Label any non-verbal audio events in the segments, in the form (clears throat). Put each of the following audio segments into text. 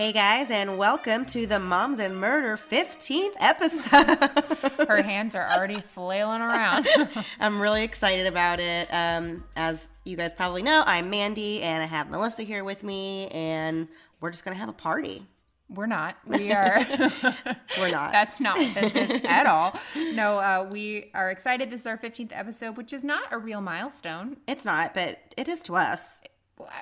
Hey guys, and welcome to the Moms and Murder 15th episode. Her hands are already flailing around. (laughs) I'm really excited about it. Um, as you guys probably know, I'm Mandy, and I have Melissa here with me, and we're just gonna have a party. We're not. We are. (laughs) We're not. That's not business (laughs) at all. No, uh, we are excited. This is our 15th episode, which is not a real milestone. It's not, but it is to us.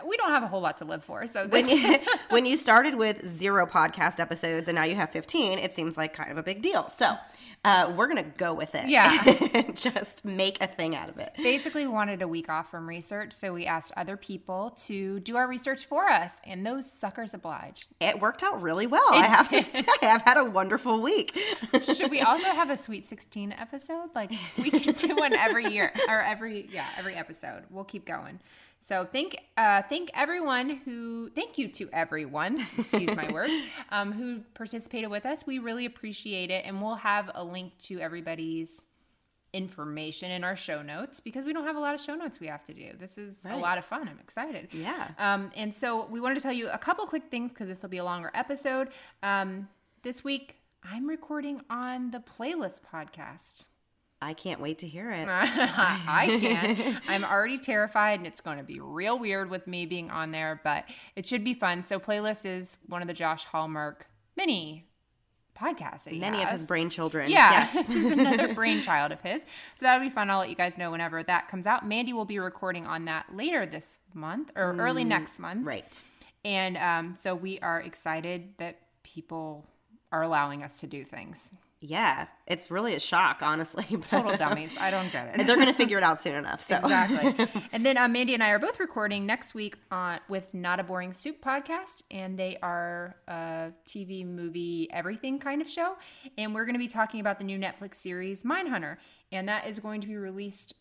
We don't have a whole lot to live for. So When you, (laughs) when you started with zero podcast episodes and now you have 15, it seems like kind of a big deal. So uh, we're gonna go with it. Yeah. and (laughs) just make a thing out of it. basically we wanted a week off from research, so we asked other people to do our research for us, and those suckers obliged. It worked out really well. I have to say, I've had a wonderful week. (laughs) Should we also have a Sweet 16 episode? Like we could do one every year or every yeah every episode. We'll keep going. So thank uh, thank everyone who thank you to everyone. (laughs) Excuse my words. (laughs) Um, who participated with us. We really appreciate it, and we'll have a link to everybody's information in our show notes because we don't have a lot of show notes we have to do. This is a lot of fun. I'm excited. Yeah. Um, and so we wanted to tell you a couple quick things because this will be a longer episode. Um, this week, I'm recording on the Playlist podcast. I can't wait to hear it. (laughs) I can't. (laughs) I'm already terrified, and it's going to be real weird with me being on there, but it should be fun. So, Playlist is one of the Josh Hallmark mini podcasts. That Many of his brain children. Yeah, Yes. (laughs) this is another brainchild of his. So that'll be fun. I'll let you guys know whenever that comes out. Mandy will be recording on that later this month or early next month. Mm, Right. And um, so we are excited that people are allowing us to do things. Yeah. It's really a shock, honestly. (laughs) but Total dummies. I don't get it. They're going (laughs) to figure it out soon enough. So Exactly. (laughs) and then uh, Mandy and I are both recording next week on with Not a Boring Soup podcast, and they are a TV, movie, everything kind of show. And we're going to be talking about the new Netflix series Mindhunter, and that is going to be released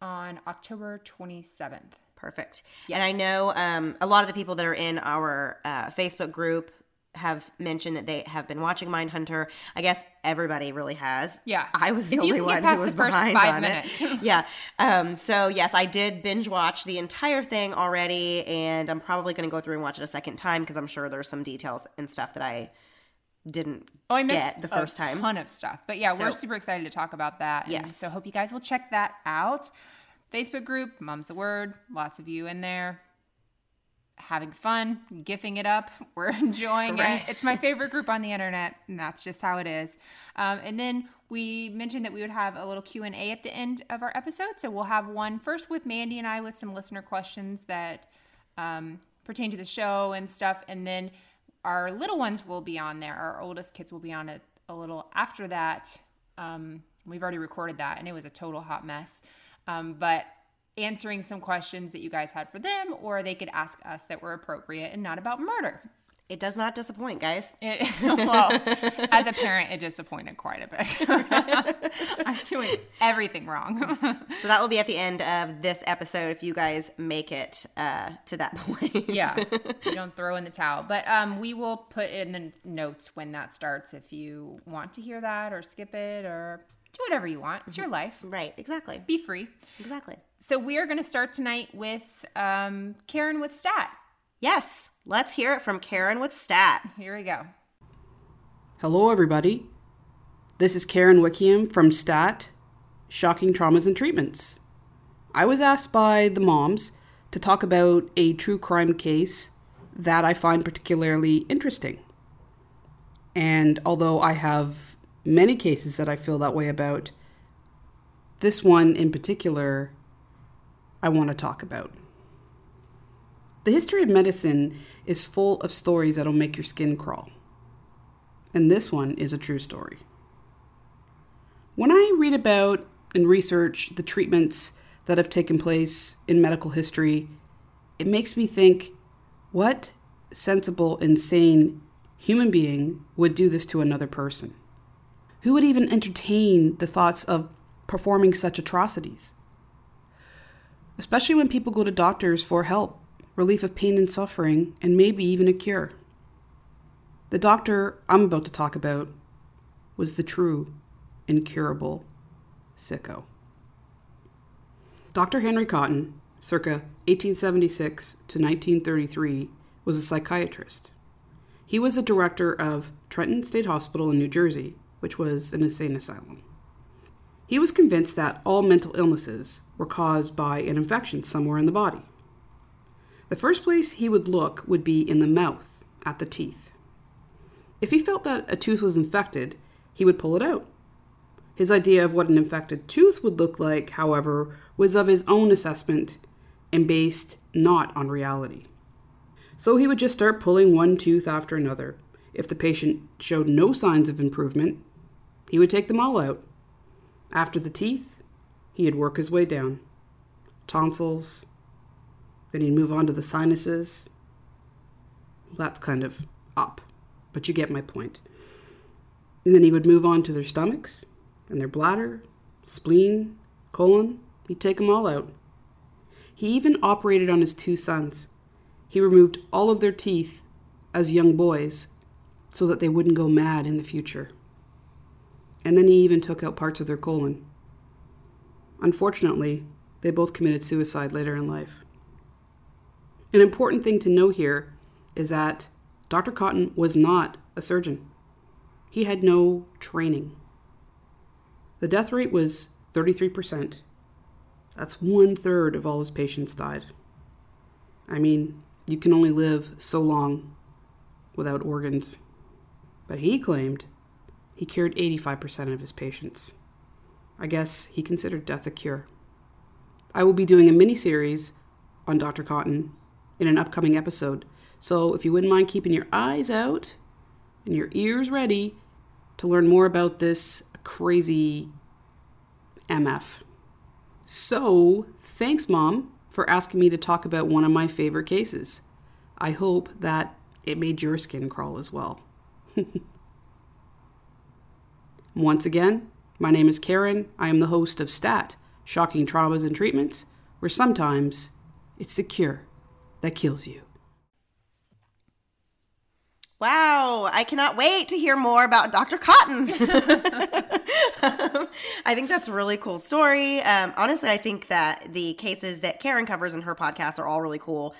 on October 27th. Perfect. And I know um, a lot of the people that are in our uh, Facebook group have mentioned that they have been watching Mindhunter. I guess everybody really has. Yeah. I was the If only one who was behind five on minutes. it. (laughs) Yeah. Um, so yes, I did binge watch the entire thing already, and I'm probably going to go through and watch it a second time because I'm sure there's some details and stuff that I didn't Oh, I missed get the first a time. ton of stuff. But yeah, we're super excited to talk about that. and Yes. so hope you guys will check that out. Facebook group, Mom's the Word, lots of you in there having fun, gifting it up. (laughs) We're enjoying right. it. It's my favorite group on the internet, and that's just how it is. Um, and then we mentioned that we would have a little q&a at the end of our episode so we'll have one first with mandy and i with some listener questions that um, pertain to the show and stuff and then our little ones will be on there our oldest kids will be on it a little after that um, we've already recorded that and it was a total hot mess um, but answering some questions that you guys had for them or they could ask us that were appropriate and not about murder it does not disappoint, guys. It, (laughs) well, as a (laughs) parent, it disappointed quite a bit. (laughs) I'm doing everything wrong. so that will be at the end of this episode if you guys make it uh, to that point. yeah, you don't throw in the towel. But um, we will put in the notes when that starts if you want to hear that or skip it or do whatever you want. It's your life. Right, exactly. Be free. Exactly. So we are going to start tonight with um, Karen with Stat. Yes, let's hear it from Karen with Stat. Here we go. Hello, everybody. This is Karen Wickham from Stat Shocking Traumas and Treatments. I was asked by the moms to talk about a true crime case that I find particularly interesting. And although I have many cases that I feel that way about, this one in particular I want to talk about. The history of medicine is full of stories that'll make your skin crawl. And this one is a true story. When I read about and research the treatments that have taken place in medical history, it makes me think what sensible, insane human being would do this to another person? Who would even entertain the thoughts of performing such atrocities? Especially when people go to doctors for help relief of pain and suffering, and maybe even a cure. The doctor I'm about to talk about was the true, incurable sicko. Dr. Henry Cotton, circa 1876 to 1933, was a psychiatrist. He was a director of Trenton State Hospital in New Jersey, which was an insane asylum. He was convinced that all mental illnesses were caused by an infection somewhere in the body. The first place he would look would be in the mouth, at the teeth. If he felt that a tooth was infected, he would pull it out. His idea of what an infected tooth would look like, however, was of his own assessment and based not on reality. So he would just start pulling one tooth after another. If the patient showed no signs of improvement, he would take them all out. After the teeth, he'd work his way down. Tonsils, then he'd move on to the sinuses. That's kind of up, but you get my point. And then he would move on to their stomachs and their bladder, spleen, colon. He'd take them all out. He even operated on his two sons. He removed all of their teeth as young boys so that they wouldn't go mad in the future. And then he even took out parts of their colon. Unfortunately, they both committed suicide later in life. An important thing to know here is that Dr. Cotton was not a surgeon. He had no training. The death rate was 33%. That's one third of all his patients died. I mean, you can only live so long without organs. But he claimed he cured 85% of his patients. I guess he considered death a cure. I will be doing a mini series on Dr. Cotton in an upcoming episode. So if you wouldn't mind keeping your eyes out and your ears ready to learn more about this crazy MF. So, thanks, Mom, for asking me to talk about one of my favorite cases. I hope that it made your skin crawl as well. (laughs) Once again, my name is Karen. I am the host of STAT, Shocking Traumas and Treatments, where sometimes it's the cure that kills you. Wow, I cannot wait to hear more about Dr. Cotton. (laughs) (laughs) I think that's a really cool story. Um, honestly, I think that the cases that Karen covers in her podcast are all really cool.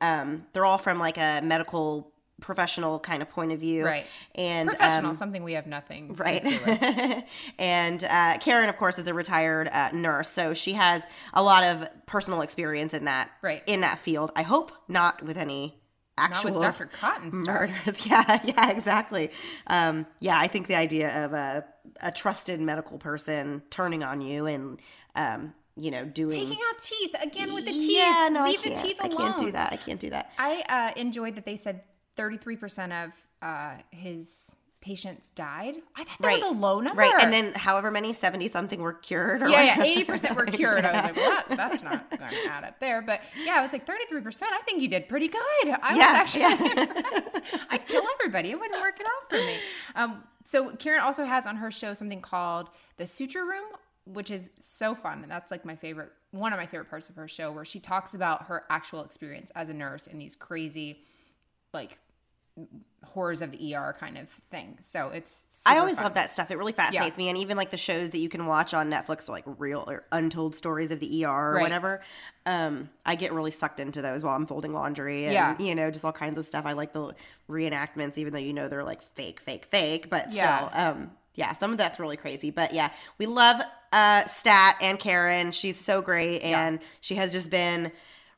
Um, they're all from like a medical professional kind of point of view. Right. And Professional, um, something we have nothing. to Right. do with. (laughs) and uh, Karen, of course, is a retired uh, nurse, so she has a lot of personal experience in that Right. in that field. I hope not with any Not actual with Dr. Cotton stuff. murders. (laughs) Yeah, yeah, exactly. Um, yeah, I think the idea of a a trusted medical person turning on you and um, you know doing Taking out teeth again with the teeth. Yeah, no, Leave I can't. the teeth I can't do that. I can't do that. I uh, enjoyed that they said 33% of uh, his patients died. I thought that Right. was a low number. Right, and then however many seventy something were cured. Or yeah, yeah, eighty percent were cured. I was like, well, that, that's not (laughs) going to add up there. But yeah, I was like, thirty-three percent. I think you did pretty good. I Yeah, was actually yeah. (laughs) impressed. I'd kill everybody. It wouldn't work it out for me. Um, so Karen also has on her show something called the Suture Room, which is so fun, and that's like my favorite, one of my favorite parts of her show, where she talks about her actual experience as a nurse in these crazy, like horrors of the ER kind of thing. So it's. I always fun. love that stuff. It really fascinates me, and even like the shows that you can watch on Netflix, like real or untold stories of the ER or Right. whatever. Um, I get really sucked into those while I'm folding laundry, and Yeah. you know, just all kinds of stuff. I like the reenactments, even though you know they're like fake, fake, fake, but still, Yeah. um, yeah, some of that's really crazy. But yeah, we love uh, Stat and Karen. She's so great, and she has just been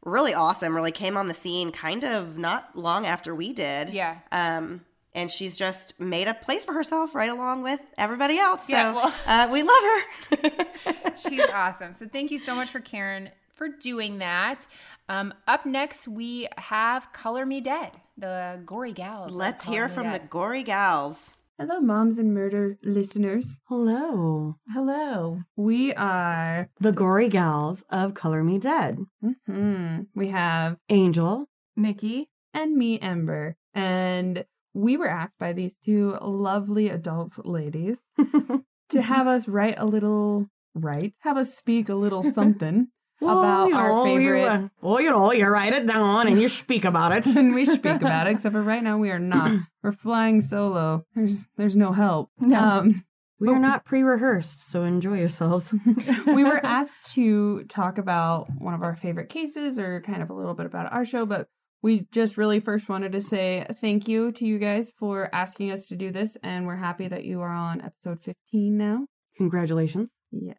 really awesome. Really came on the scene kind of not long after we did. Yeah. Um, and she's just made a place for herself right along with everybody else. So Yeah, well- (laughs) uh, we love her. (laughs) She's awesome. So thank you so much for Karen for doing that. Um, up next, we have Color Me Dead, the gory gals. Let's hear from the gory gals. Hello, Moms and Murder listeners. Hello. Hello. We are. The gory gals of Color Me Dead. hmm We have Angel. Nikki and me, Ember, and we were asked by these two lovely adult ladies (laughs) to have us write a little, write, have us speak a little (laughs) something about you our know, you, favorite. uh, well, you know, you write it down and you speak about it. (laughs) and we speak about it. (laughs) Except for right now, we are not. (clears throat) We're flying solo. There's there's no help. Um, We are not pre-rehearsed, so enjoy yourselves. (laughs) we were asked to talk about one of our favorite cases or kind of a little bit about our show, but we just really first wanted to say thank you to you guys for asking us to do this, and we're happy that you are on episode 15 now. Congratulations. Yes.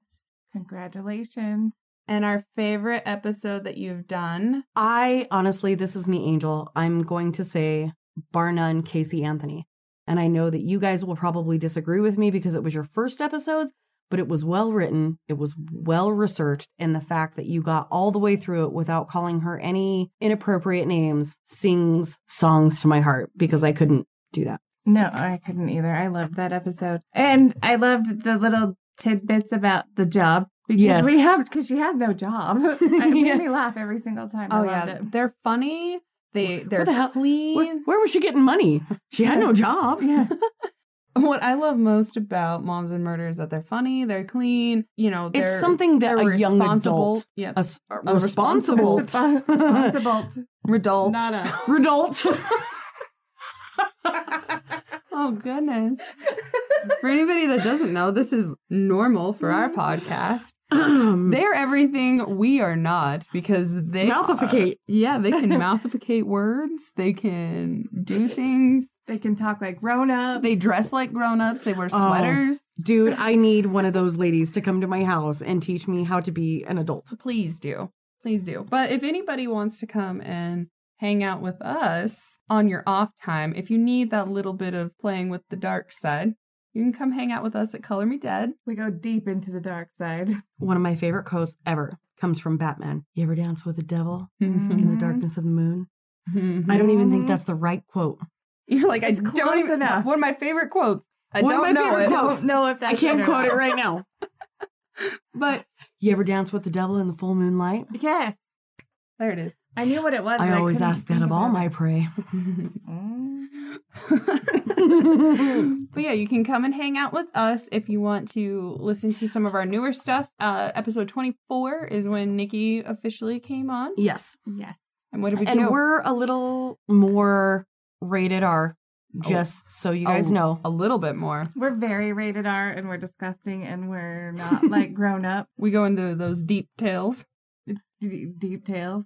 Congratulations. And our favorite episode that you've done. I honestly, this is me, Angel. I'm going to say bar none, Casey Anthony. And I know that you guys will probably disagree with me because it was your first episodes, but it was well written, it was well researched, and the fact that you got all the way through it without calling her any inappropriate names sings songs to my heart because I couldn't do that. No, I couldn't either. I loved that episode. And I loved the little tidbits about the job. Because Yes. we have because she has no job. (laughs) it made Yeah. me laugh every single time. Oh, yeah. it. They're funny. They, they're the clean. Where, where was she getting money? She had no (laughs) job. Yeah. (laughs) What I love most about Moms and Murder is that they're funny, they're clean, you know, they're It's something that they're a young responsible- adult, yeah, a, s- a responsible, Responsible. adult. Not a. adult. Oh goodness. (laughs) for anybody that doesn't know, this is normal for our mm. podcast. (clears throat) They're everything we are not because they Mouthificate. are- yeah, they can mouthificate words. They can do things. They can talk like grown up. They dress like grown-ups. They wear Oh. sweaters. Dude, I need one of those ladies to come to my house and teach me how to be an adult. Please do. Please do. But if anybody wants to come and hang out with us on your off time, if you need that little bit of playing with the dark side, you can come hang out with us at Color Me Dead. we go deep into the dark side. (laughs) One of my favorite quotes ever comes from Batman. You ever dance with the devil in Mhm. the darkness of the moon? I don't even think that's the right quote. You're like, It's I don't even enough. One of my favorite quotes. I One don't my know favorite it. quotes. Don't know if that's I can't quote it right now. (laughs) But You ever dance with the devil in the full moonlight? Yes, there it is. I knew what it was. I always couldn't ask that of all about my it. prey. (laughs) (laughs) But yeah, you can come and hang out with us if you want to listen to some of our newer stuff. Uh, episode 24 is when Nikki officially came on. yes. Yes. And what did we And do? we're a little more rated R, just so you guys Oh, know. a little bit more. We're very rated R and we're disgusting and we're not like (laughs) grown up. We go into those deep tales. D- deep tales.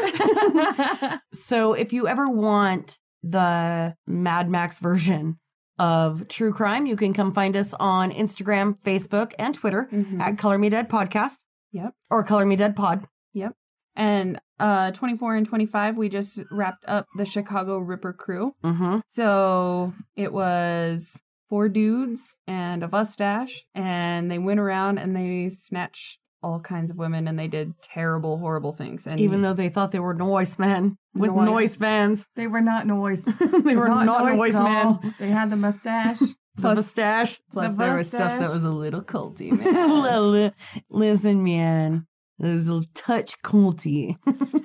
(laughs) so if you ever want the Mad Max version of true crime, you can come find us on Instagram, Facebook, and Twitter Mhm. at Color Me Dead Podcast Yep. or Color Me Dead Pod. Yep. And uh 24 and 25 we just wrapped up the Chicago Ripper crew. Mm-hmm. So it was four dudes and a mustache and they went around and they snatched all kinds of women and they did terrible horrible things and Even though they thought they were noise men with Noise. noise fans. They were not noise. (laughs) they were not, noise at all. men. They had the mustache. (laughs) The Plus- mustache. plus the there was stuff that was a little culty (laughs) man. Uh, listen, man. There's a touch culty.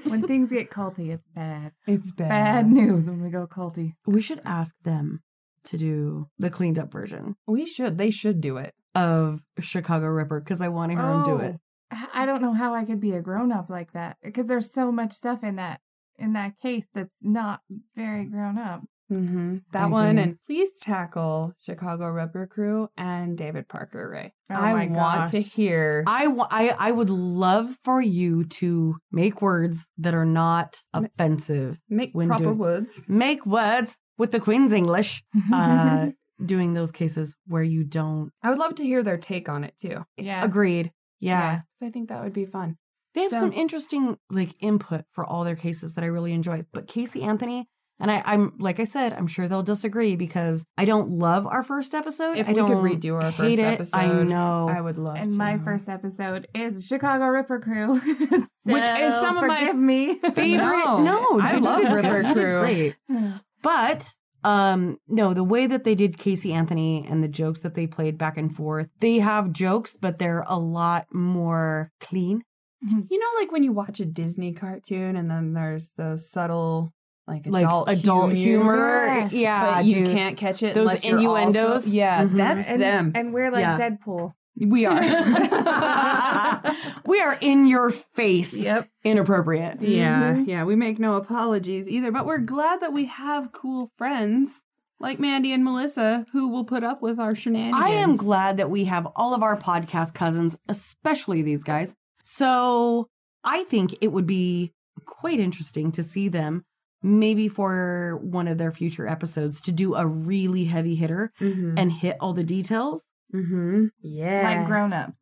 when things get culty, it's bad. it's bad. Bad news when we go culty. we should ask them to do the cleaned up version We should they should do it. of Chicago Ripper because I want to hear them do oh. it. I don't know how I could be a grown up like that because there's so much stuff in that in that case that's not very grown up. Mm-hmm. That I one agree. and please tackle Chicago Ripper crew and David Parker Ray. Oh I my want to hear I, wa- I, I would love for you to make words that are not offensive. make when proper doing- woods. Make words with the Queen's English. Uh, (laughs) doing those cases where you don't. I would love to hear their take on it too. yeah. Agreed. Yeah. 'cause I think that would be fun. They have So- some interesting like input for all their cases that I really enjoy. But Casey Anthony, and I, I'm like I said, I'm sure they'll disagree because I don't love our first episode. If I we could don't redo our hate first it. episode, I know. I would love And to. my first episode is Chicago Ripper Crew. (laughs) Which is some of my me. favorite. (laughs) No, No, I love Ripper Crew. (sighs) But um no, the way that they did Casey Anthony and the jokes that they played back and forth, they have jokes, but they're a lot more clean. You know, like when you watch a Disney cartoon and then there's those subtle, like Like adult, adult humor. Yes. Yeah, but you dude. can't catch it. Those unless you're also- innuendos. yeah, Mhm. that's and, them. And we're like Yeah. Deadpool. We are. (laughs) we are in your face. yep. Inappropriate. Yeah, yeah. We make no apologies either, but we're glad that we have cool friends like Mandy and Melissa who will put up with our shenanigans. I am glad that we have all of our podcast cousins, especially these guys. So I think it would be quite interesting to see them maybe for one of their future episodes to do a really heavy hitter Mm-hmm. and hit all the details. Mm-hmm. Yeah. Like grown ups.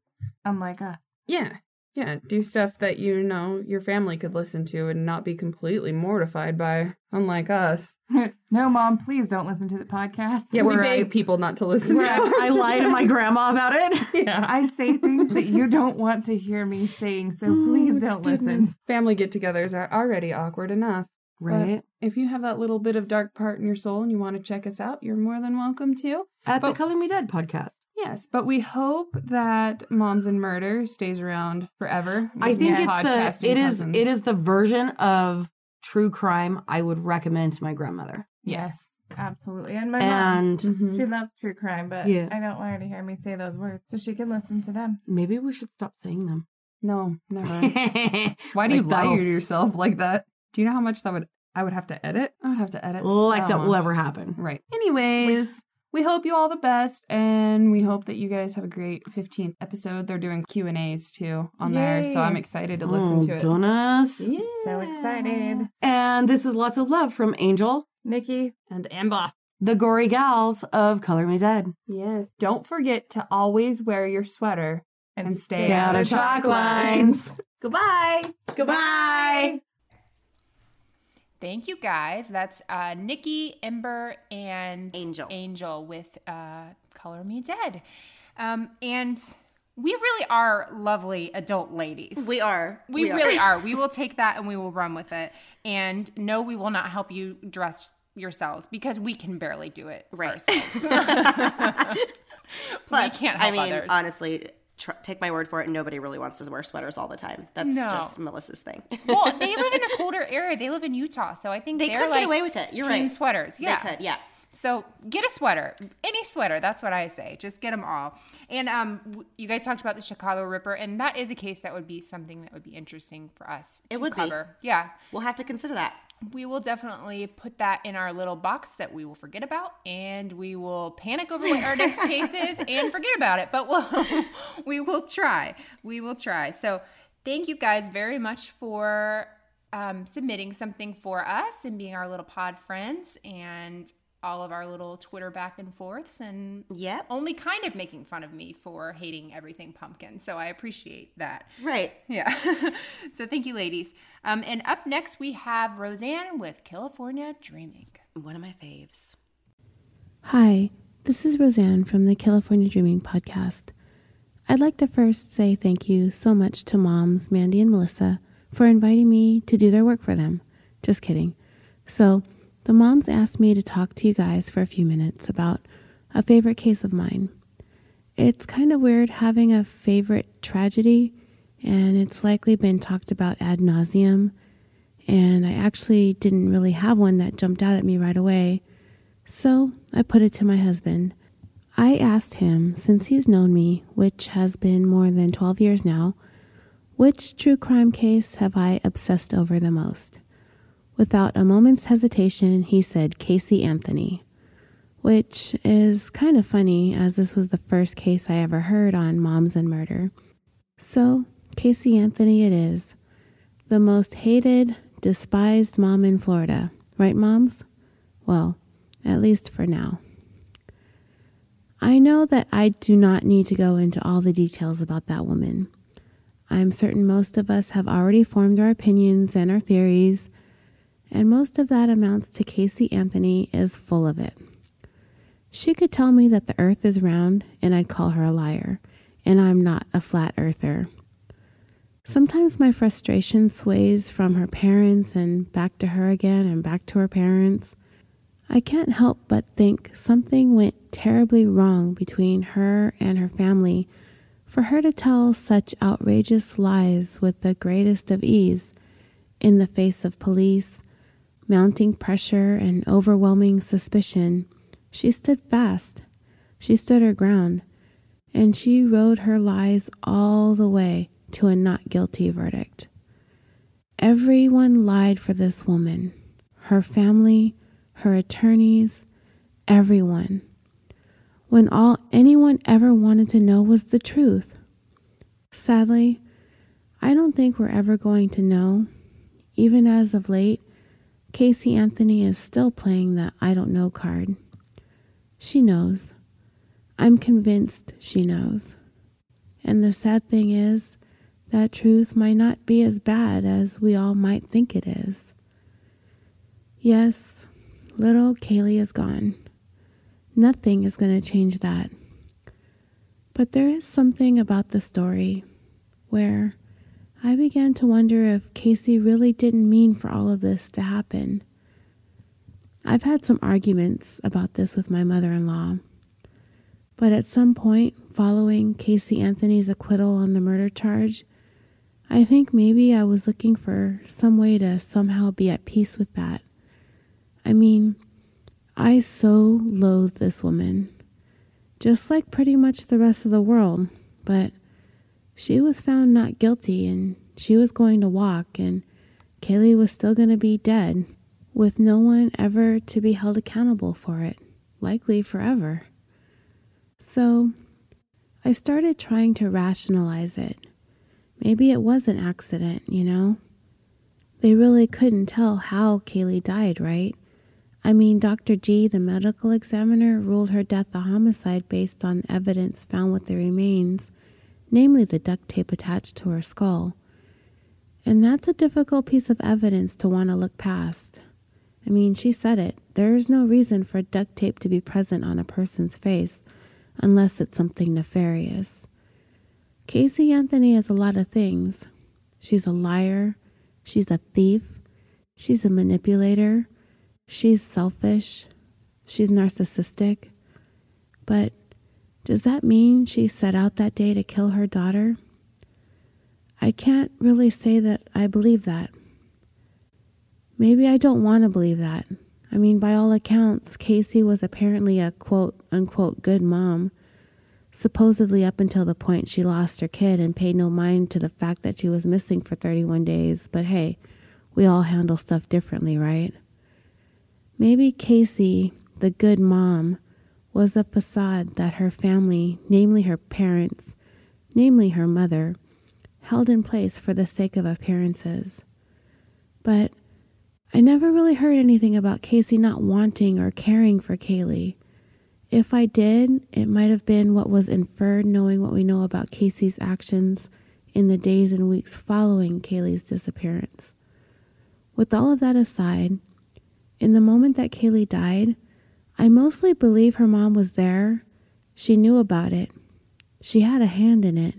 Unlike us. Yeah. Yeah. Do stuff that you know your family could listen to and not be completely mortified by, unlike us. (laughs) no, mom, please don't listen to the podcast. Yeah, we beg people not to listen to I. I lie to my grandma about it. (laughs) Yeah. I say things that you don't want to hear me saying, so please don't listen. Family get togethers are already awkward enough. Right. If you have that little bit of dark part in your soul and you want to check us out, you're more than welcome to. At the But- Color Me Dead podcast. Yes, but we hope that Moms and Murder stays around forever. I think it's podcasting the it is cousins. it is the version of true crime I would recommend to my grandmother. yes. Absolutely. And my mom, And Mhm. she loves true crime, but Yeah. I don't want her to hear me say those words so she can listen to them. maybe we should stop saying them. No, never. (laughs) Why do you Like lie that'll- to yourself like that? Do you know how much that would I would have to edit? I would have to edit. like so that will ever happen. Right. Anyways, we hope you all the best, and we hope that you guys have a great 15th episode. They're doing Q and A's too on there, so I'm excited to listen Oh, to it. Donuts. Yeah. So excited. And this is lots of love from Angel, Nikki, And Amber. the gory gals of Color Me Dead. Yes. Don't forget to always wear your sweater and, stay, Stay out of chalk lines. (laughs) Goodbye. Goodbye. Thank you guys. That's uh, Nikki, Ember, and Angel. Angel with uh, Color Me Dead. Um, and we really are lovely adult ladies. We are. We, really are. (laughs) We will take that and we will run with it. And no, we will not help you dress yourselves because we can barely do it Right. ourselves. (laughs) (laughs) Plus, we can't I mean, others. honestly, tr- take my word for it. Nobody really wants to wear sweaters all the time. That's No. just Melissa's thing. well, they (laughs) live in a colder area. They live in Utah, so I think They they're could get away with it. You're team right. sweaters. Yeah, They could. Yeah. So get a sweater, any sweater. That's what I say. Just get them all. And um, w- you guys talked about the Chicago Ripper, and that is a case that would be something that would be interesting for us. It to would be. cover. Yeah, We'll have to consider that. We will definitely put that in our little box that we will forget about, and we will panic over what our next case is (laughs) and forget about it. But we'll (laughs) we will try. We will try. So thank you guys very much for um, submitting something for us and being our little pod friends and all of our little Twitter back and forths and Yep. only kind of making fun of me for hating everything pumpkin. So I appreciate that. Right. Yeah. (laughs) so thank you, ladies. Um, and up next, we have Roseanne with Killafornia Dreaming. One of my faves. Hi, this is Roseanne from the Killafornia Dreaming Podcast. I'd like to first say thank you so much to moms Mandy and Melissa for inviting me to do their work for them. Just kidding. So, the moms asked me to talk to you guys for a few minutes about a favorite case of mine. It's kind of weird having a favorite tragedy, and it's likely been talked about ad nauseum. And I actually didn't really have one that jumped out at me right away. So I put it to my husband. I asked him, since he's known me, which has been more than 12 years now, which true crime case have I obsessed over the most? Without a moment's hesitation, he said Casey Anthony, which is kind of funny as this was the first case I ever heard on Moms and Murder. So, Casey Anthony it is. The most hated, despised mom in Florida. Right, moms? Well, at least for now. I know that I do not need to go into all the details about that woman. I'm certain most of us have already formed our opinions and our theories, and most of that amounts to Casey Anthony is full of it. She could tell me that the earth is round, and I'd call her a liar, and I'm not a flat earther. Sometimes my frustration sways from her parents and back to her again and back to her parents. I can't help but think something went terribly wrong between her and her family for her to tell such outrageous lies with the greatest of ease in the face of police, mounting pressure, and overwhelming suspicion. She stood fast. She stood her ground. And she rode her lies all the way to a not guilty verdict. Everyone lied for this woman her family, her attorneys, everyone. When all anyone ever wanted to know was the truth. Sadly, I don't think we're ever going to know. Even as of late, Casey Anthony is still playing the I don't know card. She knows. I'm convinced she knows. And the sad thing is, that truth might not be as bad as we all might think it is. Yes, little Caylee is gone. Nothing is going to change that. But there is something about the story where I began to wonder if Casey really didn't mean for all of this to happen. I've had some arguments about this with my mother in law. But at some point, following Casey Anthony's acquittal on the murder charge, I think maybe I was looking for some way to somehow be at peace with that. I mean, I so loathe this woman, just like pretty much the rest of the world, but she was found not guilty and she was going to walk, and Caylee was still going to be dead, with no one ever to be held accountable for it, likely forever. So I started trying to rationalize it. Maybe it was an accident, you know? They really couldn't tell how Caylee died, right? I mean, Dr. G, the medical examiner, ruled her death a homicide based on evidence found with the remains, namely the duct tape attached to her skull. And that's a difficult piece of evidence to want to look past. I mean, she said it. There is no reason for duct tape to be present on a person's face unless it's something nefarious. Casey Anthony is a lot of things. She's a liar. She's a thief. She's a manipulator. She's selfish. She's narcissistic. But does that mean she set out that day to kill her daughter? I can't really say that I believe that. Maybe I don't want to believe that. I mean, by all accounts, Casey was apparently a quote unquote good mom, supposedly up until the point she lost her kid and paid no mind to the fact that she was missing for 31 days. But hey, we all handle stuff differently, right? Maybe Casey, the good mom, was a facade that her family, namely her parents, namely her mother, held in place for the sake of appearances. But I never really heard anything about Casey not wanting or caring for Caylee. If I did, it might have been what was inferred knowing what we know about Casey's actions in the days and weeks following Caylee's disappearance. With all of that aside, in the moment that Caylee died, I mostly believe her mom was there. She knew about it. She had a hand in it.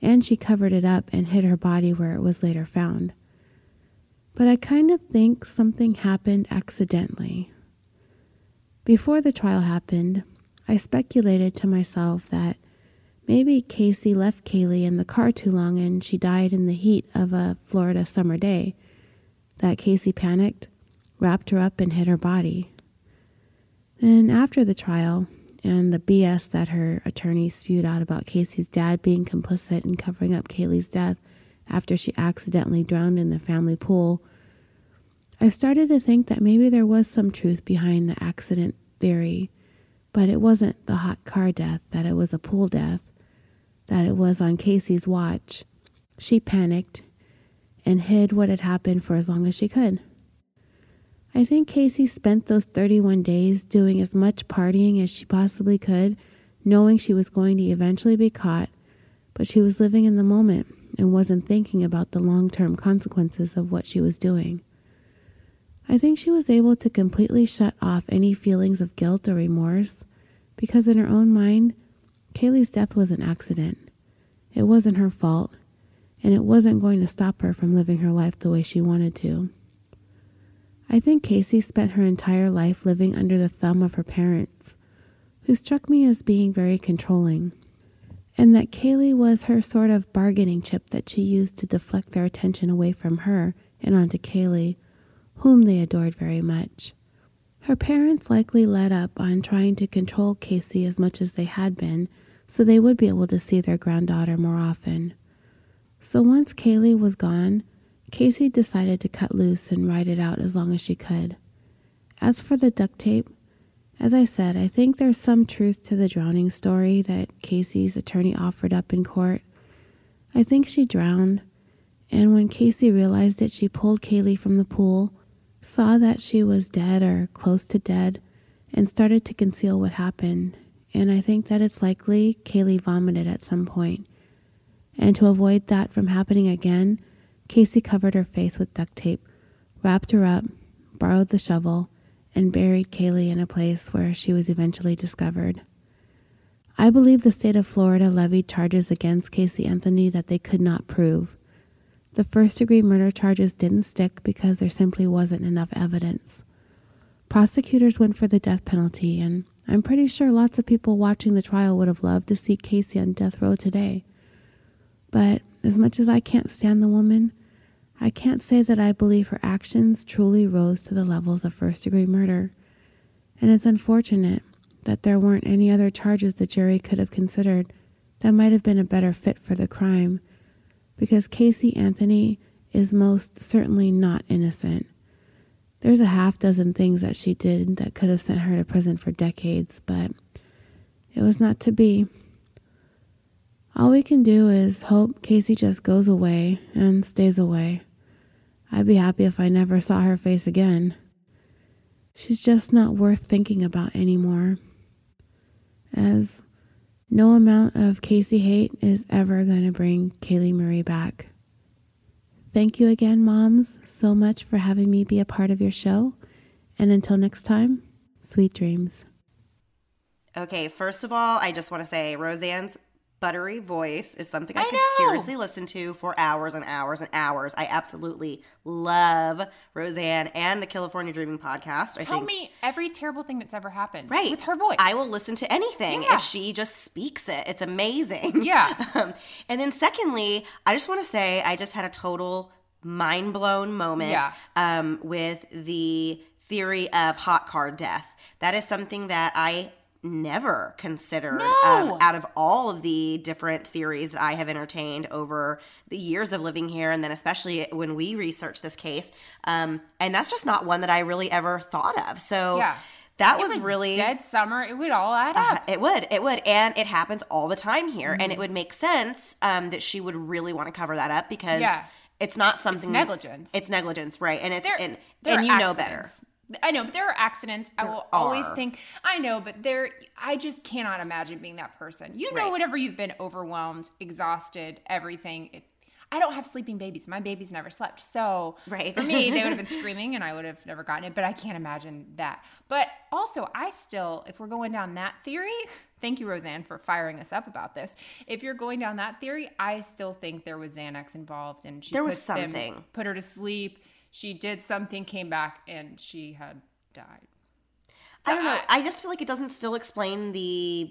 And she covered it up and hid her body where it was later found. But I kind of think something happened accidentally. Before the trial happened, I speculated to myself that maybe Casey left Caylee in the car too long and she died in the heat of a Florida summer day. That Casey panicked, wrapped her up, and hid her body. Then, after the trial and the BS that her attorney spewed out about Casey's dad being complicit in covering up Caylee's death after she accidentally drowned in the family pool, I started to think that maybe there was some truth behind the accident theory, but it wasn't the hot car death, that it was a pool death, that it was on Casey's watch. She panicked and hid what had happened for as long as she could. I think Casey spent those 31 days doing as much partying as she possibly could, knowing she was going to eventually be caught, but she was living in the moment and wasn't thinking about the long term consequences of what she was doing. I think she was able to completely shut off any feelings of guilt or remorse because, in her own mind, Caylee's death was an accident. It wasn't her fault, and it wasn't going to stop her from living her life the way she wanted to. I think Casey spent her entire life living under the thumb of her parents, who struck me as being very controlling, and that Caylee was her sort of bargaining chip that she used to deflect their attention away from her and onto Caylee, whom they adored very much. Her parents likely let up on trying to control Casey as much as they had been, so they would be able to see their granddaughter more often. So once Kaylee was gone, Casey decided to cut loose and ride it out as long as she could. As for the duct tape, as I said, I think there's some truth to the drowning story that Casey's attorney offered up in court. I think she drowned, and when Casey realized it, she pulled Caylee from the pool, saw that she was dead or close to dead, and started to conceal what happened. And I think that it's likely Caylee vomited at some point. And to avoid that from happening again, Casey covered her face with duct tape, wrapped her up, borrowed the shovel, and buried Caylee in a place where she was eventually discovered. I believe the state of Florida levied charges against Casey Anthony that they could not prove. The first degree murder charges didn't stick because there simply wasn't enough evidence. Prosecutors went for the death penalty, and I'm pretty sure lots of people watching the trial would have loved to see Casey on death row today. But as much as I can't stand the woman, I can't say that I believe her actions truly rose to the levels of first degree murder, and it's unfortunate that there weren't any other charges the jury could have considered that might have been a better fit for the crime, because Casey Anthony is most certainly not innocent. There's a half dozen things that she did that could have sent her to prison for decades, but it was not to be. All we can do is hope Casey just goes away and stays away. I'd be happy if I never saw her face again. She's just not worth thinking about anymore. As no amount of Casey hate is ever going to bring Caylee Marie back. Thank you again, moms, so much for having me be a part of your show. And until next time, sweet dreams. Okay, first of all, I just want to say Roseanne's buttery voice is something I, I could know. seriously listen to for hours and hours and hours. I absolutely love Roseanne and the Killafornia Dreaming podcast. I Tell think me every terrible thing that's ever happened. Right. With her voice. I will listen to anything Yeah. if she just speaks it. It's amazing. Yeah. (laughs) Um, and then, secondly, I just want to say I just had a total mind blown moment Yeah. um, with the theory of hot car death. That is something that I never considered um, No. out of all of the different theories that I have entertained over the years of living here, and then especially when we researched this case. Um, and that's just not one that I really ever thought of. So Yeah. that It was, really dead summer. It would all add uh, up. it would, it would, and it happens all the time here, Mm-hmm. and it would make sense um, that she would really want to cover that up because Yeah. it's not It's something negligence. It's negligence, right? And it's There- and, there and you know better. I know, but there are accidents. I There will always think I know, but there I just cannot imagine being that person. You know, Right. whenever you've been overwhelmed, exhausted, everything. If, I don't have sleeping babies. My babies never slept. So Right. for me, they would have been (laughs) screaming and I would have never gotten it. But I can't imagine that. But also, I still, if we're going down that theory, thank you, Roseanne, for firing us up about this. If you're going down that theory, I still think there was Xanax involved and she There was puts them- something. put her to sleep. She did something, came back, and she had died. I don't know. I just feel like it doesn't still explain the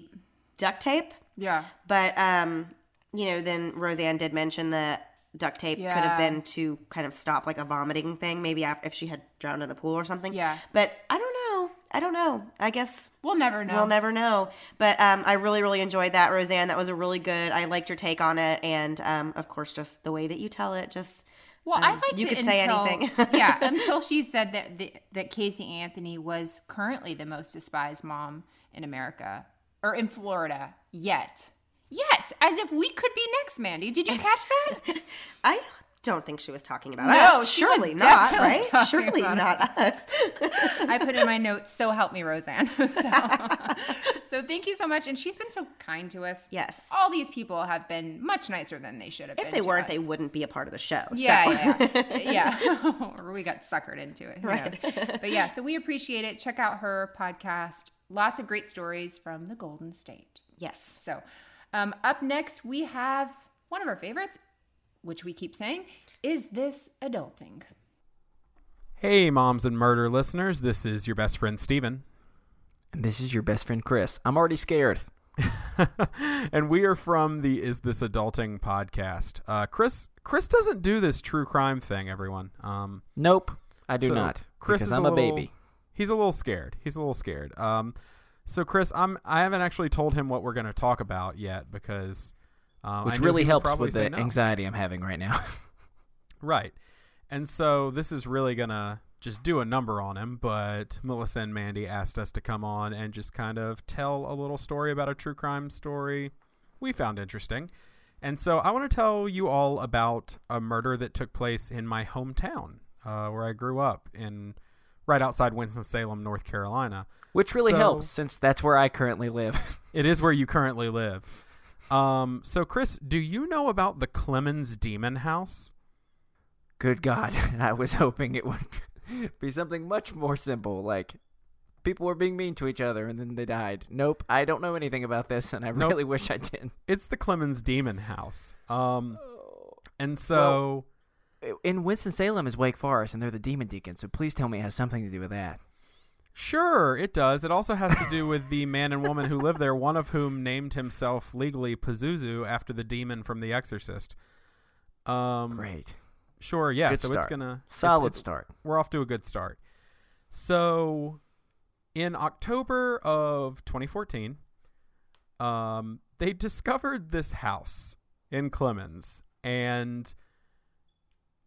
duct tape. Yeah. But um, you know, then Roseanne did mention that duct tape could have been to kind of stop like a vomiting thing, maybe if she had drowned in the pool or something. Yeah. But I don't know. I don't know. I guess We'll never know. we'll never know. But um, I really, really enjoyed that, Roseanne. That was a really good. I liked your take on it, and um, of course, just the way that you tell it. Just Well, I Um, liked you it could say until, anything. (laughs) yeah, until she said that the, that Casey Anthony was currently the most despised mom in America or in Florida yet. Yet, as if we could be next, Mandy. Did you catch that? (laughs) I don't think she was talking about No, us. Surely not, right? Surely not us. I put in my notes, so help me, Roseanne. (laughs) so, (laughs) so thank you so much. And she's been so kind to us. Yes. All these people have been much nicer than they should have been. If they weren't, us. they wouldn't be a part of the show. Yeah, so. yeah, yeah. or (laughs) we got suckered into it. Who Right. knows? But yeah, so we appreciate it. Check out her podcast. Lots of great stories from the Golden State. yes. So, um, up next, we have one of our favorites, which we keep saying, is this adulting? Hey, moms and murder listeners. This is your best friend, Steven. And this is your best friend Chris. I'm already scared. (laughs) and we are from the Is This Adulting podcast. Uh, Chris Chris doesn't do this true crime thing, everyone. Um, Nope, I do so not. Chris because is I'm a, little- baby. He's a little scared. He's a little scared. Um, so Chris, I'm I haven't actually told him what we're going to talk about yet because um, Which really helps with the no. anxiety I'm having right now. (laughs) Right. And so this is really going to just do a number on him, but Melissa and Mandy asked us to come on and just kind of tell a little story about a true crime story we found interesting. And so I want to tell you all about a murder that took place in my hometown, uh, where I grew up in right outside Winston-Salem, North Carolina. Which really So- helps since that's where I currently live. (laughs) It is where you currently live. Um, so Chris, do you know about the Clemmons Demon House? Good God. (laughs) I was hoping it would (laughs) be something much more simple, like people were being mean to each other and then they died. Nope, I don't know anything about this and I Nope. really wish I didn't. It's the Clemmons Demon House. Um, and so In Winston-Salem is Wake Forest and they're the Demon Deacons, so please tell me it has something to do with that. Sure it does. It also has to do with the man and woman who live there. One of whom named himself legally Pazuzu after the demon from The Exorcist. Um, Great. Sure, yeah. Good so it's gonna it's- Solid it's- start. We're off to a good start. So, in October of 2014, um, they discovered this house in Clemmons, and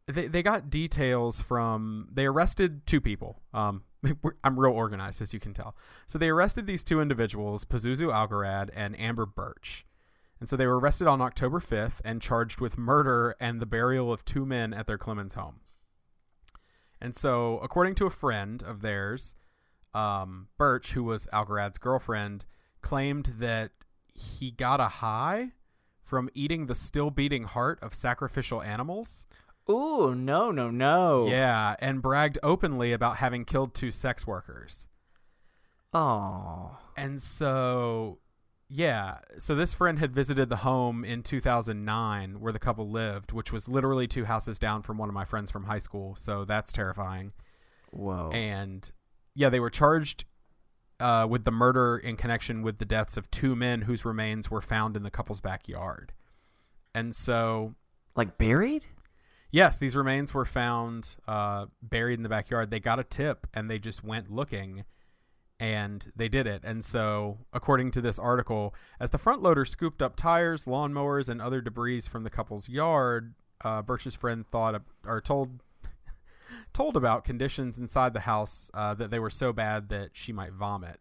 they they got details from. They arrested two people. Um, (laughs) I'm real organized, as you can tell. So they arrested these two individuals, Pazuzu Algarad and Amber Burch. And so they were arrested on October 5th and charged with murder and the burial of two men at their Clemmons home. And so, according to a friend of theirs, um, Burch, who was Algarad's girlfriend, claimed that he got a high from eating the still beating heart of sacrificial animals. Ooh, no, no, no. Yeah, and bragged openly about having killed two sex workers. Oh. And so, yeah, so this friend had visited the home in 2009 where the couple lived, which was literally two houses down from one of my friends from high school. So that's terrifying. Whoa. And yeah, they were charged uh, with the murder in connection with the deaths of two men whose remains were found in the couple's backyard. And so, like buried? Yes, these remains were found uh, buried in the backyard. They got a tip and they just went looking and they did it. And so, according to this article, as the front loader scooped up tires, lawnmowers, and other debris from the couple's yard, uh, Burch's friend thought or told (laughs) told about conditions inside the house uh, that they were so bad that she might vomit.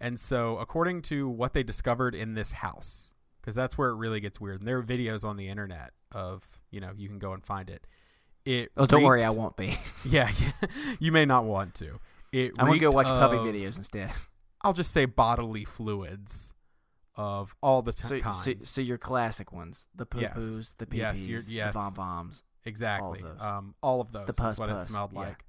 And so, according to what they discovered in this house, because that's where it really gets weird, and there are videos on the internet of, you know, you can go and find it. It Oh, don't worry, I won't be. (laughs) Yeah, you may not want to. It I'm gonna go reeked watch puppy videos instead. I'll just say bodily fluids of all the t- So, kinds. so, so your classic ones, the poo Yes. poos, the pee pees, you're- yes. the bomb bombs. exactly. all of those. Um, all of those. The pus what it pus, smelled yeah. like.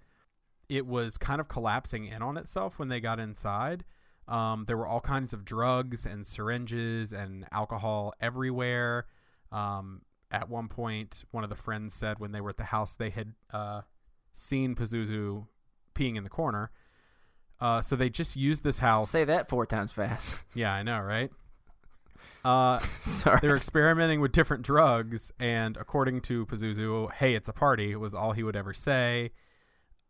It was kind of collapsing in on itself when they got inside. Um, there were all kinds of drugs and syringes and alcohol everywhere. Um, at one point, one of the friends said when they were at the house, they had uh, seen Pazuzu peeing in the corner. Uh, so they just used this house. Say that four times fast. (laughs) Yeah, I know, right? Uh, (laughs) Sorry. they were experimenting with different drugs, and according to Pazuzu, hey, it's a party, was all he would ever say.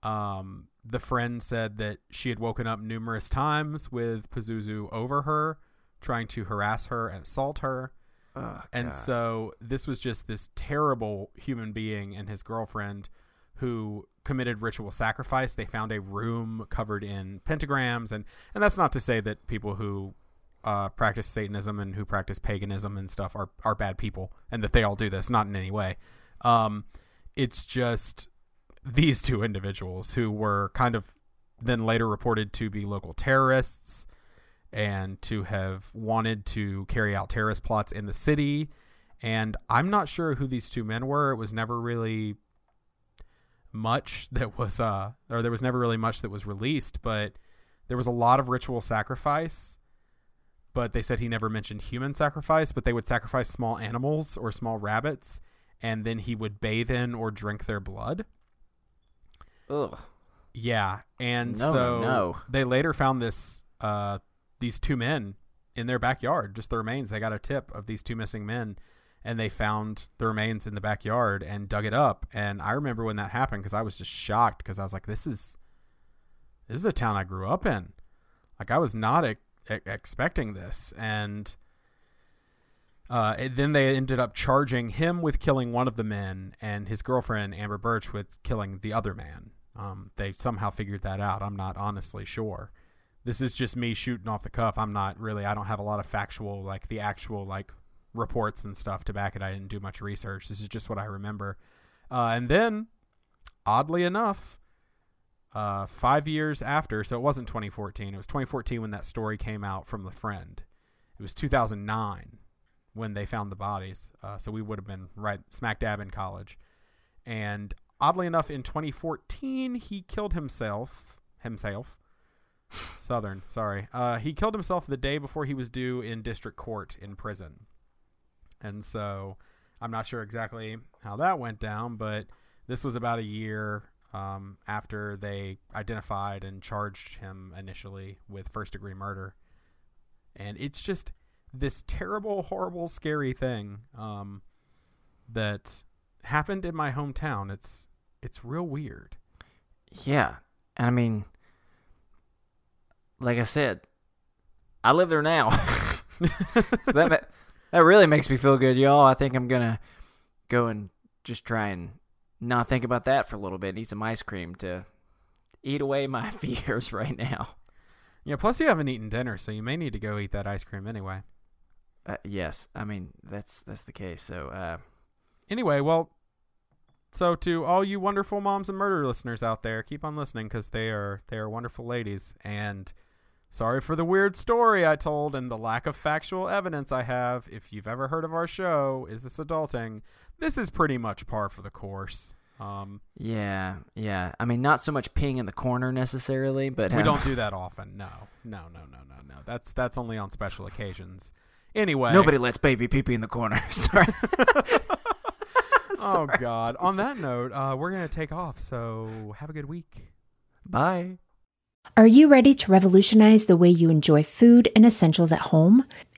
Um, the friend said that she had woken up numerous times with Pazuzu over her, trying to harass her and assault her. Oh, And so this was just this terrible human being and his girlfriend who committed ritual sacrifice. They found a room covered in pentagrams, and and that's not to say that people who uh, practice Satanism and who practice paganism and stuff are are bad people, and that they all do this. Not in any way. Um, it's just these two individuals who were kind of then later reported to be local terrorists and to have wanted to carry out terrorist plots in the city. And I'm not sure who these two men were. It was never really much that was, uh, or there was never really much that was released, but there was a lot of ritual sacrifice. But they said he never mentioned human sacrifice, but they would sacrifice small animals or small rabbits, and then he would bathe in or drink their blood. Ugh. Yeah, and No, so no. they later found this uh these two men in their backyard, just the remains. They got a tip of these two missing men and they found the remains in the backyard and dug it up. And I remember when that happened because I was just shocked because I was like this is this is the town I grew up in. Like I was not expecting this and uh, and then they ended up charging him with killing one of the men and his girlfriend Amber Burch with killing the other man. Um, they somehow figured that out. I'm not honestly sure. This is just me shooting off the cuff. I'm not really. I don't have a lot of factual, like the actual like reports and stuff to back it. I didn't do much research. This is just what I remember. Uh, and then, oddly enough, uh, five years after, so it wasn't 2014. It was 2014 when that story came out from the friend. It was 2009 when they found the bodies. Uh, so we would have been right smack dab in college. And oddly enough, in 2014, he killed himself. Himself. Southern, sorry. Uh, he killed himself the day before he was due in district court in prison. And so I'm not sure exactly how that went down, but this was about a year um, after they identified and charged him initially with first degree murder. And it's just this terrible, horrible, scary thing um, that happened in my hometown. It's it's real weird. Yeah. And I mean, like I said, I live there now. (laughs) so that ma- that really makes me feel good, y'all. I think I'm gonna go and just try and not think about that for a little bit. and Eat some ice cream to eat away my (laughs) fears right now. Yeah. Plus, you haven't eaten dinner, so you may need to go eat that ice cream anyway. Uh, yes, I mean that's that's the case. So uh, Anyway, well, so to all you wonderful moms and murder listeners out there, keep on listening because they are they are wonderful ladies. And sorry for the weird story I told and the lack of factual evidence I have. If you've ever heard of our show, is this adulting? This is pretty much par for the course. Um, yeah, yeah. I mean, not so much peeing in the corner necessarily, but we uh, don't do (laughs) that often. No, no, no, no, no, no. That's that's only on special occasions. Anyway, Nobody lets baby pee pee in the corner. (laughs) Sorry. (laughs) (laughs) Oh God! On that note, uh, we're gonna take off. So have a good week. Bye. Are you ready to revolutionize the way you enjoy food and essentials at home?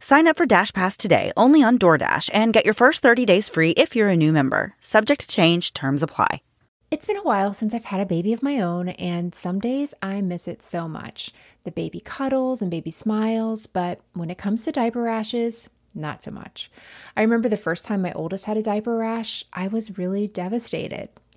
Sign up for Dash Pass today only on DoorDash and get your first 30 days free if you're a new member. Subject to change, terms apply. It's been a while since I've had a baby of my own, and some days I miss it so much. The baby cuddles and baby smiles, but when it comes to diaper rashes, not so much. I remember the first time my oldest had a diaper rash, I was really devastated.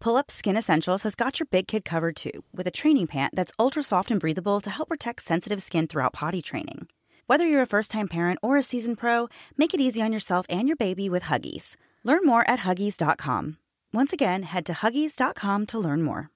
Pull Up Skin Essentials has got your big kid covered too, with a training pant that's ultra soft and breathable to help protect sensitive skin throughout potty training. Whether you're a first time parent or a seasoned pro, make it easy on yourself and your baby with Huggies. Learn more at Huggies.com. Once again, head to Huggies.com to learn more.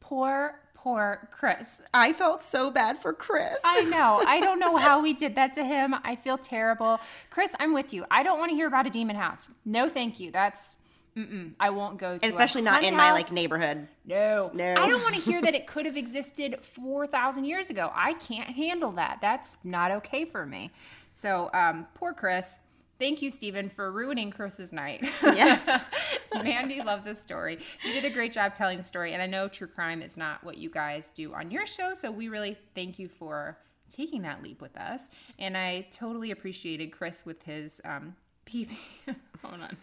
Poor, poor Chris. I felt so bad for Chris. I know. (laughs) I don't know how we did that to him. I feel terrible. Chris, I'm with you. I don't want to hear about a demon house. No, thank you. That's Mm-mm, I won't go to especially not in my like neighborhood. No, No. I don't want to hear that (laughs) it could have existed 4,000 years ago. I can't handle that. That's not okay for me. So, um, poor Chris. Thank you, Stephen, for ruining Chris's night. Yes. (laughs) Mandy loved this story. You did a great job telling the story. And I know true crime is not what you guys do on your show. So, we really thank you for taking that leap with us. And I totally appreciated Chris with his um, (laughs) pee Hold on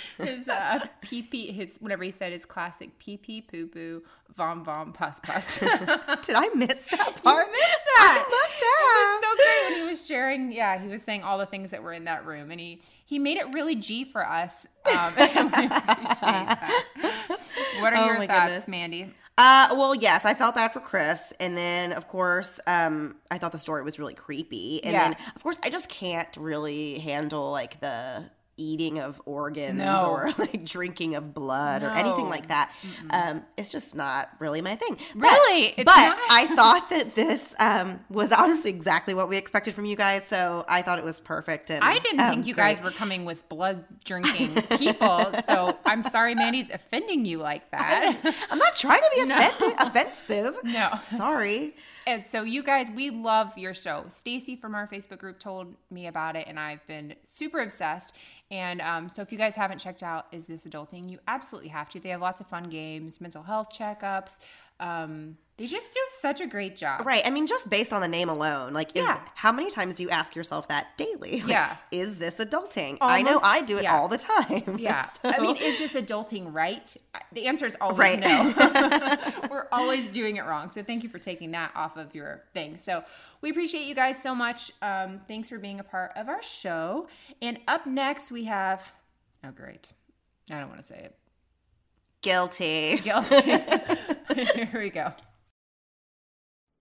(laughs) his uh, pee pee, his whatever he said, his classic pee pee poo poo vom vom pus pus. (laughs) Did I miss that part? You missed that. I must It was so great when he was sharing. Yeah, he was saying all the things that were in that room, and he he made it really G for us. Um, (laughs) we appreciate that. What are Oh your thoughts, goodness. Mandy? Uh, well, yes, I felt bad for Chris, and then of course, um, I thought the story was really creepy, and Yeah. then of course, I just can't really handle like the eating of organs No. or (laughs) like drinking of blood or anything like that. Um, it's just not really my thing. But- Really? It's but not? I thought that this um was honestly exactly what we expected from you guys, so I thought it was perfect. And I didn't um, think you great. guys were coming with blood drinking (laughs) people, so I'm sorry Mandy's offending you like (laughs) that. I'm not trying to be No. offensive. No. Sorry. And so you guys, we love your show. Stacy from our Facebook group told me about it, and I've been super obsessed. And um, so if you guys haven't checked out Is This Adulting, you absolutely have to. They have lots of fun games, mental health checkups. Um, they just do such a great job. Right. I mean, just based on the name alone, like, is, Yeah. how many times do you ask yourself that daily? (laughs) Like, Yeah. Is this adulting? I know I do it yeah. all the time. Yeah. (laughs) So- I mean, is this adulting right? The answer is always Right. no. (laughs) We're always doing it wrong. So thank you for taking that off of your thing. So we appreciate you guys so much. Um, thanks for being a part of our show. And up next, we have, oh, great. I don't want to say it. guilty. Guilty. (laughs) (laughs) Here we go.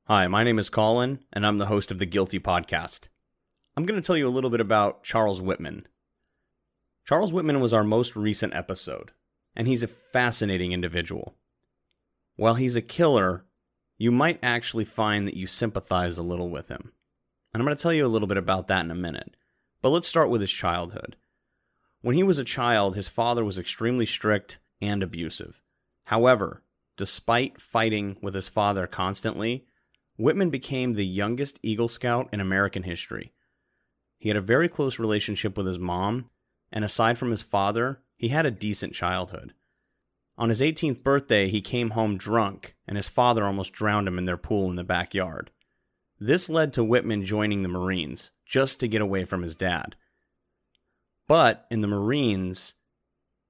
Hi, my name is Colin, and I'm the host of the Guilty Podcast. I'm going to tell you a little bit about Charles Whitman. Charles Whitman was our most recent episode, and he's a fascinating individual. While he's a killer, you might actually find that you sympathize a little with him. and I'm going to tell you a little bit about that in a minute. But let's start with his childhood. When he was a child, his father was extremely strict and abusive. However, despite fighting with his father constantly, Whitman became the youngest Eagle Scout in American history. He had a very close relationship with his mom, and aside from his father, he had a decent childhood. On his 18th birthday, he came home drunk, and his father almost drowned him in their pool in the backyard. This led to Whitman joining the Marines, just to get away from his dad. But in the Marines,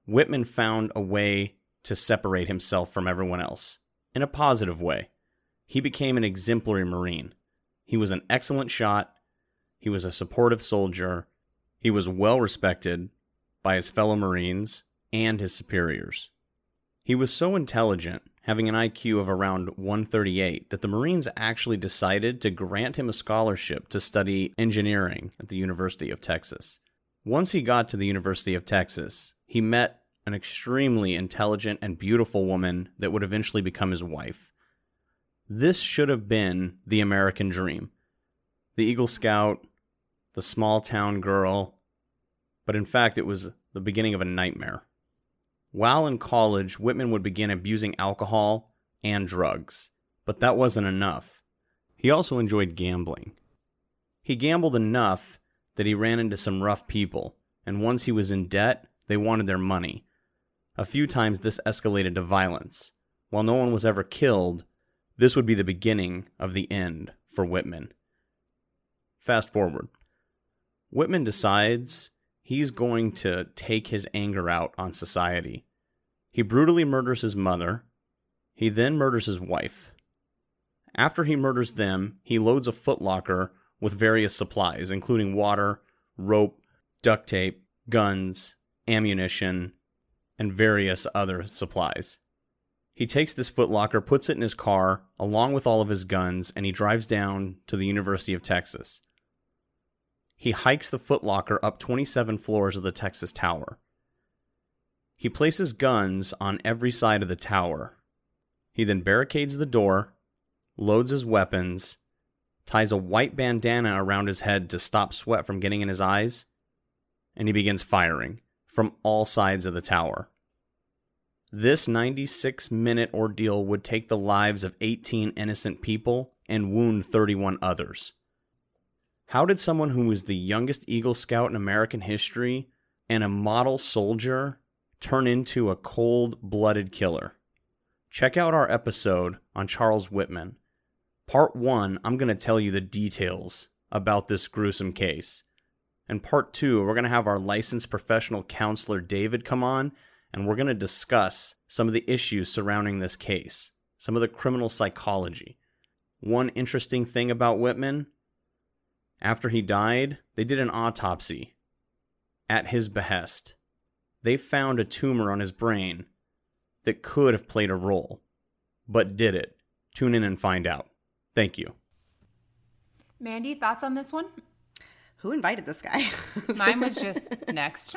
Whitman found a way to separate himself from everyone else in a positive way. He became an exemplary Marine. He was an excellent shot. He was a supportive soldier. He was well respected by his fellow Marines and his superiors. He was so intelligent, having an IQ of around 138, that the Marines actually decided to grant him a scholarship to study engineering at the University of Texas. Once he got to the University of Texas, he met an extremely intelligent and beautiful woman that would eventually become his wife. This should have been the American dream. The Eagle Scout, the small town girl, but in fact, it was the beginning of a nightmare. While in college, Whitman would begin abusing alcohol and drugs, but that wasn't enough. He also enjoyed gambling. He gambled enough that he ran into some rough people, and once he was in debt, they wanted their money. A few times this escalated to violence. While no one was ever killed, this would be the beginning of the end for Whitman. Fast forward. Whitman decides he's going to take his anger out on society. He brutally murders his mother. He then murders his wife. After he murders them, he loads a footlocker with various supplies, including water, rope, duct tape, guns, ammunition, and various other supplies. He takes this footlocker, puts it in his car, along with all of his guns, and he drives down to the University of Texas. He hikes the footlocker up 27 floors of the Texas Tower. He places guns on every side of the tower. He then barricades the door, loads his weapons, ties a white bandana around his head to stop sweat from getting in his eyes, and he begins firing from all sides of the tower. This 96 minute ordeal would take the lives of 18 innocent people and wound 31 others. How did someone who was the youngest Eagle Scout in American history and a model soldier turn into a cold blooded killer? Check out our episode on Charles Whitman. Part 1, I'm going to tell you the details about this gruesome case. And part 2, we're going to have our licensed professional counselor David come on and we're going to discuss some of the issues surrounding this case, some of the criminal psychology. One interesting thing about Whitman after he died, they did an autopsy at his behest. They found a tumor on his brain that could have played a role, but did it. Tune in and find out. Thank you. Mandy, thoughts on this one? Who invited this guy? (laughs) Mine was just next.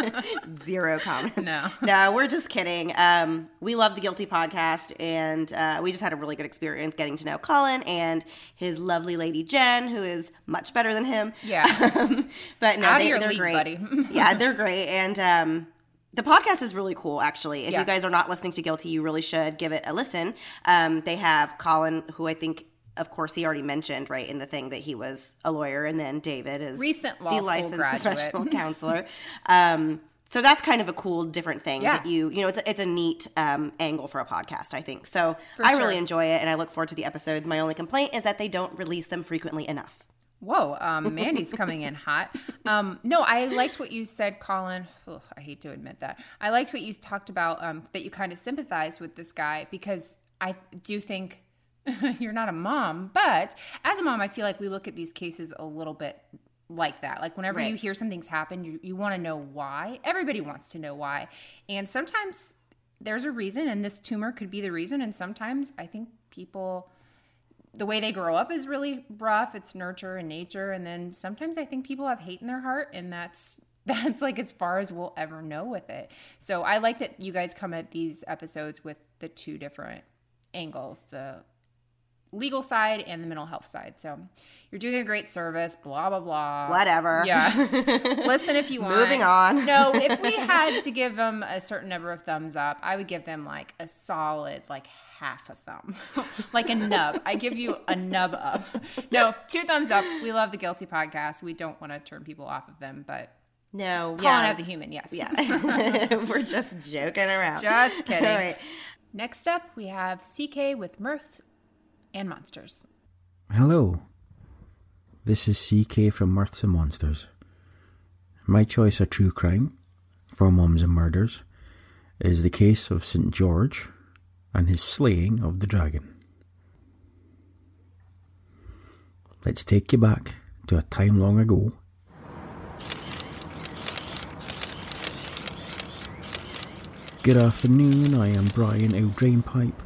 (laughs) Zero comments. No. No, we're just kidding. Um, we love the Guilty podcast, and uh, we just had a really good experience getting to know Colin and his lovely lady Jen, who is much better than him. Yeah. (laughs) Um, but no, Out they, league, great. buddy. yeah, they're great, and um, the podcast is really cool. Actually, if Yeah. you guys are not listening to Guilty, you really should give it a listen. Um, they have Colin, who I think. Of course, he already mentioned right in the thing that he was a lawyer, and then David is Recent law the school licensed graduate. professional (laughs) counselor. Um, so that's kind of a cool, different thing Yeah. that you, you know, it's a, it's a neat um, angle for a podcast, I think. So For I sure. really enjoy it, and I look forward to the episodes. My only complaint is that they don't release them frequently enough. Whoa, um, Mandy's coming in hot. (laughs) Um, no, I liked what you said, Colin. Ugh, I hate to admit that. I liked what you talked about um, that you kind of sympathized with this guy because I do think (laughs) you're not a mom, but as a mom, I feel like we look at these cases a little bit like that. Like whenever Right. you hear something's happened, you, you want to know why. Everybody wants to know why. And sometimes there's a reason, and this tumor could be the reason. And sometimes I think people the way they grow up is really rough. It's nurture and nature, and then sometimes I think people have hate in their heart, and that's (laughs) that's like as far as we'll ever know with it. So I like that you guys come at these episodes with the two different angles, the legal side and the mental health side. So you're doing a great service, blah, blah, blah. Whatever. Yeah. (laughs) Listen if you want. Moving on. (laughs) no, if we had to give them a certain number of thumbs up, I would give them like a solid, like half a thumb, (laughs) like a nub. I give you a nub up. No, two thumbs up. We love the Guilty podcast. We don't want to turn people off of them, but No, Colin yeah. as a human, yes. Yeah. We're just joking around. Just kidding. All right. Next up, we have CK with Mirth and Monsters. Hello. This is CK from Mirths and Monsters. My choice of true crime for Mums and Murders is the case of St. George and his slaying of the dragon. Let's take you back to a time long ago. Good afternoon, I am Brian O'Drainpipe,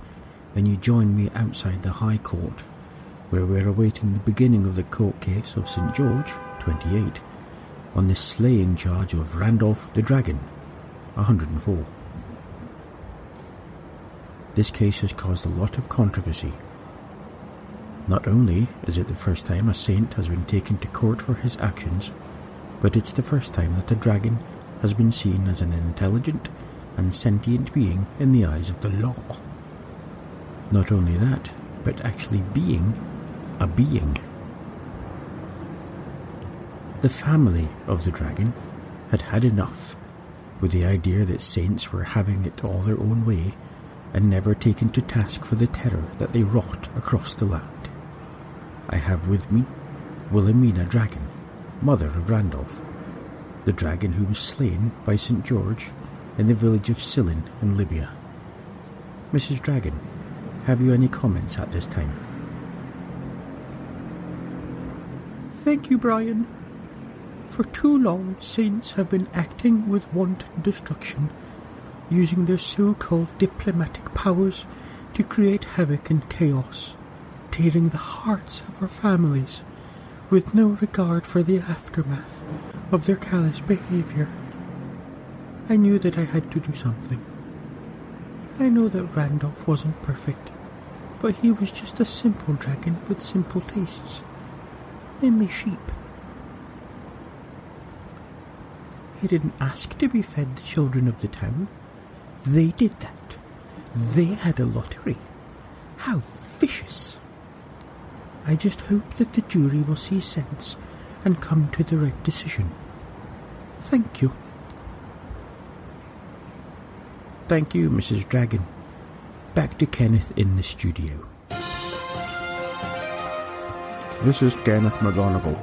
and you join me outside the High Court, where we're awaiting the beginning of the court case of St. George, 28, on the slaying charge of Randolph the Dragon, 104. This case has caused a lot of controversy. Not only is it the first time a saint has been taken to court for his actions, but it's the first time that a dragon has been seen as an intelligent and sentient being in the eyes of the law. Not only that, but actually being a being. The family of the dragon had had enough with the idea that saints were having it all their own way and never taken to task for the terror that they wrought across the land. I have with me Wilhelmina Dragon, mother of Randolph, the dragon who was slain by St. George in the village of Sillin in Libya. Mrs. Dragon, have you any comments at this time? Thank you, Brian. For too long, saints have been acting with wanton destruction, using their so called diplomatic powers to create havoc and chaos, tearing the hearts of our families, with no regard for the aftermath of their callous behaviour. I knew that I had to do something. I know that Randolph wasn't perfect, but he was just a simple dragon with simple tastes, mainly sheep. He didn't ask to be fed the children of the town. They did that. They had a lottery. How vicious! I just hope that the jury will see sense and come to the right decision. Thank you. Thank you, Mrs. Dragon. Back to Kenneth in the studio. This is Kenneth McGonagall.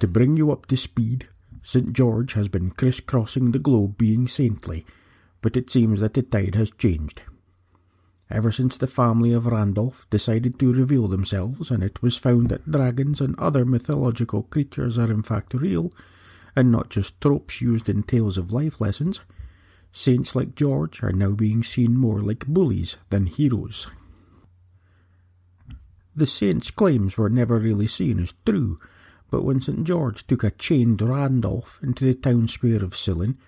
To bring you up to speed, St. George has been crisscrossing the globe being saintly, but it seems that the tide has changed. Ever since the family of Randolph decided to reveal themselves and it was found that dragons and other mythological creatures are in fact real, and not just tropes used in tales of life lessons, saints like George are now being seen more like bullies than heroes. The saint's claims were never really seen as true, but when St. George took a chained Randolph into the town square of Sillin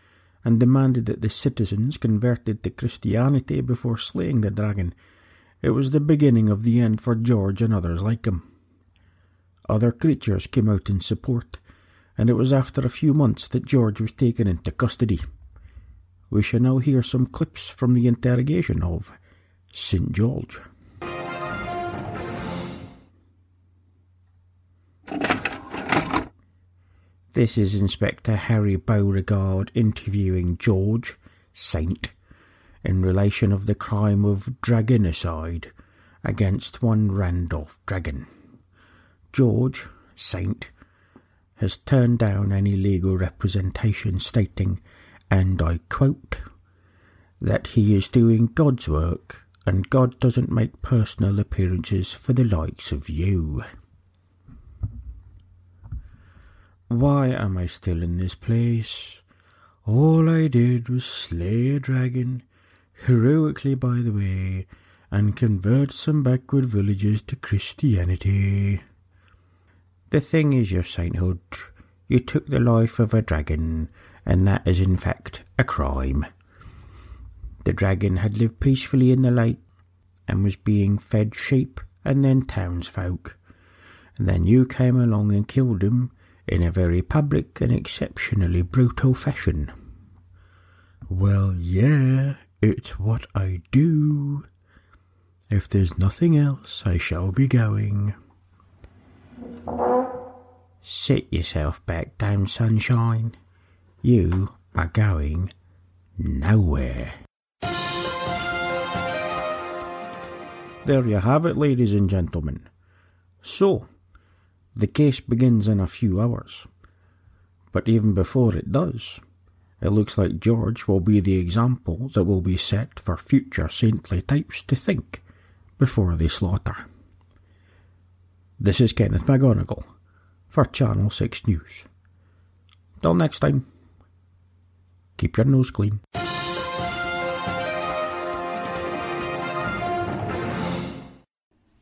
and demanded that the citizens converted to Christianity before slaying the dragon, it was the beginning of the end for George and others like him. Other creatures came out in support, and it was after a few months that George was taken into custody. We shall now hear some clips from the interrogation of St. George. This is Inspector Harry Beauregard interviewing George, Saint, in relation of the crime of dragonicide against one Randolph Dragon. George, Saint, has turned down any legal representation stating, and I quote, that he is doing God's work and God doesn't make personal appearances for the likes of you. Why am I still in this place? All I did was slay a dragon, heroically by the way, and convert some backward villages to Christianity. The thing is, your sainthood, you took the life of a dragon, and that is in fact a crime. The dragon had lived peacefully in the lake and was being fed sheep and then townsfolk. And then you came along and killed him in a very public and exceptionally brutal fashion. Well, yeah, it's what I do. If there's nothing else, I shall be going. Sit yourself back down, sunshine. You are going nowhere. There you have it, ladies and gentlemen. So, the case begins in a few hours. But even before it does, it looks like George will be the example that will be set for future saintly types to think before they slaughter. This is Kenneth McGonigal for Channel 6 News. Till next time, keep your nose clean.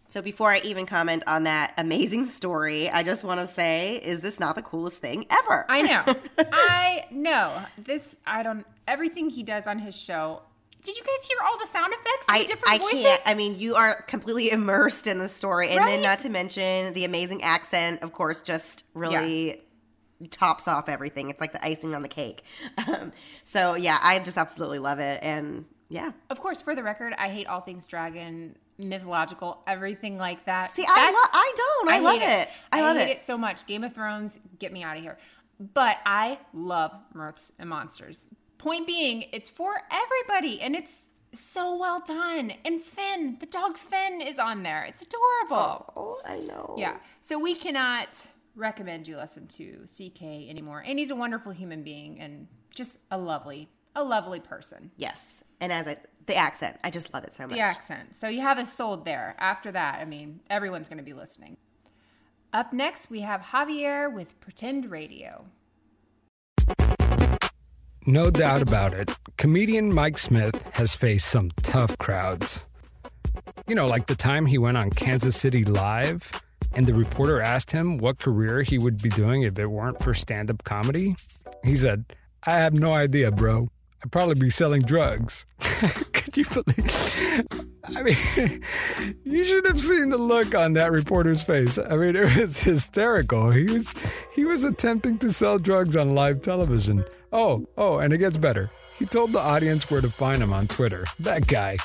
So before I even comment on that amazing story, I just want to say, is this not the coolest thing ever? I know. (laughs) I know. This I don't everything he does on his show. Did you guys hear all the sound effects? and I, the different I voices? can't. I mean, you are completely immersed in the story, and Right? then not to mention the amazing accent. Of course, just really tops off everything. It's like the icing on the cake. (laughs) Um, so yeah, I just absolutely love it, and yeah. Of course, for the record, I hate all things dragon, mythological, everything like that. See, I lo- I don't. I love hate it. I love hate it. it so much. Game of Thrones, get me out of here. But I love Mirths and Monsters. Point being, it's for everybody, and it's so well done. And Finn, the dog Finn, is on there. It's adorable. Oh, I know. Yeah. So we cannot recommend you listen to CK anymore. And he's a wonderful human being and just a lovely, a lovely person. Yes, and as I the accent, I just love it so much. The accent. So you have us sold there. After that, I mean, everyone's going to be listening. Up next, we have Javier with Pretend Radio. No doubt about it, comedian Mike Smith has faced some tough crowds. You know, like the time he went on Kansas City Live and the reporter asked him what career he would be doing if it weren't for stand up comedy. He said, I have no idea, bro. I'd probably be selling drugs. (laughs) Could you believe? I mean, (laughs) you should have seen the look on that reporter's face. I mean, (laughs) it was hysterical. He was he was attempting to sell drugs on live television. Oh, oh, and it gets better. He told the audience where to find him on Twitter. That guy.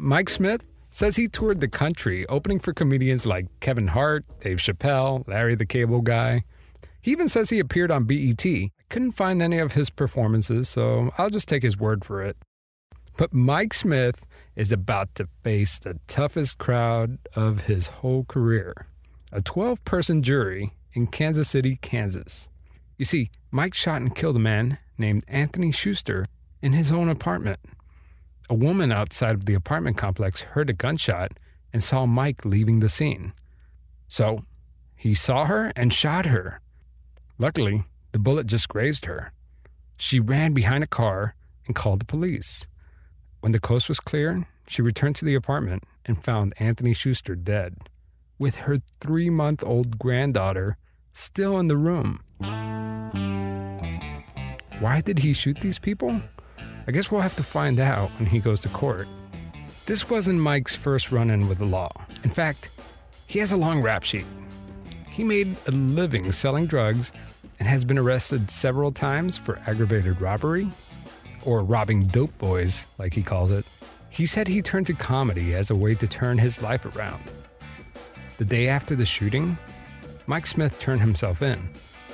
Mike Smith says he toured the country opening for comedians like Kevin Hart, Dave Chappelle, Larry the Cable Guy. He even says he appeared on BET. I couldn't find any of his performances, so I'll just take his word for it. But Mike Smith is about to face the toughest crowd of his whole career a 12 person jury in Kansas City, Kansas. You see, Mike shot and killed a man named Anthony Schuster in his own apartment. A woman outside of the apartment complex heard a gunshot and saw Mike leaving the scene. So he saw her and shot her. Luckily, the bullet just grazed her. She ran behind a car and called the police. When the coast was clear, she returned to the apartment and found Anthony Schuster dead, with her three month old granddaughter still in the room. Why did he shoot these people? I guess we'll have to find out when he goes to court. This wasn't Mike's first run in with the law. In fact, he has a long rap sheet. He made a living selling drugs and has been arrested several times for aggravated robbery, or robbing dope boys, like he calls it. He said he turned to comedy as a way to turn his life around. The day after the shooting, Mike Smith turned himself in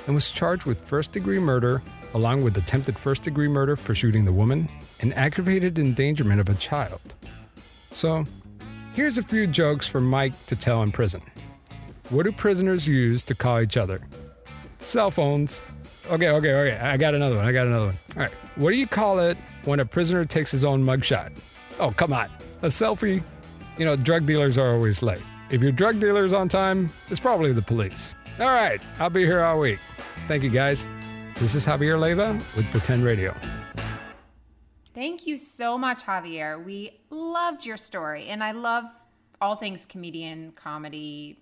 and was charged with first degree murder, along with attempted first degree murder for shooting the woman and aggravated endangerment of a child. So, here's a few jokes for Mike to tell in prison. What do prisoners use to call each other? Cell phones. Okay, okay, okay. I got another one. I got another one. All right. What do you call it when a prisoner takes his own mugshot? Oh, come on. A selfie? You know, drug dealers are always late. If your drug dealer's on time, it's probably the police. All right. I'll be here all week. Thank you, guys. This is Javier Leiva with Pretend Radio. Thank you so much, Javier. We loved your story, and I love all things comedian, comedy,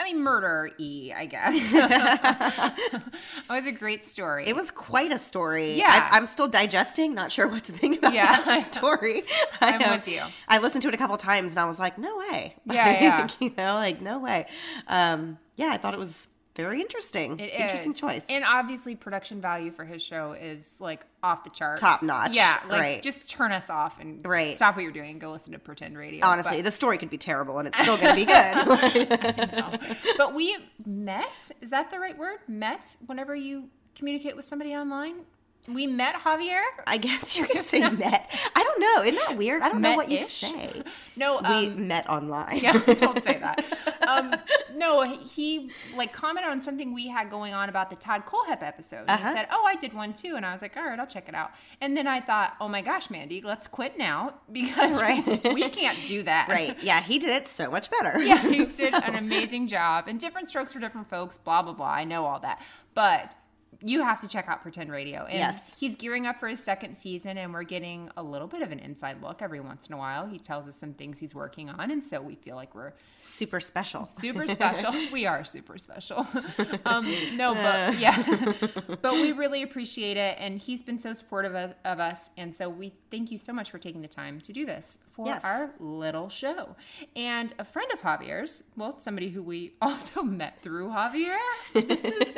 I mean, murder e, I guess. (laughs) it was a great story. It was quite a story. Yeah. I, am still digesting, not sure what to think about Yeah, that (laughs) story. (laughs) I'm I, with you. I listened to it a couple times and I was like, no way. Yeah, Like, yeah. you know, like, no way. Um, yeah, I thought it was very interesting. It interesting is. choice. And obviously, production value for his show is like off the charts. Top notch. Yeah. Like, Right. just turn us off and Right. stop what you're doing and go listen to Pretend Radio. Honestly, But- the story could be terrible and it's still going to be good. (laughs) (laughs) but we met is that the right word met whenever you communicate with somebody online we met javier I guess you could say (laughs) met. I don't know. Isn't that weird? I don't know what you say. no we um, met online. yeah don't say that (laughs) um no he, like commented on something we had going on about the todd Kohlhepp episode Uh-huh. he said oh i did one too and i was like all right i'll check it out and then i thought oh my gosh mandy let's quit now because Right. (laughs) we can't do that Right. Yeah, he did it so much better. yeah, he did an amazing job. And different strokes for different folks, blah, blah, blah. I know all that. But you have to check out Pretend Radio. And Yes. he's gearing up for his second season, and we're getting a little bit of an inside look every once in a while. He tells us some things he's working on, and so we feel like we're Super special. super special. (laughs) we are super special. (laughs) um, no, but (laughs) yeah, but we really appreciate it, and he's been so supportive of, of us, and so we thank you so much for taking the time to do this for Yes. our little show. And a friend of Javier's, well, somebody who we also met through Javier. This is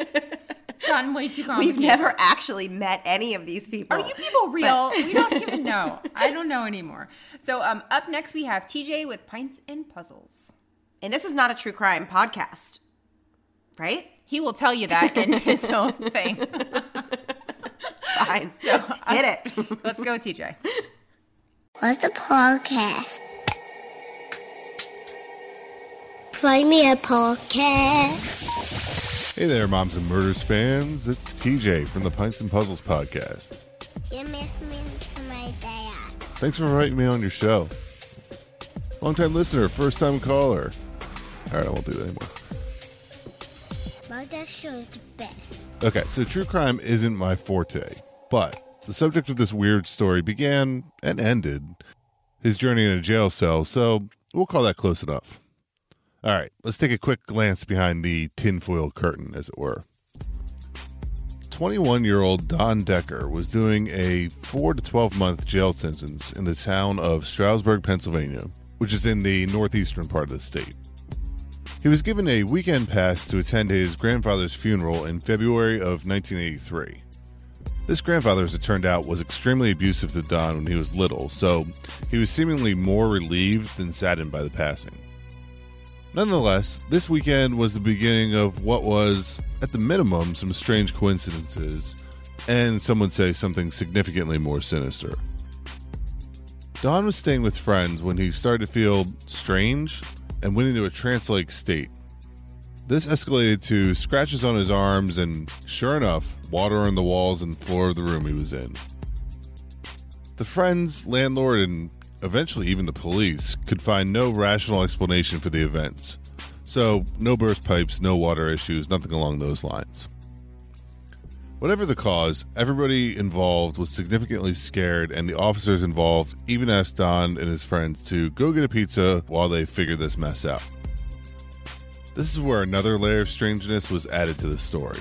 gotten way too complicated. We've never actually met any of these people. Are you people real? we don't even know. I don't know anymore. So um, up next we have TJ with Pints and Puzzles. And this is not a true crime podcast, right? He will tell you that in his (laughs) own thing. Fine. So Hit it. Let's go, TJ. What's the podcast? Play me a podcast. Hey there, Moms and Murders fans. It's TJ from the Pints and Puzzles podcast. You miss me to my dad. Thanks for inviting me on your show. Long time listener, first time caller. All right, I won't do that anymore. But that show's the best. Okay, so true crime isn't my forte, but the subject of this weird story began and ended his journey in a jail cell, so we'll call that close enough. All right, let's take a quick glance behind the tinfoil curtain, as it were. 21 year old Don Decker was doing a 4 to 12 month jail sentence in the town of Stroudsburg, Pennsylvania, which is in the northeastern part of the state. He was given a weekend pass to attend his grandfather's funeral in February of 1983. This grandfather, as it turned out, was extremely abusive to Don when he was little, so he was seemingly more relieved than saddened by the passing. Nonetheless, this weekend was the beginning of what was, at the minimum, some strange coincidences, and some would say something significantly more sinister. Don was staying with friends when he started to feel strange and went into a trance like state. This escalated to scratches on his arms and, sure enough, water on the walls and floor of the room he was in. The friends, landlord, and eventually even the police could find no rational explanation for the events. So, no burst pipes, no water issues, nothing along those lines. Whatever the cause, everybody involved was significantly scared, and the officers involved even asked Don and his friends to go get a pizza while they figured this mess out. This is where another layer of strangeness was added to the story.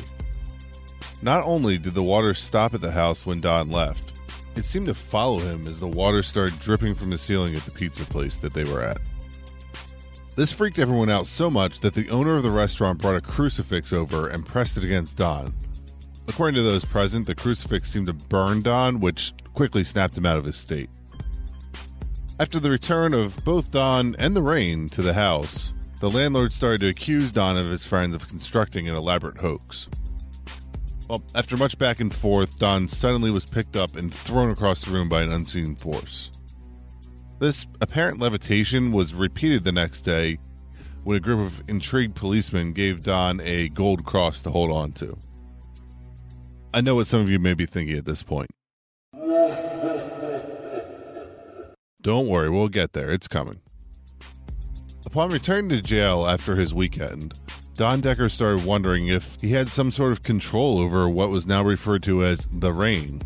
Not only did the water stop at the house when Don left, it seemed to follow him as the water started dripping from the ceiling at the pizza place that they were at. This freaked everyone out so much that the owner of the restaurant brought a crucifix over and pressed it against Don. According to those present, the crucifix seemed to burn Don, which quickly snapped him out of his state. After the return of both Don and the rain to the house, the landlord started to accuse Don and his friends of constructing an elaborate hoax. Well, after much back and forth, Don suddenly was picked up and thrown across the room by an unseen force. This apparent levitation was repeated the next day when a group of intrigued policemen gave Don a gold cross to hold on to. I know what some of you may be thinking at this point. Don't worry, we'll get there. It's coming. Upon returning to jail after his weekend, Don Decker started wondering if he had some sort of control over what was now referred to as the rain.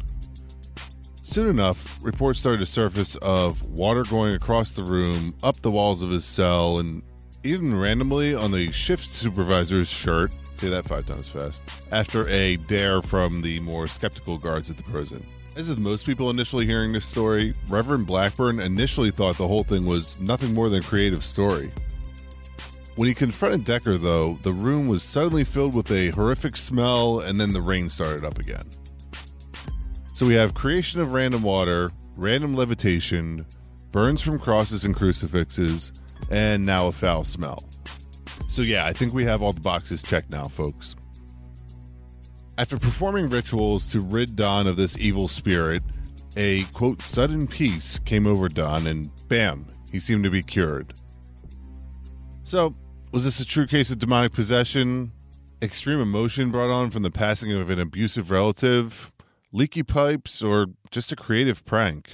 Soon enough, reports started to surface of water going across the room, up the walls of his cell, and even randomly on the shift supervisor's shirt. Say that five times fast. After a dare from the more skeptical guards at the prison. As with most people initially hearing this story, Reverend Blackburn initially thought the whole thing was nothing more than a creative story. When he confronted Decker, though, the room was suddenly filled with a horrific smell, and then the rain started up again. So we have creation of random water, random levitation, burns from crosses and crucifixes, and now a foul smell. So, yeah, I think we have all the boxes checked now, folks. After performing rituals to rid Don of this evil spirit, a quote, sudden peace came over Don, and bam, he seemed to be cured. So, was this a true case of demonic possession? Extreme emotion brought on from the passing of an abusive relative? Leaky pipes? Or just a creative prank?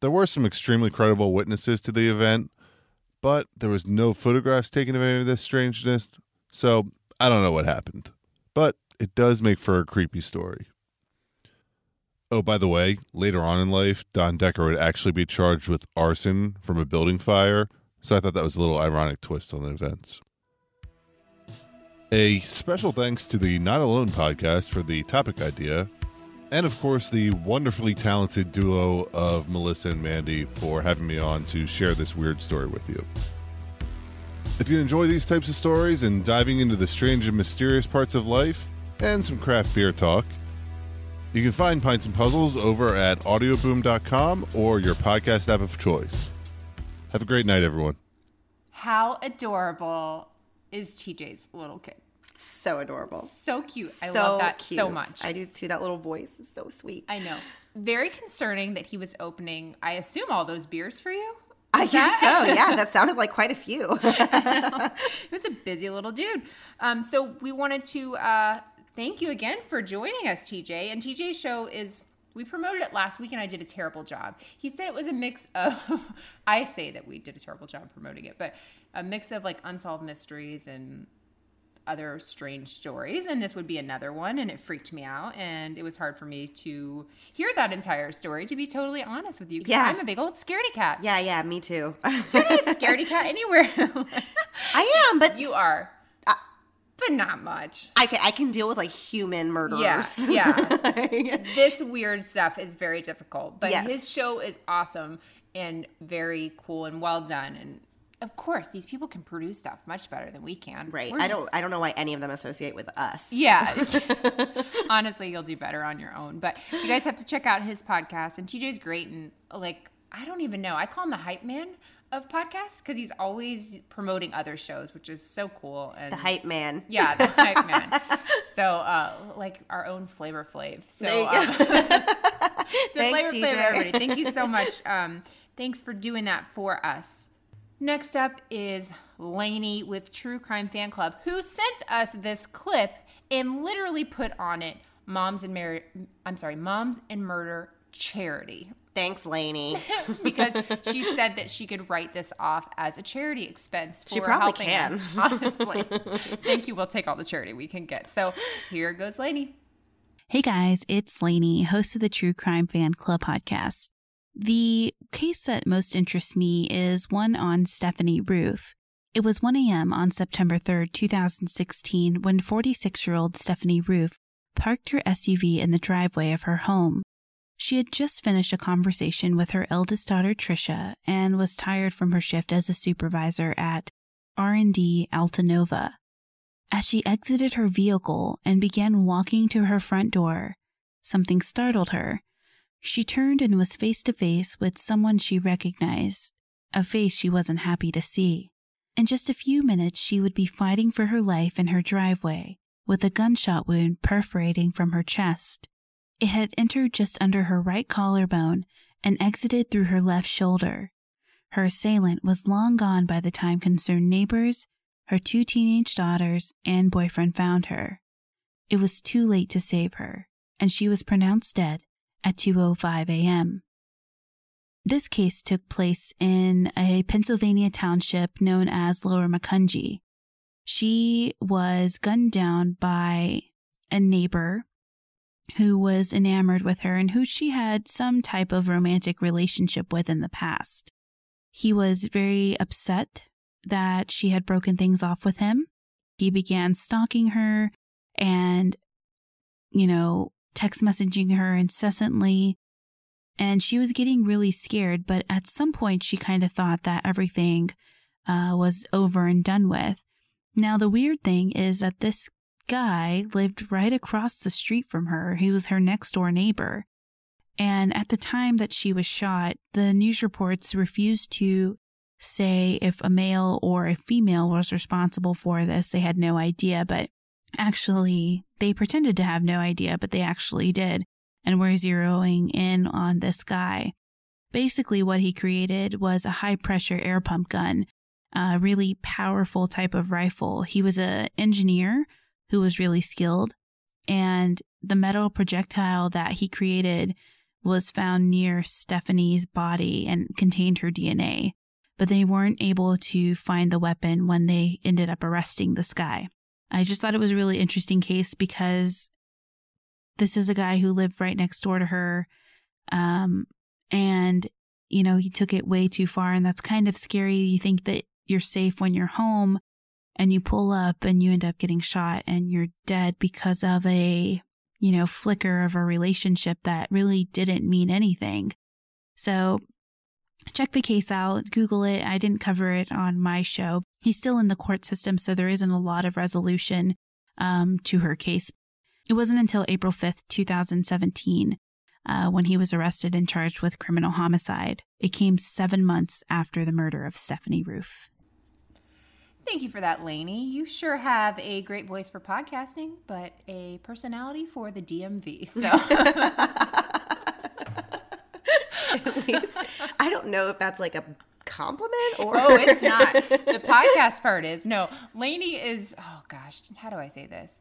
There were some extremely credible witnesses to the event, but there was no photographs taken of any of this strangeness, so I don't know what happened. But it does make for a creepy story. Oh, by the way, later on in life, Don Decker would actually be charged with arson from a building fire, so I thought that was a little ironic twist on the events. A special thanks to the Not Alone podcast for the topic idea, and of course, the wonderfully talented duo of Melissa and Mandy for having me on to share this weird story with you. If you enjoy these types of stories and diving into the strange and mysterious parts of life, and some craft beer talk, you can find Pints and Puzzles over at audioboom.com or your podcast app of choice. Have a great night, everyone. How adorable is TJ's little kid? So adorable. So cute. I so love that cute. so much. I do too. That little voice is so sweet. I know. Very concerning that he was opening, I assume, all those beers for you. I Is guess that- so. (laughs) Yeah, that sounded like quite a few. (laughs) (laughs) he was a busy little dude. Um, so we wanted to uh, thank you again for joining us, TJ. And TJ's show is we promoted it last week, and I did a terrible job. He said it was a mix of. (laughs) I say that we did a terrible job promoting it, but a mix of like unsolved mysteries and other strange stories and this would be another one and it freaked me out and it was hard for me to hear that entire story to be totally honest with you. Yeah. i'm a big old scaredy cat yeah, yeah, me too. you're not a scaredy (laughs) cat anywhere I am, but you are but not much I can I can deal with like human murderers. yeah yeah (laughs) this weird stuff is very difficult but Yes. his show is awesome and very cool and well done and of course these people can produce stuff much better than we can Right. We're I don't I don't know why any of them associate with us. Yeah. (laughs) Honestly, you'll do better on your own. But you guys have to check out his podcast. And TJ's great. And like, I don't even know. I call him the hype man of podcasts because he's always promoting other shows, which is so cool. And The hype man. Yeah, the (laughs) hype man. So, uh, like our own Flavor Flav. So, There you go. um, (laughs) the (laughs) Thanks, Flavor Flav, everybody. Thank you so much. Um, thanks for doing that for us. Next up is Lainey with True Crime Fan Club, who sent us this clip and literally put on it "Moms and Murder." I'm sorry, "Moms and Murder" charity. Thanks, Lainey. (laughs) because she said that she could write this off as a charity expense for She probably helping can. us. Honestly, (laughs) thank you. We'll take all the charity we can get. So here goes Lainey. Hey guys, it's Lainey, host of the True Crime Fan Club podcast. The case that most interests me is one on Stephanie Ruhf. It was 1 a.m. on September 3rd, 2016, when 46 year old Stephanie Ruhf parked her SUV in the driveway of her home. She had just finished a conversation with her eldest daughter Trisha and was tired from her shift as a supervisor at R&D Altanova. As she exited her vehicle and began walking to her front door, something startled her. She turned and was face to face with someone she recognized, a face she wasn't happy to see. In just a few minutes, she would be fighting for her life in her driveway, with a gunshot wound perforating from her chest. It had entered just under her right collarbone and exited through her left shoulder. Her assailant was long gone by the time concerned neighbors, her two teenage daughters, and boyfriend found her. It was too late to save her, and she was pronounced dead at 2:05 a.m. This case took place in a Pennsylvania township known as Lower Macungie. She was gunned down by a neighbor who was enamored with her and who she had some type of romantic relationship with in the past. He was very upset that she had broken things off with him. He began stalking her and, you know, text messaging her incessantly. And she was getting really scared, but at some point she kind of thought that everything uh, was over and done with. Now, the weird thing is that this guy lived right across the street from her. He was her next door neighbor. And at the time that she was shot, the news reports refused to say if a male or a female was responsible for this. They had no idea, but actually, they pretended to have no idea, but they actually did. And were zeroing in on this guy. Basically, what he created was a high pressure air pump gun, a really powerful type of rifle. He was an engineer who was really skilled, and the metal projectile that he created was found near Stephanie's body and contained her DNA, but they weren't able to find the weapon when they ended up arresting this guy. I just thought it was a really interesting case because this is a guy who lived right next door to her. Um, and, you know, he took it way too far. And that's kind of scary. You think that you're safe when you're home and you pull up and you end up getting shot and you're dead because of a you know, flicker of a relationship that really didn't mean anything. So check the case out, Google it. I didn't cover it on my show. He's still in the court system, so there isn't a lot of resolution um, to her case. It wasn't until April 5th, 2017, uh, when he was arrested and charged with criminal homicide. It came seven months after the murder of Stephanie Ruhf. Thank you for that, Lainey. You sure have a great voice for podcasting, but a personality for the DMV. So (laughs) At least I don't know if that's like a compliment or Oh, it's not. (laughs) The podcast part is. No, Lainey is oh gosh, how do I say this?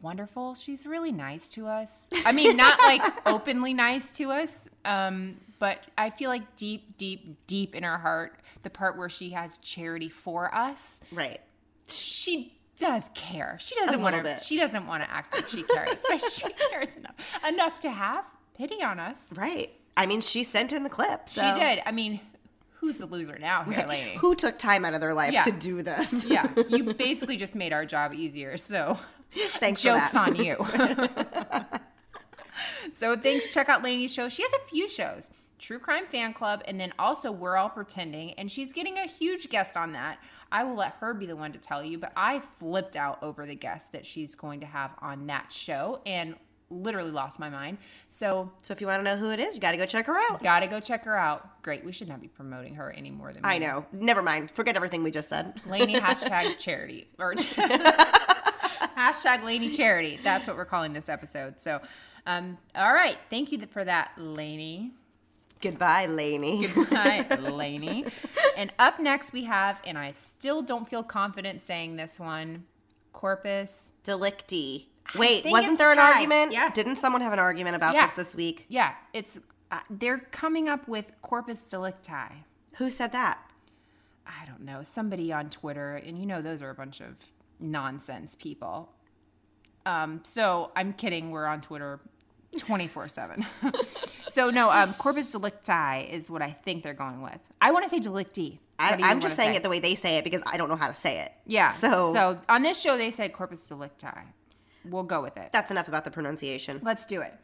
Wonderful. She's really nice to us. I mean, not like (laughs) openly nice to us, um, but I feel like deep, deep, deep in her heart, the part where she has charity for us. Right. She does care. She doesn't want to. She doesn't want to act like she cares, but (laughs) she cares enough enough to have pity on us. Right. I mean, she sent in the clip. She did. I mean, who's the loser now here, Right. Lainey? Who took time out of their life Yeah. to do this? yeah, you (laughs) basically just made our job easier. So, Thanks for jokes on you. (laughs) (laughs) so, thanks. Check out Lainey's show. She has a few shows. True Crime Fan Club, and then also We're All Pretending, and she's getting a huge guest on that. I will let her be the one to tell you, but I flipped out over the guest that she's going to have on that show and literally lost my mind. So, so if you want to know who it is, you got to go check her out. Got to go check her out. Great. We should not be promoting her any more than I know. Never mind. Forget everything we just said. Lainey (laughs) hashtag charity or hashtag Lainey charity. That's what we're calling this episode. So, um, all right. Thank you for that, Lainey. Goodbye, Lainey. Goodbye, (laughs) Lainey. And up next we have, and I still don't feel confident saying this one, Corpus Delicti. Wait, wasn't there an tied. argument? Yeah. Didn't someone have an argument about Yeah. this this week? Yeah, it's uh, they're coming up with Corpus Delicti. Who said that? I don't know. Somebody on Twitter, and you know those are a bunch of nonsense people. Um, so I'm kidding. We're on Twitter 24 seven. (laughs) So no, um, Corpus Delicti is what I think they're going with. I want to say Delicti. I, What do you I'm just saying say? it the way they say it because I don't know how to say it. Yeah. So, so on this show they said Corpus Delicti. We'll go with it. that's enough about the pronunciation. Let's do it.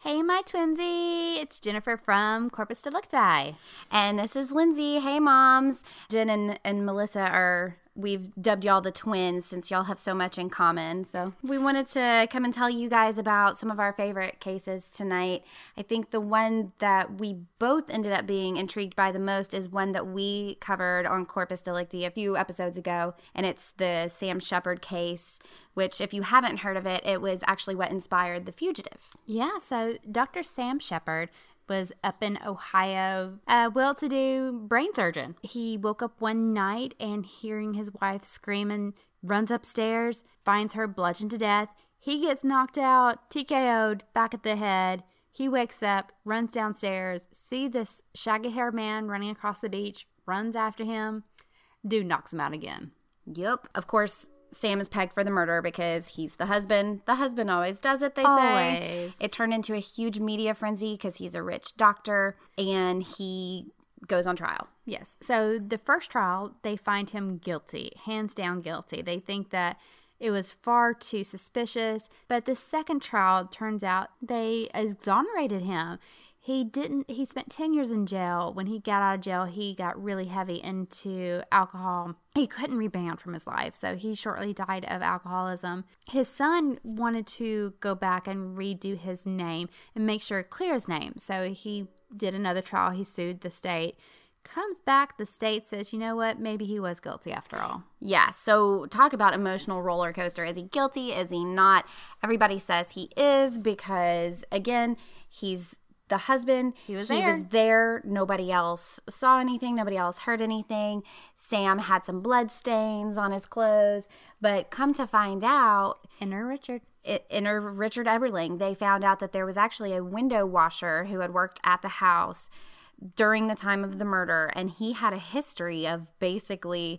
Hey, my twinsy. It's Jennifer from Corpus Delicti. And this is Lindsay. Hey, moms. Jen and, and Melissa are, we've dubbed y'all the twins since y'all have so much in common. So we wanted to come and tell you guys about some of our favorite cases tonight. I think the one that we both ended up being intrigued by the most is one that we covered on Corpus Delicti a few episodes ago. And it's the Sam Sheppard case, which, if you haven't heard of it, it was actually what inspired The Fugitive. Yeah, so Dr. Sam Sheppard was up in Ohio, a well to do brain surgeon. He woke up one night and hearing his wife screaming, runs upstairs, finds her bludgeoned to death. He gets knocked out, TKO'd back at the head. He wakes up, runs downstairs, see this shaggy haired man running across the beach, runs after him. Dude knocks him out again. Yep. Of course, Sam is pegged for the murder because he's the husband. The husband always does it, they say. It turned into a huge media frenzy because he's a rich doctor and he goes on trial. Yes. So the first trial, they find him guilty, hands down guilty. They think that it was far too suspicious. But the second trial turns out they exonerated him. He didn't, he spent 10 years in jail. When he got out of jail, he got really heavy into alcohol. He couldn't rebound from his life. So he shortly died of alcoholism. His son wanted to go back and redo his name and make sure it clear his name. So he did another trial. He sued the state. Comes back, the state says, you know what? Maybe he was guilty after all. Yeah, so talk about emotional roller coaster. Is he guilty? Is he not? Everybody says he is because, again, he's the husband. He was he there. was there. Nobody else saw anything. Nobody else heard anything. Sam had some blood stains on his clothes. But come to find out, Inner Richard. inner Richard Eberling, they found out that there was actually a window washer who had worked at the house during the time of the murder and he had a history of basically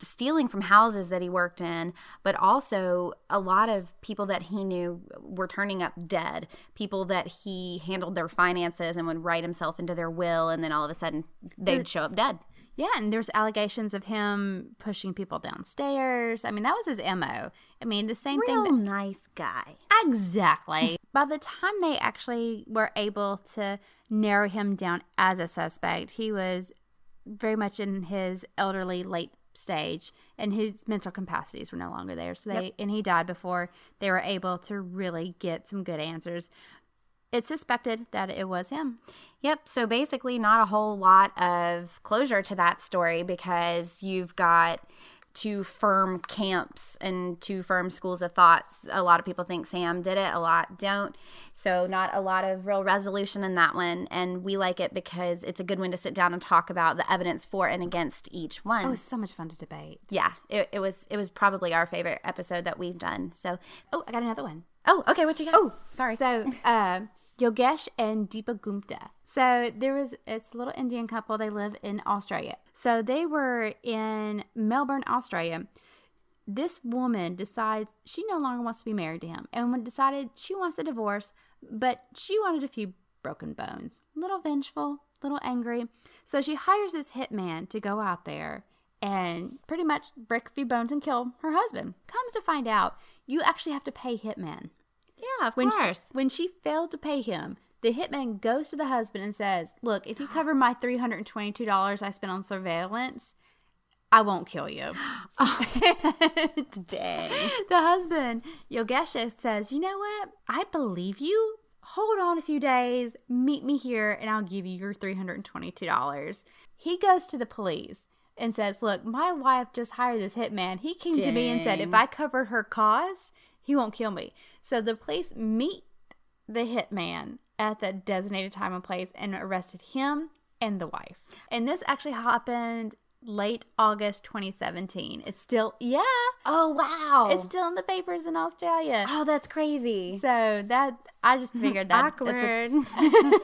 stealing from houses that he worked in but also a lot of people that he knew were turning up dead people that he handled their finances and would write himself into their will and then all of a sudden they'd show up dead Yeah, and there's allegations of him pushing people downstairs. I mean, that was his MO. I mean, the same Real thing. nice guy. Exactly. By the time they actually were able to narrow him down as a suspect, he was very much in his elderly late stage and his mental capacities were no longer there. So they Yep. and he died before they were able to really get some good answers. It's suspected that it was him. Yep. So basically, not a whole lot of closure to that story because you've got two firm camps and two firm schools of thought. A lot of people think Sam did it, a lot don't. So, not a lot of real resolution in that one. And we like it because it's a good one to sit down and talk about the evidence for and against each one. Oh, it was so much fun to debate. yeah, it, it was. It was probably our favorite episode that we've done. So, Oh, I got another one. oh, okay, what you got? Oh, sorry. So, (laughs) uh, Yogesh and Deepa Gupta. So there was this little Indian couple. They live in Australia. So they were in Melbourne, Australia. This woman decides she no longer wants to be married to him, and decided she wants a divorce, but she wanted a few broken bones. Little vengeful, little angry. So she hires this hitman to go out there and pretty much break a few bones and kill her husband. Comes to find out, you actually have to pay hitman. Yeah, of when course. She, when she failed to pay him, the hitman goes to the husband and says, Look, if you (gasps) cover my $322 I spent on surveillance, I won't kill you. (gasps) (laughs) Oh, (laughs) dang. The husband, Yogesha, says, You know what? I believe you. Hold on a few days, meet me here, and I'll give you your $322. He goes to the police and says, Look, my wife just hired this hitman. He came to me and said, If I covered her cost, he won't kill me. So the police meet the hitman at the designated time and place and arrested him and the wife. And this actually happened late August 2017. It's still, yeah. Oh, wow. It's still in the papers in Australia. Oh, that's crazy. So that, I just (laughs) figured that. Awkward. That's a,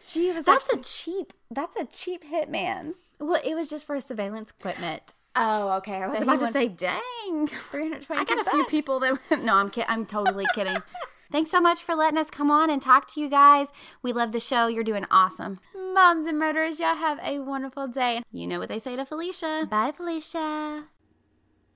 (laughs) she was That's actually, a cheap. That's a cheap hitman. well, it was just for surveillance equipment. Oh, okay. I was That about he to went- say, dang. (laughs) 322 I got a few people that. No, I'm kidding. I'm totally kidding. (laughs) Thanks so much for letting us come on and talk to you guys. We love the show. You're doing awesome. Moms and murderers, y'all have a wonderful day. You know what they say to Felicia. Bye, Felicia.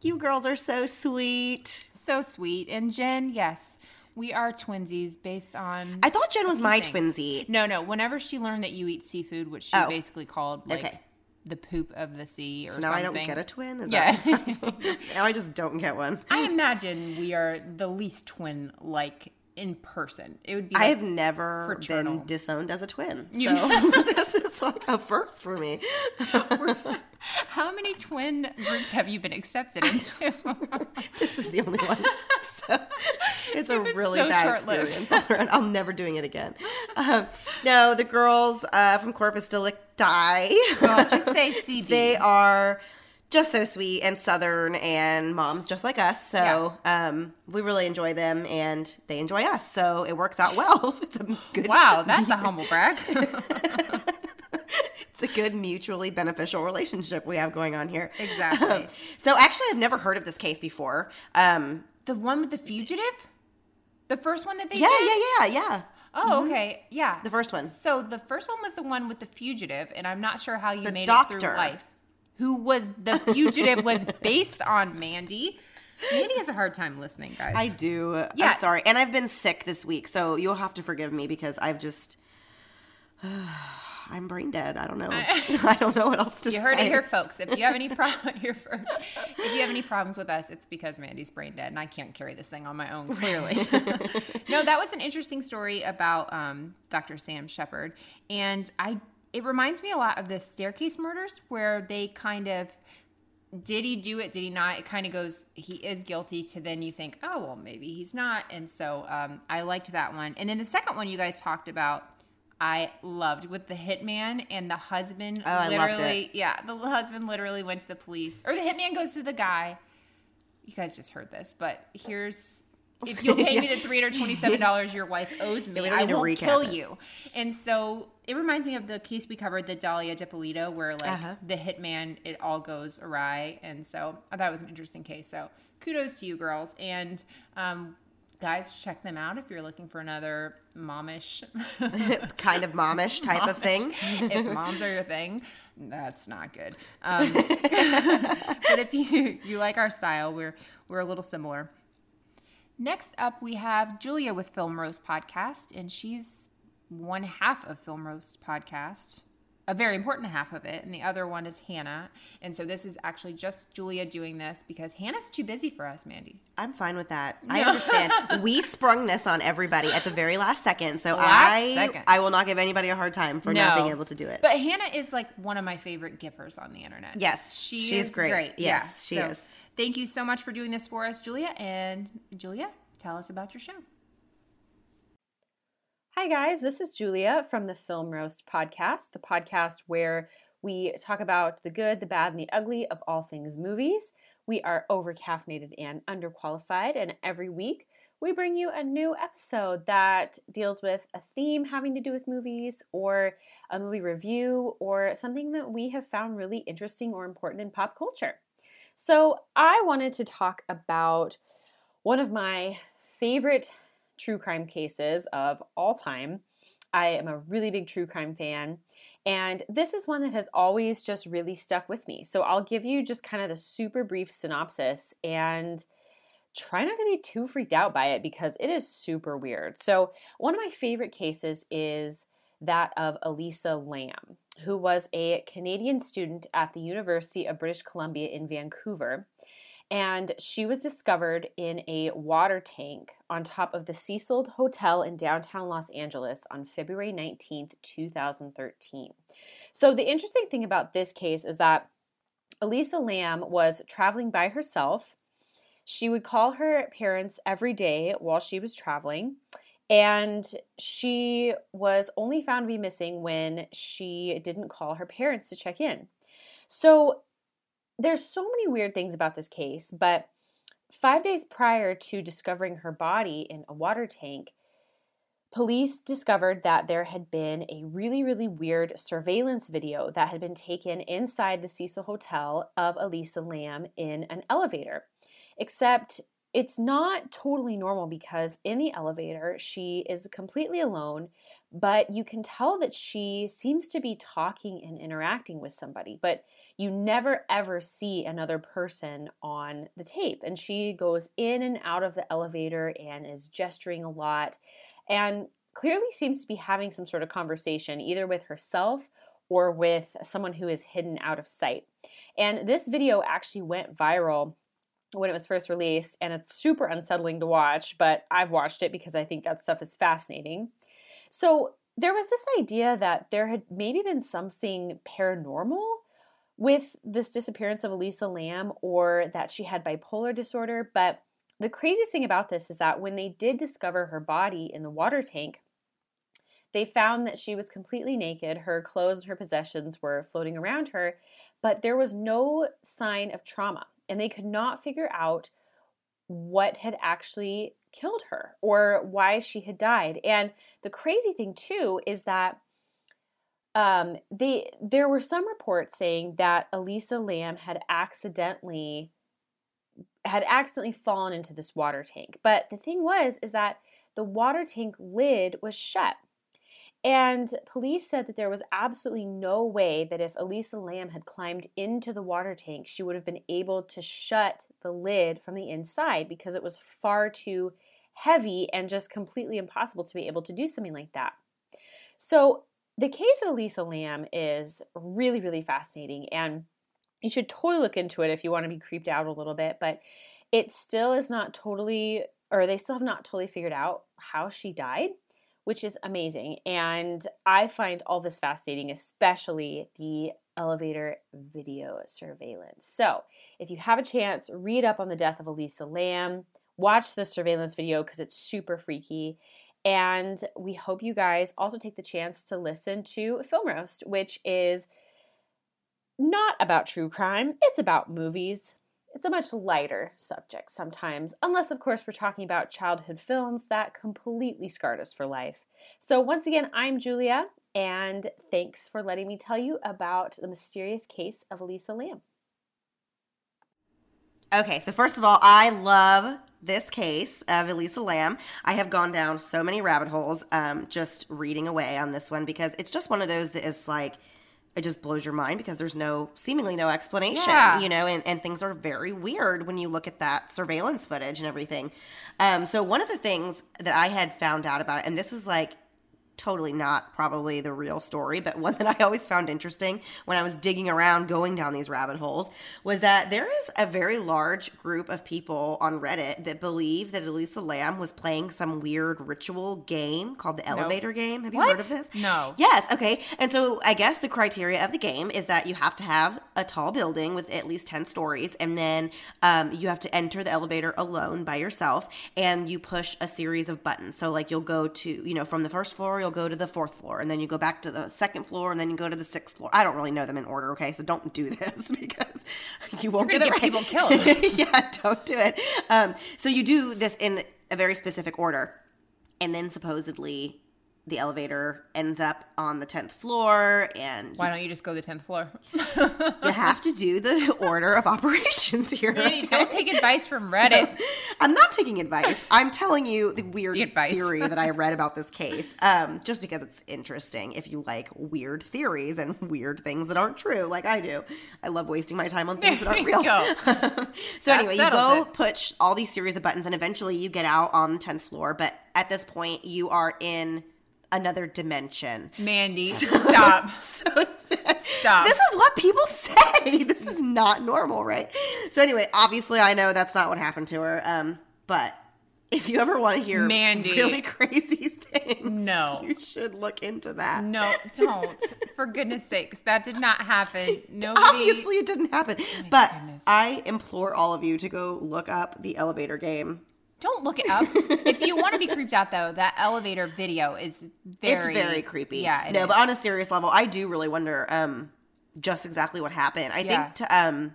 You girls are so sweet. So sweet. And Jen, yes, we are twinsies based on. I thought Jen was my things. twinsy. No, no. Whenever she learned that you eat seafood, which she Oh. basically called like Okay. The poop of the sea or So now I don't get a twin? Is yeah. that- (laughs) (laughs) now I just don't get one. I imagine we are the least twin like in person. It would be. I have never fraternal. been disowned as a twin. You- So (laughs) this (laughs) like a first for me. (laughs) How many twin groups have you been accepted into? (laughs) this is the only one. So it's a It was really so bad experience. I'm never doing it again. Um, no, the girls uh, from Corpus Delicti. Oh, just say CB. They are just so sweet and southern and moms just like us. So um, we really enjoy them and they enjoy us. So it works out well. It's a good wow, that's a humble brag. It's a good mutually beneficial relationship we have going on here. Exactly. Um, (laughs) so actually, I've never heard of this case before. Um, the one with the fugitive, the first one that they yeah, did? yeah, yeah, yeah. Oh, Mhm. okay. Yeah. The first one. So the first one was the one with the fugitive, and I'm not sure how you The made it doctor. through life. Who was the fugitive was based on Mandy. Mandy has a hard time listening, guys. I do. Yeah. I'm sorry. And I've been sick this week, so you'll have to forgive me because I've just. (sighs) I'm brain dead. I don't know. I (laughs) don't know what else to you say. heard it here, folks. If you have any (laughs) problem (laughs) here first, if you have any problems with us, it's because Mandy's brain dead, and I can't carry this thing on my own. Clearly, no. That was an interesting story about um, Dr. Sam Sheppard, and I. It reminds me a lot of the staircase murders, where they kind of did he do it? Did he not? It kind of goes, he is guilty to then you think, oh, well, maybe he's not. And so um, I liked that one. And then the second one you guys talked about, I loved with the hitman and the husband Oh, I loved literally, it. yeah, the husband literally went to the police. Or the hitman goes to the guy. You guys just heard this, but here's. If you'll pay (laughs) me the three hundred twenty-seven dollars your wife owes me, don't I won't kill it. you. And so it reminds me of the case we covered, the Dalia Dippolito, where like Uh-huh. the hitman, it all goes awry. And so I thought it was an interesting case. So kudos to you girls. And um, guys, check them out if you're looking for another momish, (laughs) kind of momish type of thing. if (laughs) moms are your thing, that's not good. Um, (laughs) but if you you like our style, we're we're a little similar. Next up, we have Julia with Film Roast Podcast, and she's one half of Film Roast Podcast, a very important half of it, and the other one is Hannah. And so this is actually just Julia doing this because Hannah's too busy for us, Mandy. I'm fine with that. I understand. (laughs) we sprung this on everybody at the very last second, so Last I second. I will not give anybody a hard time for not being able to do it. But Hannah is like one of my favorite givers on the internet. Yes, she she's is great. great. Yes, yeah. she So is. Thank you so much for doing this for us, Julia. And Julia, tell us about your show. Hi, guys. This is Julia from the Film Roast Podcast, the podcast where we talk about the good, the bad, and the ugly of all things movies. We are over caffeinated and underqualified, and every week we bring you a new episode that deals with a theme having to do with movies, or a movie review, or something that we have found really interesting or important in pop culture. So, I wanted to talk about one of my favorite true crime cases of all time. I am a really big true crime fan, and this is one that has always just really stuck with me. So I'll give you just kind of the super brief synopsis and try not to be too freaked out by it because it is super weird. So, one of my favorite cases is that of Elisa Lam, who was a Canadian student at the University of British Columbia in Vancouver and she was discovered in a water tank on top of the Cecil Hotel in downtown Los Angeles on February 19th, 2013. So, the interesting thing about this case is that Elisa Lam was traveling by herself. She would call her parents every day while she was traveling, and she was only found to be missing when she didn't call her parents to check in. So, there's so many weird things about this case, but five days prior to discovering her body in a water tank, police discovered that there had been a really, really weird surveillance video that had been taken inside the Cecil Hotel of Elisa Lam in an elevator. Except it's not totally normal because in the elevator, she is completely alone, but you can tell that she seems to be talking and interacting with somebody. But you never ever see another person on the tape. And she goes in and out of the elevator and is gesturing a lot and clearly seems to be having some sort of conversation either with herself or with someone who is hidden out of sight. And this video actually went viral when it was first released, and it's super unsettling to watch, but I've watched it because I think that stuff is fascinating. So, there was this idea that there had maybe been something paranormal with this disappearance of Elisa Lam or that she had bipolar disorder. But the craziest thing about this is that when they did discover her body in the water tank, they found that she was completely naked. Her clothes and her possessions were floating around her, but there was no sign of trauma. And they could not figure out what had actually killed her or why she had died. And the crazy thing, too, is that um, they there were some reports saying that Elisa Lam had accidentally had accidentally fallen into this water tank. But the thing was is that the water tank lid was shut. And police said that there was absolutely no way that if Elisa Lam had climbed into the water tank, she would have been able to shut the lid from the inside because it was far too heavy and just completely impossible to be able to do something like that. So, the case of Elisa Lam is really, really fascinating. And you should totally look into it if you want to be creeped out a little bit. But it still is not totally, or they still have not totally figured out how she died which is amazing. And I find all this fascinating, especially the elevator video surveillance. So, if you have a chance, read up on the death of Elisa Lam, watch the surveillance video because it's super freaky. And we hope you guys also take the chance to listen to Film Roast, which is not about true crime, it's about movies. It's a much lighter subject sometimes, unless, of course, we're talking about childhood films that completely scarred us for life. So, once again, I'm Julia, and thanks for letting me tell you about the mysterious case of Elisa Lam. Okay, so first of all, I love this case of Elisa Lam. I have gone down so many rabbit holes um, just reading away on this one because it's just one of those that is like, it just blows your mind because there's no seemingly no explanation Yeah. you know and, and things are very weird when you look at that surveillance footage and everything um, so one of the things that i had found out about it and this is like totally not probably the real story but one that i always found interesting when i was digging around going down these rabbit holes was that there is a very large group of people on reddit that believe that elisa lam was playing some weird ritual game called the Nope. elevator game have you What? heard of this No. Yes, okay. And so I guess the criteria of the game is that you have to have a tall building with at least 10 stories, and then um, you have to enter the elevator alone by yourself, and you push a series of buttons. So, like, you'll go to, you know, from the first floor, you'll go to the fourth floor, and then you go back to the second floor, and then you go to the sixth floor. I don't really know them in order, okay? So don't do (laughs) this (laughs) because you won't get get right. people killed. (laughs) yeah, don't do it. Um, so you do this in a very specific order, and then supposedly the elevator ends up on the 10th floor and Why don't you just go to the 10th floor? (laughs) you have to do the (laughs) order of operations here Mandy, don't take advice from Reddit. So, i'm not taking advice i'm telling you the weird theory that i read about this case um, just because it's interesting if you like weird theories and weird things that aren't true like i do i love wasting my time on things that aren't real (laughs) so That anyway you go it. push all these series of buttons and eventually you get out on the 10th floor but at this point you are in another dimension Mandy, stop. (laughs) stop. this is what people (laughs) say. This is not normal, right? So anyway, obviously I know that's not what happened to her. Um, but if you ever want to hear Mandy. really (laughs) crazy things, No. you should look into that. No, don't. For goodness sakes, that did not happen. Nobody. Obviously, it didn't happen. but I implore all of you to go look up the elevator game. Don't look it up. if you want to be creeped out, though, that elevator video is very. it's very creepy. Yeah. no, is. but on a serious level, I do really wonder um just exactly what happened. I Yeah. think to um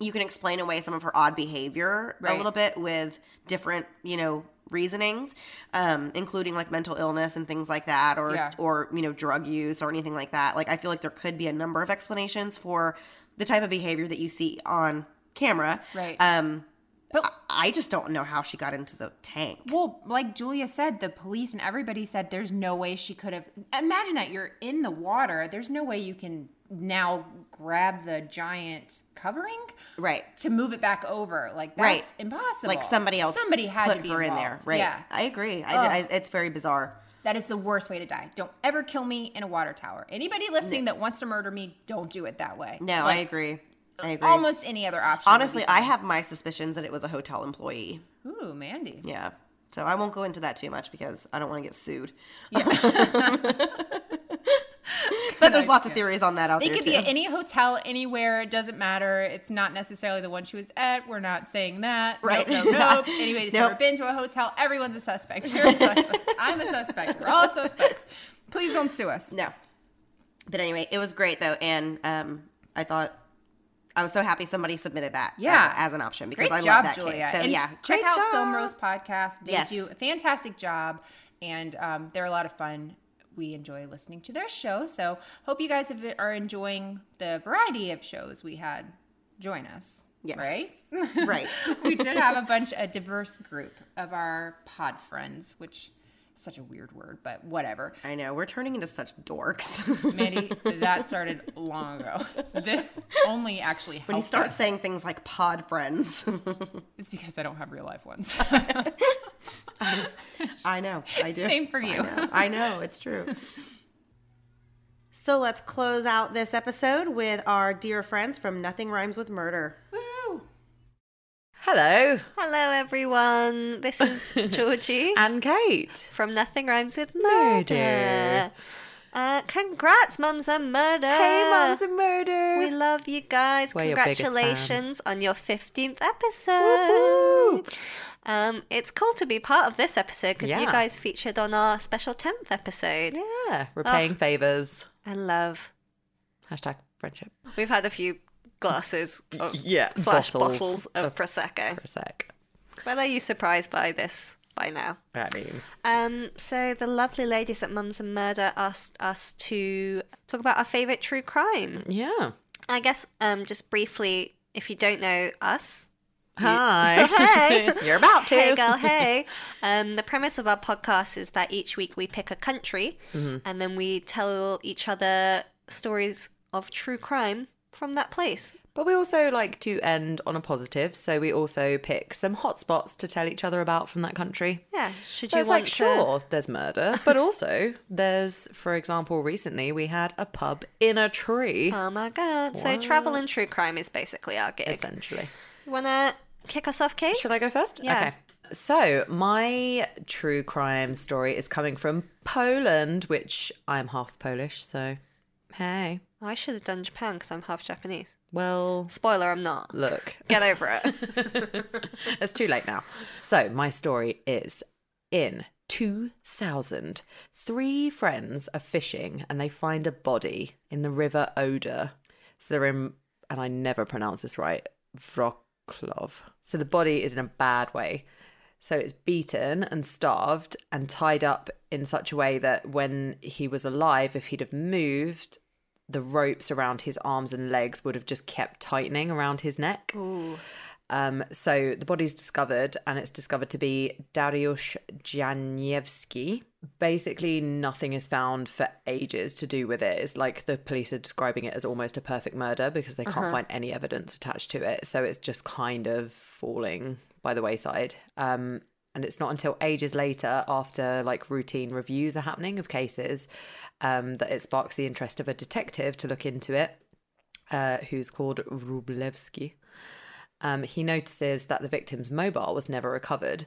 you can explain away some of her odd behavior a little bit with different, you know, reasonings, um, including like mental illness and things like that, or Yeah. or you know, drug use or anything like that. Like I feel like there could be a number of explanations for the type of behavior that you see on camera. Right. Um but I just don't know how she got into the tank. Well, like Julia said, the police and everybody said there's no way she could have. Imagine that you're in the water. There's no way you can now grab the giant covering, right, to move it back over. Like that's Right. impossible. Like somebody else somebody had put to be her in there. Right. Yeah, I agree. I, I, it's very bizarre. that is the worst way to die. Don't ever kill me in a water tower. Anybody listening that wants to murder me, don't do it that way. No, I agree. I agree. Almost any other option. Honestly, I have my suspicions that it was a hotel employee. Ooh, Mandy. Yeah. So I won't go into that too much because I don't want to get sued. (laughs) (laughs) but there's lots of theories on that out They there could too. be at any hotel anywhere. It doesn't matter. It's not necessarily the one she was at. We're not saying that. Right. Nope, nope, nope. (laughs) Anybody that's Nope. never been to a hotel, everyone's a suspect. You're a suspect. I'm a suspect. We're all suspects. Please don't sue us. No. But anyway, it was great though, and um, I thought I was so happy somebody submitted that. Yeah. as, as an option because Great I job, love that Julia. case. So and yeah, check out job. Film Roast Podcast. They Yes. do a fantastic job, and um, they're a lot of fun. We enjoy listening to their show. So hope you guys have, are enjoying the variety of shows we had join us. Yes. Right? Right. (laughs) we did have a bunch, a diverse group of our pod friends, which such a weird word, but whatever. I know. We're turning into such dorks. (laughs) Mandy, that (laughs) started long ago. This only actually helped when you start us. saying things like pod friends. (laughs) It's because I don't have real life ones. I know. I do. Same for you. I know, I know, it's true. So let's close out this episode with our dear friends from Nothing Rhymes with Murder. Hello. Hello, everyone. This is (laughs) Georgie and Kate from Nothing Rhymes with Murder. Murder. Uh, congrats, Mums and Murder. Hey, Mums and Murder. We love you guys. We're your Congratulations on your 15th episode. Um, it's cool to be part of this episode because you guys featured on our special 10th episode. Yeah, repaying Oh, favors. I love. Hashtag friendship. We've had a few glasses of Yeah, slash bottles bottles, of, of prosecco. Prosecco. But are you surprised by this by now? I mean, Um, so the lovely ladies at Mums and Murder asked us to talk about our favorite true crime. Yeah. I guess um, just briefly, if you don't know us. Hi. (laughs) hey. (laughs) You're about to. Hey, girl, hey. Um, the premise of our podcast is that each week we pick a country Mhm. and then we tell each other stories of true crime from that place. But we also like to end on a positive, so we also pick some hotspots to tell each other about from that country. Yeah. Should so you it's want like, to- sure, there's murder, (laughs) but also there's, for example, recently we had a pub in a tree. Oh my god. So What? travel and true crime is basically our gig. Essentially. You wanna kick us off, Kate? Should I go first? Yeah. Okay. So, my true crime story is coming from Poland, which I'm half Polish, so hey. I should have done Japan because I'm half Japanese. Well, spoiler, I'm not. Look. (laughs) Get over it. (laughs) it's too late now. So, my story is in 2000, three friends are fishing and they find a body in the river Oder. So, they're in, and I never pronounce this right, Wroclaw. So, the body is in a bad way. So, it's beaten and starved and tied up in such a way that when he was alive, if he'd have moved, the ropes around his arms and legs would have just kept tightening around his neck. Um, so the body's discovered, and it's discovered to be Dariusz Janiszewski. Basically, nothing is found for ages to do with it. It's like the police are describing it as almost a perfect murder because they can't Uh-huh. find any evidence attached to it. So it's just kind of falling by the wayside. Um, and it's not until ages later, after like routine reviews are happening of cases, um, that it sparks the interest of a detective to look into it, uh, who's called Rublewski. Um, he notices that the victim's mobile was never recovered.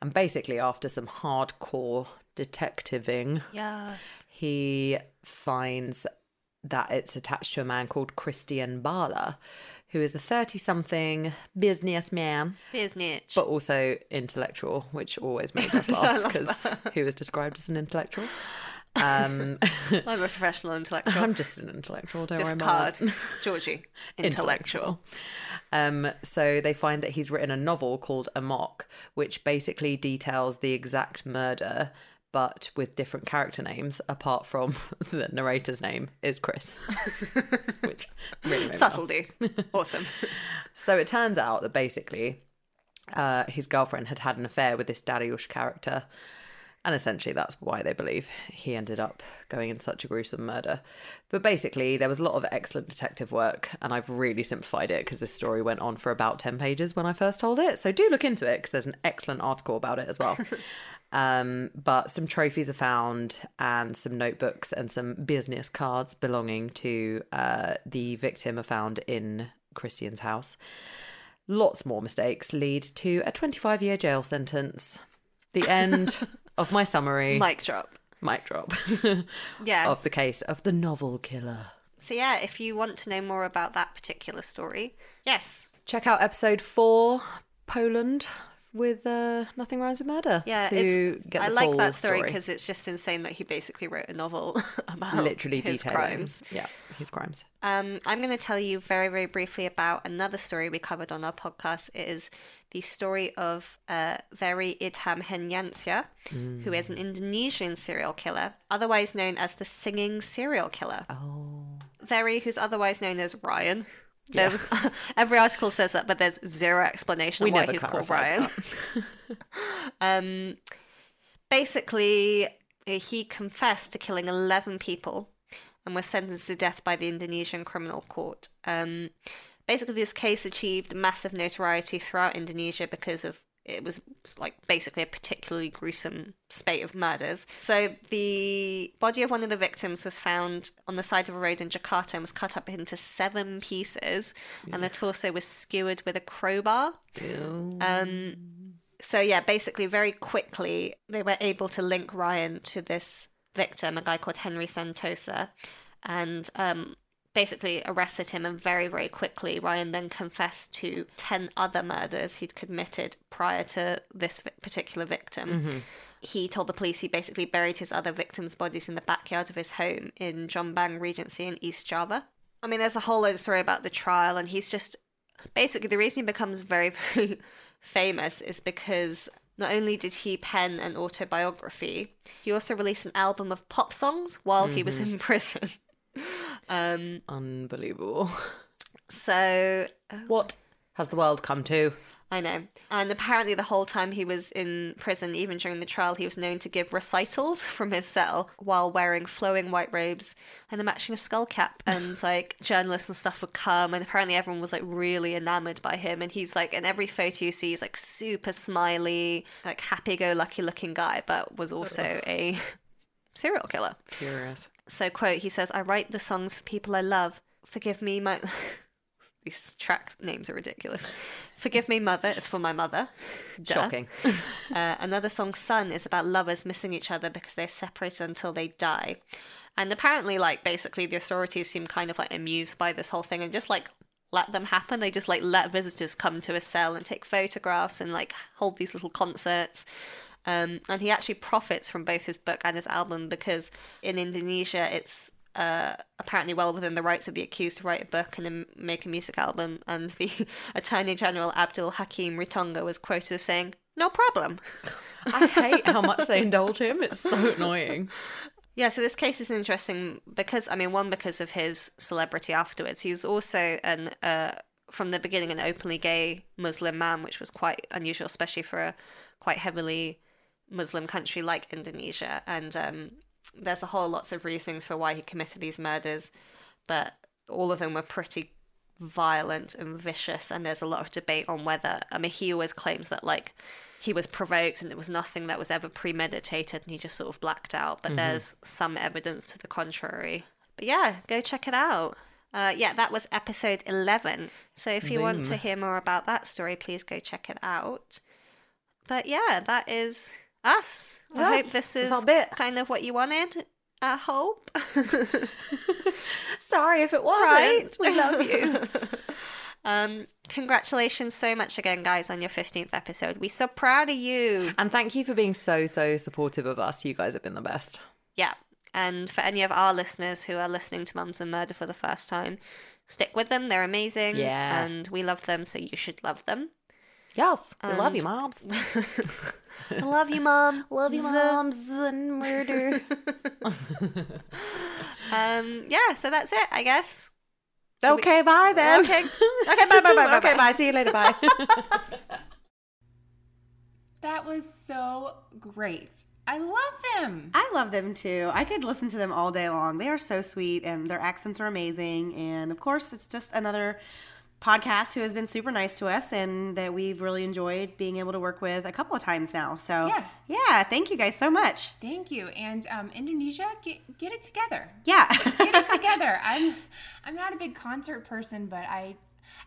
And basically, after some hardcore detectiving, Yes. he finds that it's attached to a man called Krystian Bala, who is a 30 something businessman. Business. But also intellectual, which always made us (laughs) laugh because who is described as an intellectual? Um, (laughs) I'm a professional intellectual. I'm just an intellectual, don't Just worry about card. it. (laughs) Georgie. Intellectual. Um, so they find that he's written a novel called Amok, which basically details the exact murder, but with different character names, apart from (laughs) the narrator's name is Chris. which really. Subtlety. Awesome. So it turns out that basically uh, his girlfriend had had an affair with this Dariusz character. And essentially, that's why they believe he ended up going in such a gruesome murder. But basically, there was a lot of excellent detective work, and I've really simplified it because this story went on for about 10 pages when I first told it. So do look into it because there's an excellent article about it as well. (laughs) um, but some trophies are found, and some notebooks and some business cards belonging to uh, the victim are found in Krystian's house. Lots more mistakes lead to a 25 year jail sentence. The end (laughs) of my summary. Mic drop. Mic drop. (laughs) Yeah. Of the case of the novel killer. So yeah, if you want to know more about that particular story, yes. Check out episode four, Poland, with uh, Nothing Rhymes with Murder. Yeah, to get the I like that story story. because it's just insane that he basically wrote a novel (laughs) about literally his detailing crimes. Yeah, his crimes. Um, I'm going to tell you very, very briefly about another story we covered on our podcast. It is the story of uh, Very Idham Henyansyah, who is an Mm. Indonesian serial killer, otherwise known as the Singing Serial Killer. Oh. Very, who's otherwise known as Ryan. There was (laughs) every article says that, but there's zero explanation We of why he's called Ryan. (laughs) Um, basically, he confessed to killing eleven people and was sentenced to death by the Indonesian criminal court. Um, basically, this case achieved massive notoriety throughout Indonesia because of it was like basically a particularly gruesome spate of murders. So the body of one of the victims was found on the side of a road in Jakarta and was cut up into seven pieces, and the torso was skewered with a crowbar. Um, so yeah, basically, very quickly they were able to link Ryan to this victim, a guy called Henry Santosa, and um, basically arrested him. And very, very quickly, Ryan then confessed to ten other murders he'd committed prior to this particular victim. Mhm. He told the police he basically buried his other victims' bodies in the backyard of his home in Jombang Regency in East Java. I mean, there's a whole load of story about the trial, and he's just basically the reason he becomes very, (laughs) very famous is because not only did he pen an autobiography, he also released an album of pop songs while he was Mhm. in prison. Um, Unbelievable. So, what has the world come to? I know. And apparently, the whole time he was in prison, even during the trial, he was known to give recitals from his cell while wearing flowing white robes and a matching skull cap. (laughs) And like journalists and stuff would come, and apparently, everyone was like really enamored by him. And he's like, in every photo you see, he's like super smiley, like happy go lucky looking guy, but was also a (laughs) serial killer. Curious. So, quote, he says, I write the songs for people I love. Forgive me, my. (laughs) These track names are ridiculous. Forgive me, mother. It's for my mother. Duh. Shocking. (laughs) uh, another song, Sun, is about lovers missing each other because they're separated until they die. And apparently, like, basically, the authorities seem kind of like amused by this whole thing and just like let them happen. They just like let visitors come to his cell and take photographs and like hold these little concerts. Um, and he actually profits from both his book and his album because in Indonesia it's uh, apparently well within the rights of the accused to write a book and then make a music album. And the (laughs) Attorney General Abdul Hakim Ritonga was quoted as saying, "No problem." (laughs) I hate how much they indulge him. It's so annoying. (laughs) Yeah, so this case is interesting because I mean, one because of his celebrity afterwards. He was also an uh, from the beginning an openly gay Muslim man, which was quite unusual, especially for a quite heavily Muslim country like Indonesia. And um, there's a whole lots of reasons for why he committed these murders, but all of them were pretty violent and vicious. And there's a lot of debate on whether I mean he always claims that like he was provoked and it was nothing that was ever premeditated and he just sort of blacked out. But Mhm. there's some evidence to the contrary. But yeah, go check it out. Uh, yeah, that was episode 11. So if you want to hear more about that story, please go check it out. But yeah, that is us. I Us. hope this is bit. kind of what you wanted. I hope. (laughs) Sorry if it wasn't. Right? We love you. (laughs) um, congratulations so much again, guys, on your 15th episode. We're so proud of you. And thank you for being so, so supportive of us. You guys have been the best. Yeah. And for any of our listeners who are listening to Mums and Murder for the first time, stick with them. They're amazing. Yeah. And we love them, so you should love them. Yes. We love you, And- moms. (laughs) I love you, Mom. Love you, moms and murder. (laughs) um, yeah, so that's it, I guess. Should we- okay, bye then. Okay. (laughs) Okay, bye, bye, bye, bye. Okay, bye. See you later. Bye. That was so great. I love them. I love them too. I could listen to them all day long. They are so sweet and their accents are amazing. And of course, it's just another podcast who has been super nice to us and that we've really enjoyed being able to work with a couple of times now. So, Yeah. yeah thank you guys so much. Thank you. And um, Indonesia, get get it together. Yeah. get it together. (laughs) I'm I'm not a big concert person, but I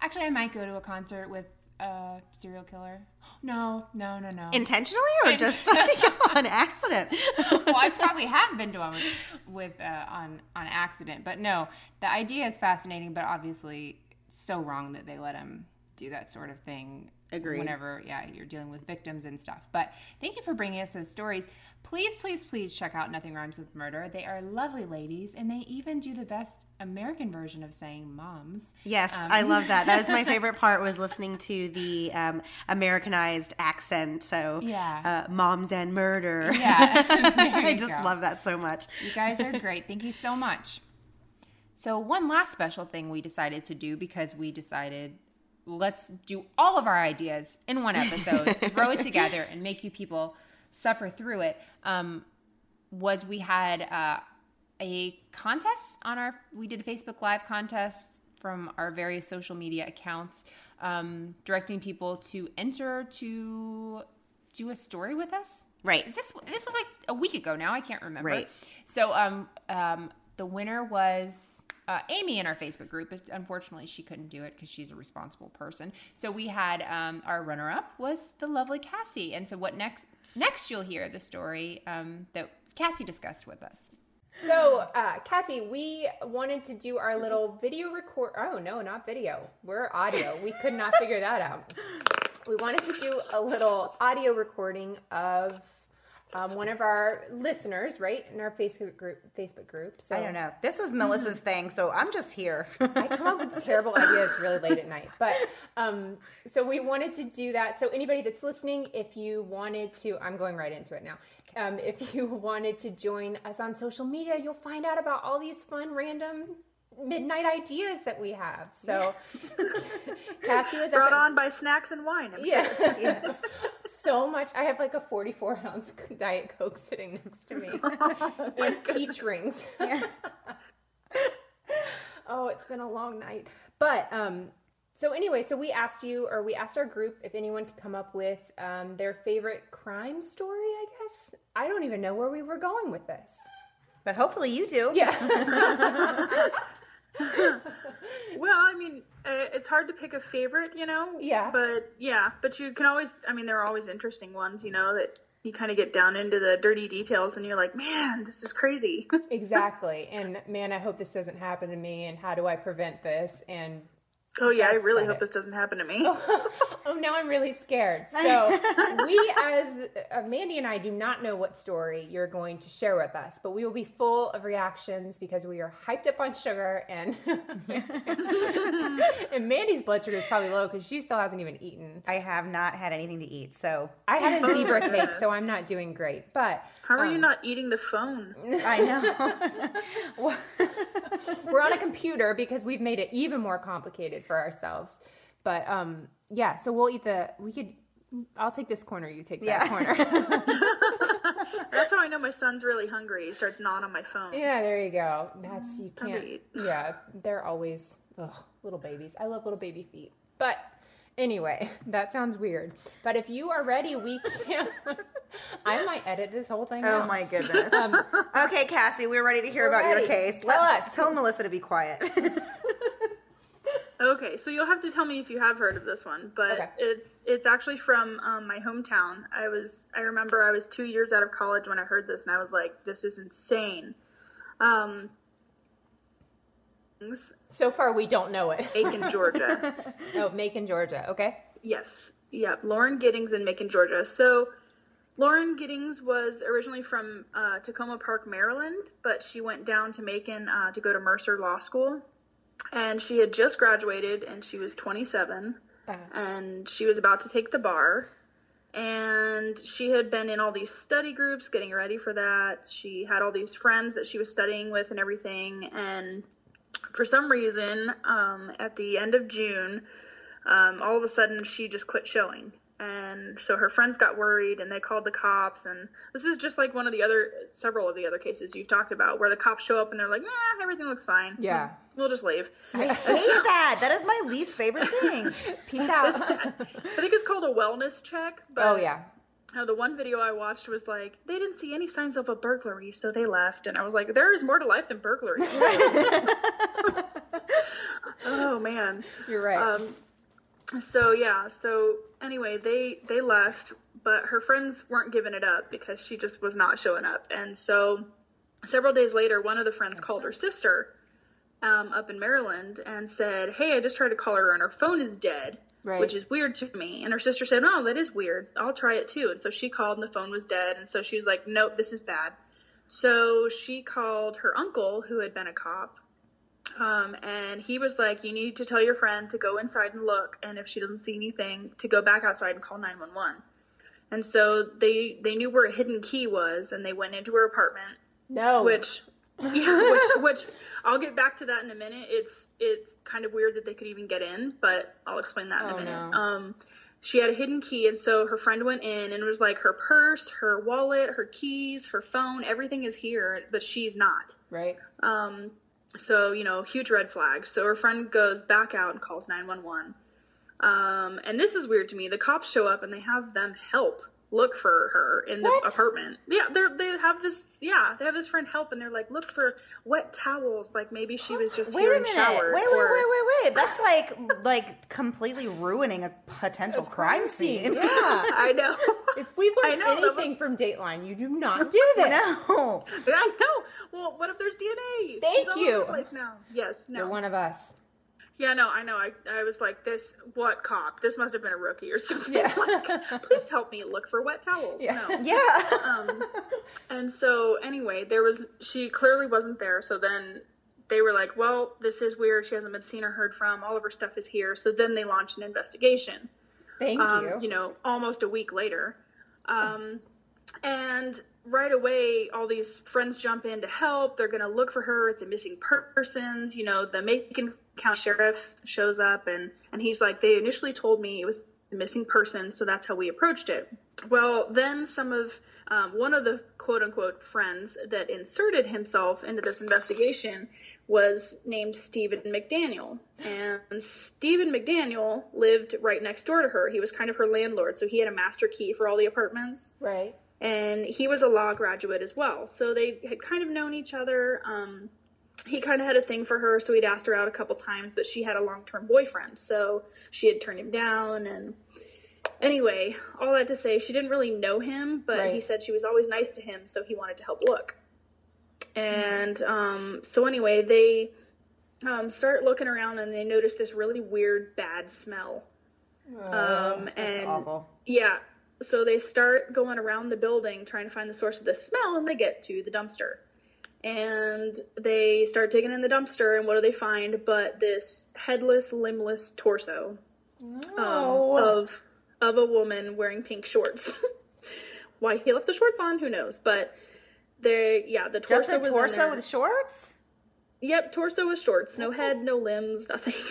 actually I might go to a concert with a serial killer. No, no, no, no. Intentionally or just (laughs) on accident? well, I probably have been to one with, with uh, on on accident, but no, the idea is fascinating, but obviously so wrong that they let him do that sort of thing. Agreed. Whenever, yeah, you're dealing with victims and stuff. But thank you for bringing us those stories. Please, please, please check out Nothing Rhymes with Murder. They are lovely ladies, and they even do the best American version of saying moms. Yes, Um, I (laughs) love that. That was my favorite part was listening to the um, Americanized accent. So, Yeah. uh, moms and murder. Yeah. (laughs) (laughs) I just go. love that so much. You guys are great. Thank you so much. So, one last special thing we decided to do because we decided let's do all of our ideas in one episode, (laughs) throw it together, and make you people suffer through it. Um, was we had uh, a contest on our, we did a Facebook Live contest from our various social media accounts, um, directing people to enter to do a story with us. Right. Is this this was like a week ago now? I can't remember. Right. So um um the winner was uh, Amy in our Facebook group. But unfortunately, she couldn't do it because she's a responsible person. So we had um, our runner-up was the lovely Cassie. And so what next? Next, you'll hear the story um, that Cassie discussed with us. So, uh, Cassie, we wanted to do our little video record. Oh, no, not video. We're audio. We could not figure that out. We wanted to do a little audio recording of um, one of our listeners, right, in our Facebook group. Facebook group. So I don't know. This was Melissa's thing, so I'm just here. I come up with terrible ideas really late at night. But um, so we wanted to do that. So anybody that's listening, if you wanted to, I'm going right into it now. Um, if you (laughs) wanted to join us on social media, you'll find out about all these fun, random midnight ideas that we have. So Cassie was (laughs) brought up at- on by snacks and wine. I'm yeah. sure. (laughs) yes. So much. I have like a 44 ounce (laughs) Diet Coke sitting next to me. and peach rings. oh, it's been a long night. But um so anyway, so we asked you or we asked our group if anyone could come up with um, their favorite crime story, I guess. I don't even know where we were going with this. But hopefully you do. Yeah. (laughs) well, I mean, uh, it's hard to pick a favorite, you know. Yeah. But yeah, but you can always. I mean, there are always interesting ones, you know, that you kind of get down into the dirty details, and you're like, man, this is crazy. (laughs) exactly. And man, I hope this doesn't happen to me and how do I prevent this? And oh yeah, I really hope it. this doesn't happen to me. (laughs) oh, now I'm really scared. So, (laughs) we, as uh, Mandy and I, do not know what story you're going to share with us, but we will be full of reactions because we are hyped up on sugar, and (laughs) and Mandy's blood sugar is probably low because she still hasn't even eaten. I have not had anything to eat, so I had a zebra cake, so. I'm not doing great. But How are you um, not eating the phone? I know. (laughs) we're on a computer because we've made it even more complicated for ourselves. But um, yeah, so we'll eat the. We could. I'll take this corner. You take that Yeah. corner. (laughs) That's how I know my son's really hungry. He starts gnawing on my phone. Yeah, there you go. That's you time to can't. eat. Yeah, they're always ugh, little babies. I love little baby feet. But anyway, (laughs) that sounds weird. But if you are ready, we can. (laughs) I might edit this whole thing. Oh out. my (laughs) goodness. Um, okay, Cassie, we're ready to hear We're about your ready. case. Tell Let- us. Tell Melissa to be quiet. Okay, so you'll have to tell me if you have heard of this one, but Okay. it's it's actually from um, my hometown. I was I remember I was two years out of college when I heard this, and I was like, "This is insane." Um, so far, we don't know it. Macon, Georgia. (laughs) oh, Macon, Georgia. Okay. Yes. Yep. Lauren Giddings in Macon, Georgia. So Lauren Giddings was originally from uh, Takoma Park, Maryland, but she went down to Macon uh, to go to Mercer Law School. And she had just graduated and she was 27 and she was about to take the bar. And she had been in all these study groups getting ready for that. She had all these friends that she was studying with and everything. And for some reason, um, at the end of June, um, all of a sudden she just quit showing. And so her friends got worried and they called the cops. And this is just like one of the other, several of the other cases you've talked about where the cops show up and they're like, nah, everything looks fine. Yeah. We'll just leave. I hate that. That is my least favorite thing. (laughs) Peace out. I think it's called a wellness check. But Oh yeah. Uh, the one video I watched was like, they didn't see any signs of a burglary, so they left. And I was like, there is more to life than burglary. (laughs) oh, man. You're right. Um, so, yeah. So, anyway, they, they left, but her friends weren't giving it up because she just was not showing up. And so, several days later, one of the friends called her sister um, up in Maryland and said, Hey, I just tried to call her and her phone is dead. Right. Which is weird to me. And her sister said, Oh, that is weird. I'll try it too. And so she called and the phone was dead. And so she was like, Nope, this is bad. So she called her uncle, who had been a cop. Um, and he was like, You need to tell your friend to go inside and look. And if she doesn't see anything, to go back outside and call 911. And so they they knew where a hidden key was and they went into her apartment. No. Which yeah, (laughs) which which I'll get back to that in a minute. It's it's kind of weird that they could even get in, but I'll explain that in Oh, a minute. no. Um, she had a hidden key, and so her friend went in, and it was like her purse, her wallet, her keys, her phone, everything is here, but she's not. Right. Um, so you know, huge red flag. So her friend goes back out and calls nine one one. Um, and this is weird to me. The cops show up and they have them help look for her in the What? apartment. Yeah, they they have this. Yeah, they have this friend help, and they're like, look for wet towels. Like maybe she was just Wait here a and minute. showered. Wait, wait, or- wait, wait, wait. That's like like completely ruining a potential crime scene. Yeah. (laughs) I know. If we (laughs) I learn know, that anything from Dateline, you do not do (laughs) this. No. I know. Well, what if there's DNA? Thank She's all you. over the place now. Yes. No. You're one of us. Yeah, no, I know. I, I was like, this, what cop? This must have been a rookie or something. Yeah. (laughs) Like, please help me look for wet towels. Yeah. No. (laughs) Yeah. Um, and so, anyway, there was, she clearly wasn't there. So then they were like, well, this is weird. She hasn't been seen or heard from. All of her stuff is here. So then they launched an investigation. Thank um, you. You know, almost a week later. Um, and right away, all these friends jump in to help. They're going to look for her. It's a missing persons. You know, the Macon County Sheriff shows up and, and he's like, they initially told me it was a missing person, so that's how we approached it. Well, then some of um, one of the quote unquote friends that inserted himself into this investigation was named Stephen McDaniel. And Stephen McDaniel lived right next door to her. He was kind of her landlord, so he had a master key for all the apartments. Right. And he was a law graduate as well. So they had kind of known each other. Um, he kind of had a thing for her, so he'd asked her out a couple times, but she had a long term boyfriend. So she had turned him down. And anyway, all that to say, she didn't really know him, but he said she was always nice to him, so he wanted to help look. And um, so anyway, they um, start looking around and they notice this really weird, bad smell. Um, That's and awful. yeah, so they start going around the building trying to find the source of the smell, and they get to the dumpster. And they start digging in the dumpster, and what do they find but this headless, limbless torso No. um, of of a woman wearing pink shorts. (laughs) Why he left the shorts on, who knows? But they, yeah, the torso Just a was in torso there. with shorts? Yep, torso with shorts, no head, no limbs, nothing. (laughs)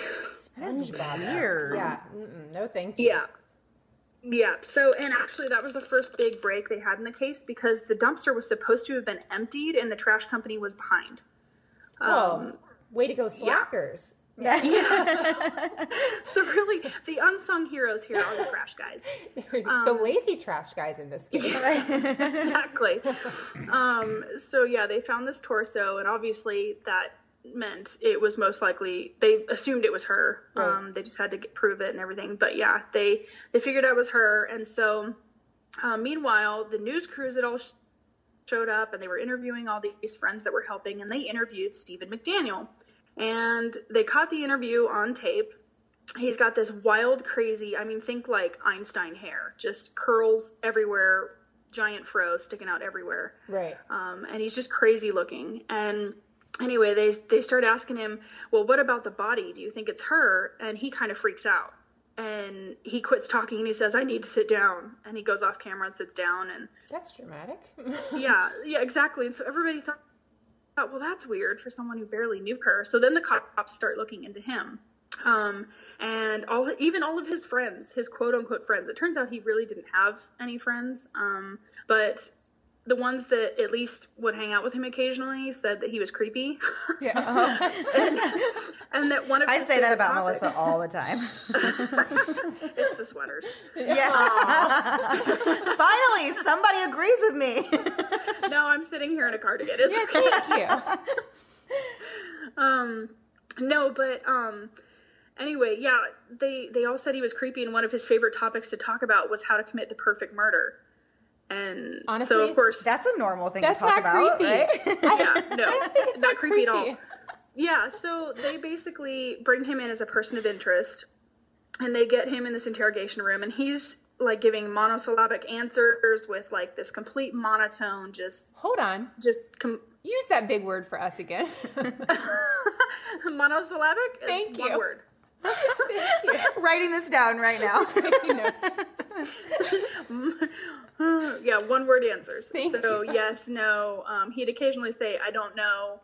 That is SpongeBob-esque. weird. Yeah. Mm-mm, no, thank you. Yeah. Yeah. So, and actually, that was the first big break they had in the case because the dumpster was supposed to have been emptied and the trash company was behind. Well, Um, way to go, slackers. (laughs) yes. (laughs) so, really, the unsung heroes here are the trash guys. the lazy trash guys in this case. (laughs) exactly. Um, so, yeah, they found this torso, and obviously, that meant it was most likely they assumed it was her Right. um, they just had to get, prove it and everything but yeah they they figured out it was her and so uh, meanwhile the news crews had all sh- showed up and they were interviewing all these friends that were helping and they interviewed stephen mcdaniel and they caught the interview on tape he's got this wild crazy i mean think like einstein hair just curls everywhere giant fro sticking out everywhere Right. um, and he's just crazy looking. And anyway, they they start asking him, "Well, what about the body? Do you think it's her?" And he kind of freaks out, and he quits talking and he says, "I need to sit down." And he goes off camera and sits down, and That's dramatic. (laughs) yeah, yeah, exactly. And so everybody thought, well, that's weird for someone who barely knew her. So then the cops start looking into him. Um, and all even all of his friends, his quote unquote friends. It turns out he really didn't have any friends. Um, but the ones that at least would hang out with him occasionally said that he was creepy. Yeah. (laughs) and, and that one of I say that about topics- Melissa all the time. (laughs) (laughs) it's the sweaters. Yeah. Finally, somebody agrees with me. no, I'm sitting here in a cardigan. It's Yeah, thank you. um no but um anyway yeah they they all said he was creepy and one of his favorite topics to talk about was how to commit the perfect murder and Honestly, so of course That's a normal thing That's to talk not about, creepy. right? (laughs) yeah no it's not not creepy, at all yeah so they basically bring him in as a person of interest and they get him in this interrogation room and he's like giving monosyllabic answers with like this complete monotone just Hold on. just com- Use that big word for us again. (laughs) (laughs) monosyllabic It's Thank one you. word Writing this down right now. (laughs) yeah, one word answers. so yes, no. Um, he'd occasionally say, "I don't know,"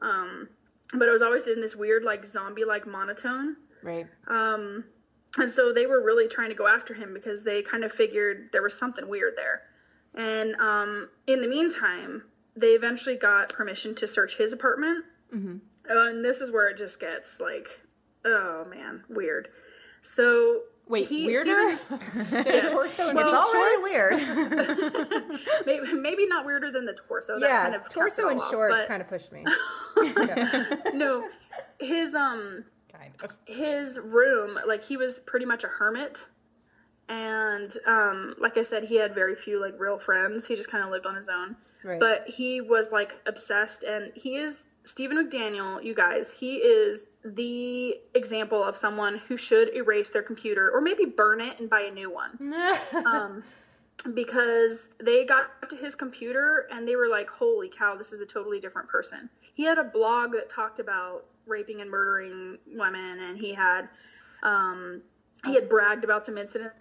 um, but it was always in this weird, like zombie-like monotone. Right. Um, and so they were really trying to go after him because they kind of figured there was something weird there. And um, in the meantime, they eventually got permission to search his apartment. Mm-hmm. Uh, and this is where it just gets like, oh man, weird. So Wait, he, weirder? Stephen- (laughs) The torso and well, shorts? (laughs) maybe, maybe not weirder than the torso. that yeah, kind of torso and off, shorts but- kind of pushed me. (laughs) no, his um, kind of. his room, like he was pretty much a hermit, and um, like I said, he had very few like real friends. He just kind of lived on his own. Right. But he was like obsessed, and he is Stephen McDaniel. You guys, he is the example of someone who should erase their computer or maybe burn it and buy a new one. (laughs) um, because they got to his computer and they were like, "Holy cow, this is a totally different person." He had a blog that talked about raping and murdering women, and he had um, he had bragged about some incidents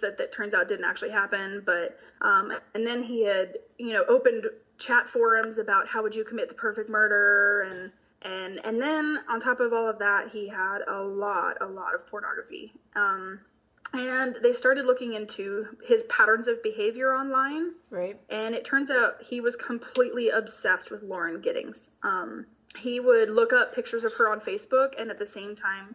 that that turns out didn't actually happen. But um, and then he had you know opened chat forums about how would you commit the perfect murder and. And and then on top of all of that, he had a lot, a lot of pornography. Um, and they started looking into his patterns of behavior online. Right. And it turns out he was completely obsessed with Lauren Giddings. Um, he would look up pictures of her on Facebook and at the same time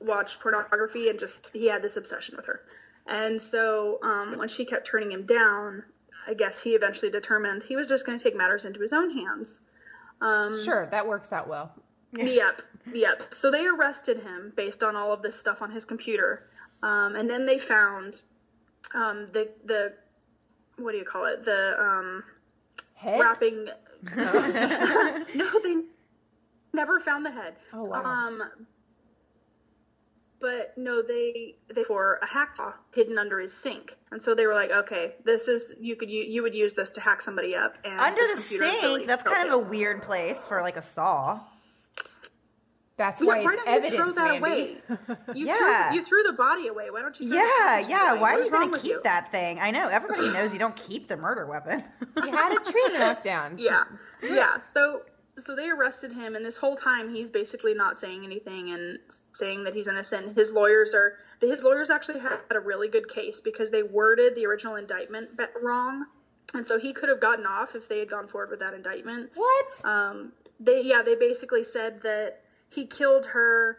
watch pornography and just, he had this obsession with her. And so um, when she kept turning him down, I guess he eventually determined he was just going to take matters into his own hands. Um, Sure, that works out well. Yep, yep. So they arrested him based on all of this stuff on his computer, um, and then they found um, the the what do you call it? The um, Head? wrapping. (laughs) (laughs) no, they never found the head. Oh, wow. But no, they they for a hacksaw hidden under his sink, and so they were like, okay, this is you could you, you would use this to hack somebody up. And Under this the sink, really that's kind in. of a weird place for like a saw. That's Yeah, why why it's don't you throw evidence, that Mandy. away? (laughs) You Yeah. threw you threw the body away. Why don't you? Throw Yeah, packaging yeah. away? Why What are you going to keep you? that thing? I know everybody (laughs) knows you don't keep the murder weapon. You had a tree knocked down. Yeah, yeah. So so they arrested him, and this whole time he's basically not saying anything and saying that he's innocent. His lawyers are his lawyers actually had a really good case because they worded the original indictment wrong, and so he could have gotten off if they had gone forward with that indictment. What? Um, they yeah they basically said that he killed her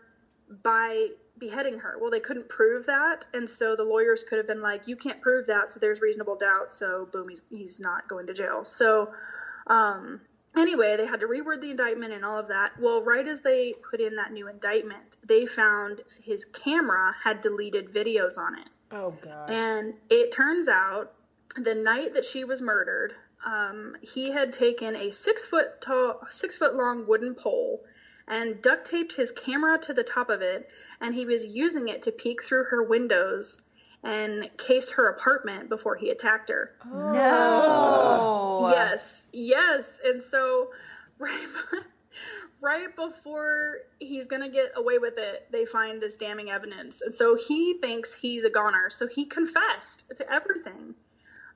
by beheading her. Well, they couldn't prove that, and so the lawyers could have been like, "You can't prove that, so there's reasonable doubt." So boom, he's he's not going to jail. So um, anyway, they had to reword the indictment and all of that. Well, right as they put in that new indictment, they found his camera had deleted videos on it. Oh gosh. And it turns out the night that she was murdered, um, he had taken a six foot tall, six foot long wooden pole and duct taped his camera to the top of it, and he was using it to peek through her windows and case her apartment before he attacked her. No. Yes, yes. And so, (laughs) right, right before he's gonna get away with it, they find this damning evidence, and so he thinks he's a goner. So he confessed to everything.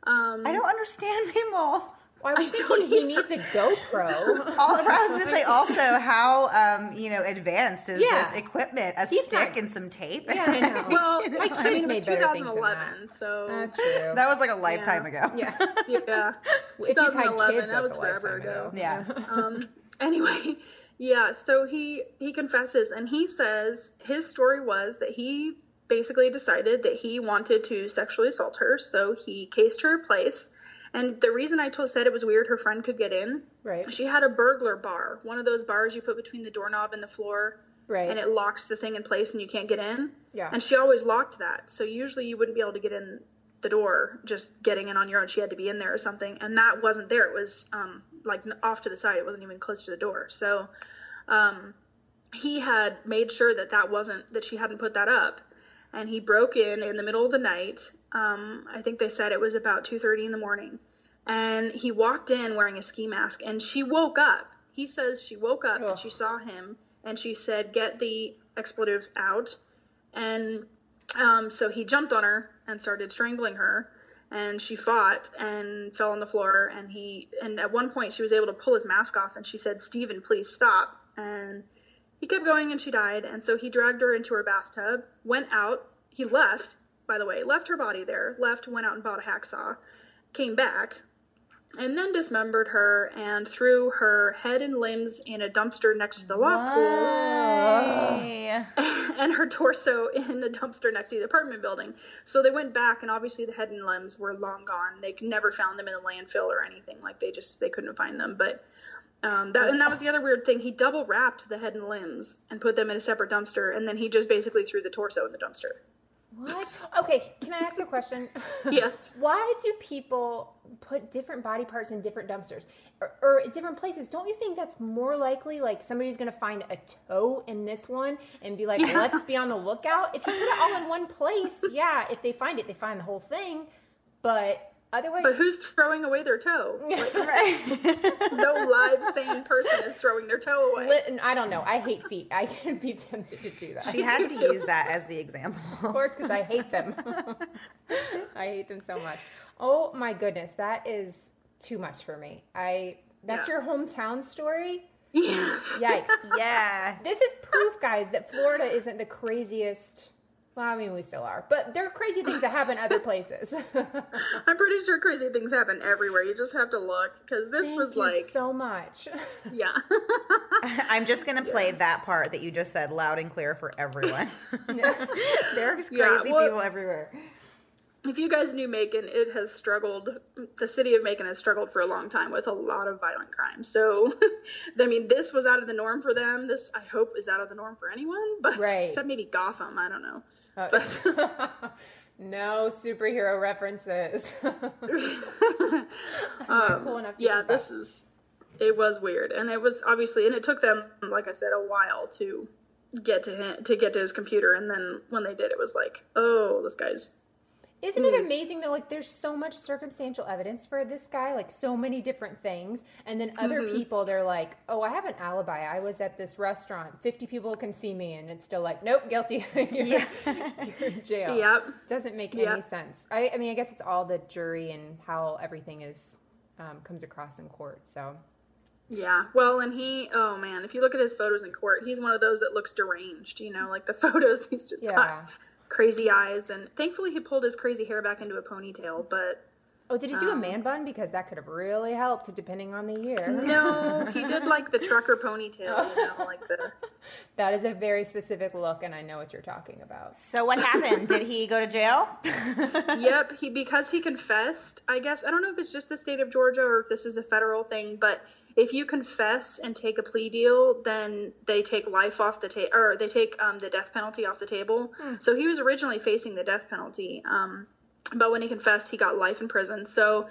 Um, I don't understand people. Well, I was thinking he needs (laughs) a GoPro. All, I was going to say also how um, you know advanced is Yeah. this equipment? A He's stick not- and some tape. Yeah, I know. (laughs) well, My I kids mean, it was made better things than 2011, so That's (laughs) true. That was like a lifetime ago. Yeah. yeah, If had 2011. kids, that was forever ago. ago. Yeah. um, anyway, yeah. So he he confesses, and he says his story was that he basically decided that he wanted to sexually assault her, so he cased her place. And the reason I told said it was weird her friend could get in, Right. she had a burglar bar, one of those bars you put between the doorknob and the floor, Right. and it locks the thing in place and you can't get in. Yeah. And she always locked that, so usually you wouldn't be able to get in the door just getting in on your own. She had to be in there or something, and that wasn't there. It was um, like off to the side. It wasn't even close to the door. So um, he had made sure that that wasn't that she hadn't put that up, and he broke in in the middle of the night. Um, I think they said it was about two thirty in the morning, and he walked in wearing a ski mask, and she woke up. He says she woke up and she saw him, and she said, "Get the expletive out," and um, so he jumped on her and started strangling her. and she fought and fell on the floor and he and at one point she was able to pull his mask off and she said Stephen please stop and he kept going and she died and so he dragged her into her bathtub went out he left by the way left her body there left went out and bought a hacksaw came back and then dismembered her and threw her head and limbs in a dumpster next to the law school (laughs) and her torso in a dumpster next to the apartment building. So they went back, and obviously the head and limbs were long gone. They never found them in the landfill or anything. Like they just they couldn't find them. But um, that and that was the other weird thing. He double wrapped the head and limbs and put them in a separate dumpster, and then he just basically threw the torso in the dumpster. What? Okay, can I ask you a question? (laughs) Yes. Why do people put different body parts in different dumpsters or, or different places? Don't you think that's more likely? Like somebody's going to find a toe in this one and be like, Yeah. let's be on the lookout. If you put it all in one place, yeah, if they find it, they find the whole thing. But otherwise, But who's throwing away their toe? (laughs) Like, no live sane person is throwing their toe away. Li- and I don't know. I hate feet. I can be tempted to do that. She had to use that as the example. Of course, because I hate them. (laughs) I hate them so much. Oh my goodness, that is too much for me. I that's Yeah. your hometown story? Yes. Yikes. (laughs) Yeah. This is proof, guys, that Florida isn't the craziest. Well, I mean, we still are, but there are crazy things that happen other places. (laughs) I'm pretty sure crazy things happen everywhere. You just have to look because this Thank was you like so much. (laughs) yeah. (laughs) I'm just gonna play that part that you just said loud and clear for everyone. There's crazy Yeah, well- people everywhere. If you guys knew Macon, it has struggled. The city of Macon has struggled for a long time with a lot of violent crime. So, I mean, this was out of the norm for them. This, I hope, is out of the norm for anyone. But Right. except maybe Gotham. I don't know. Uh, (laughs) no superhero references. (laughs) (laughs) um, cool enough to yeah, this is. It was weird, and it was obviously, and it took them, like I said, a while to get to him to get to his computer. And then when they did, it was like, oh, this guy's Isn't it amazing though? Like, there's so much circumstantial evidence for this guy, like so many different things. And then other Mhm. people, they're like, "Oh, I have an alibi. I was at this restaurant. Fifty people can see me," and it's still like, "Nope, guilty. (laughs) you're, you're in jail." Yep. Doesn't make Yep. any sense. I, I mean, I guess it's all the jury and how everything is um, comes across in court. So Yeah, well, and he, oh man, if you look at his photos in court, he's one of those that looks deranged. You know, like the (laughs) photos, he's just Yeah. got crazy eyes, and thankfully he pulled his crazy hair back into a ponytail. But Oh, did he do a Um, man bun? Because that could have really helped, depending on the year. no, (laughs) he did like the trucker ponytail. You know, like the (laughs) That is a very specific look, and I know what you're talking about. So what happened? Did he go to jail? (laughs) yep, he because he confessed. I guess I don't know if it's just the state of Georgia or if this is a federal thing, but if you confess and take a plea deal, then they take life off the table, or they take um, the death penalty off the table. Hmm. So he was originally facing the death penalty, um, but when he confessed, he got life in prison. So.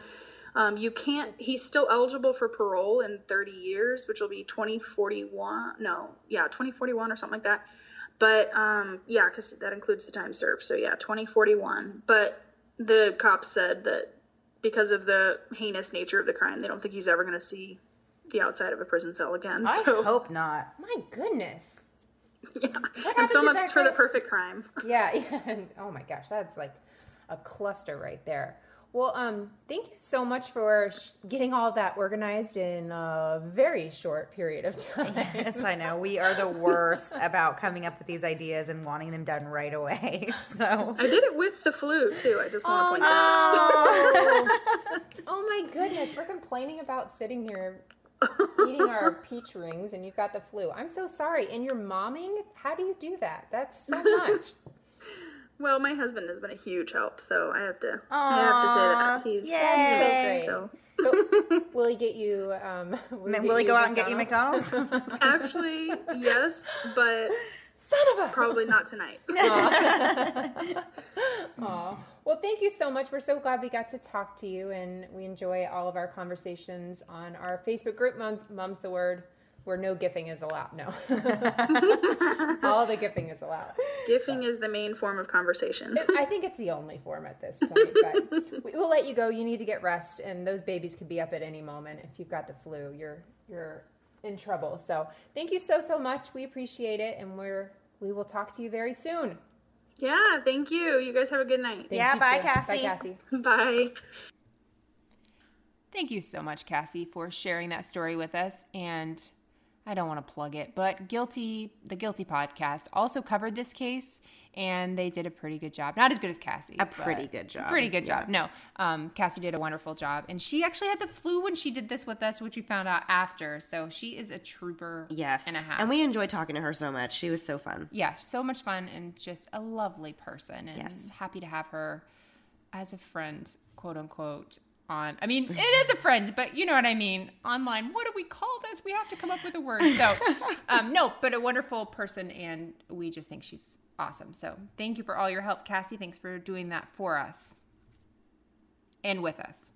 Um, you can't. He's still eligible for parole in 30 years, which will be 2041. No, yeah, 2041 or something like that. But um, yeah, because that includes the time served. So yeah, 2041. But the cops said that because of the heinous nature of the crime, they don't think he's ever going to see the outside of a prison cell again. I so hope not. My goodness. (laughs) yeah, What and so much that for the perfect crime. (laughs) Yeah, (laughs) yeah. Oh my gosh, that's like a cluster right there. Well, um, thank you so much for sh- getting all that organized in a very short period of time. Yes, I know. We are the (laughs) worst about coming up with these ideas and wanting them done right away. (laughs) So I did it with the flu too. I just want to point that out. (laughs) oh my goodness, we're complaining about sitting here eating our peach rings and you've got the flu. I'm so sorry. And you're momming? How do you do that? That's so much. Well, my husband has been a huge help, so I have to. I have to say that he's That's he's so great. great. But (laughs) will he get you? Um, will, Then he, will he go out and get you McDonald's? (laughs) Actually, yes, but son of a probably not tonight. (laughs) Aw. Well, thank you so much. We're so glad we got to talk to you, and we enjoy all of our conversations on our Facebook group. Mom's, Mom's the word, where no gifting is allowed. No, (laughs) all the gifting is allowed. Gifting is the main form of conversation. I think it's the only form at this point, but we will let you go. You need to get rest, and those babies could be up at any moment. If you've got the flu, you're you're in trouble. So, thank you so so much. We appreciate it, and we're we will talk to you very soon. Yeah, thank you. You guys have a good night. Yeah, you bye. Cassie. Bye, Cassie. (laughs) Bye. Thank you so much, Cassie, for sharing that story with us. And I don't want to plug it, but Guilty, the Guilty podcast also covered this case and they did a pretty good job. Not as good as Cassie. A pretty good job. Pretty good job. No, um, Cassie did a wonderful job. And she actually had the flu when she did this with us, which we found out after. So she is a trooper Yes. and a half. And we enjoyed talking to her so much. She was so fun. yeah, so much fun and just a lovely person. And Yes. happy to have her as a friend, quote unquote. On, I mean, (laughs) it is a friend, but you know what I mean. Online, what do we call this? We have to come up with a word. So, (laughs) um, no, but a wonderful person, and we just think she's awesome. So, thank you for all your help, Cassie. Thanks for doing that for us and with us.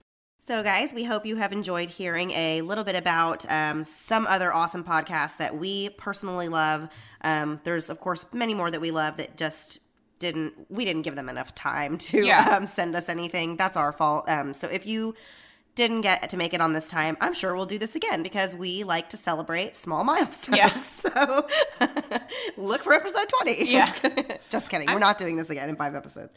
So, guys, we hope you have enjoyed hearing a little bit about um, some other awesome podcasts that we personally love. Um, there's, of course, many more that we love that just didn't we didn't give them enough time to Yeah. um, send us anything. That's our fault. Um, so, if you didn't get to make it on this time, I'm sure we'll do this again because we like to celebrate small milestones. Yeah. (laughs) So, (laughs) look for episode 20. Yeah. (laughs) just kidding. We're not doing this again in five episodes.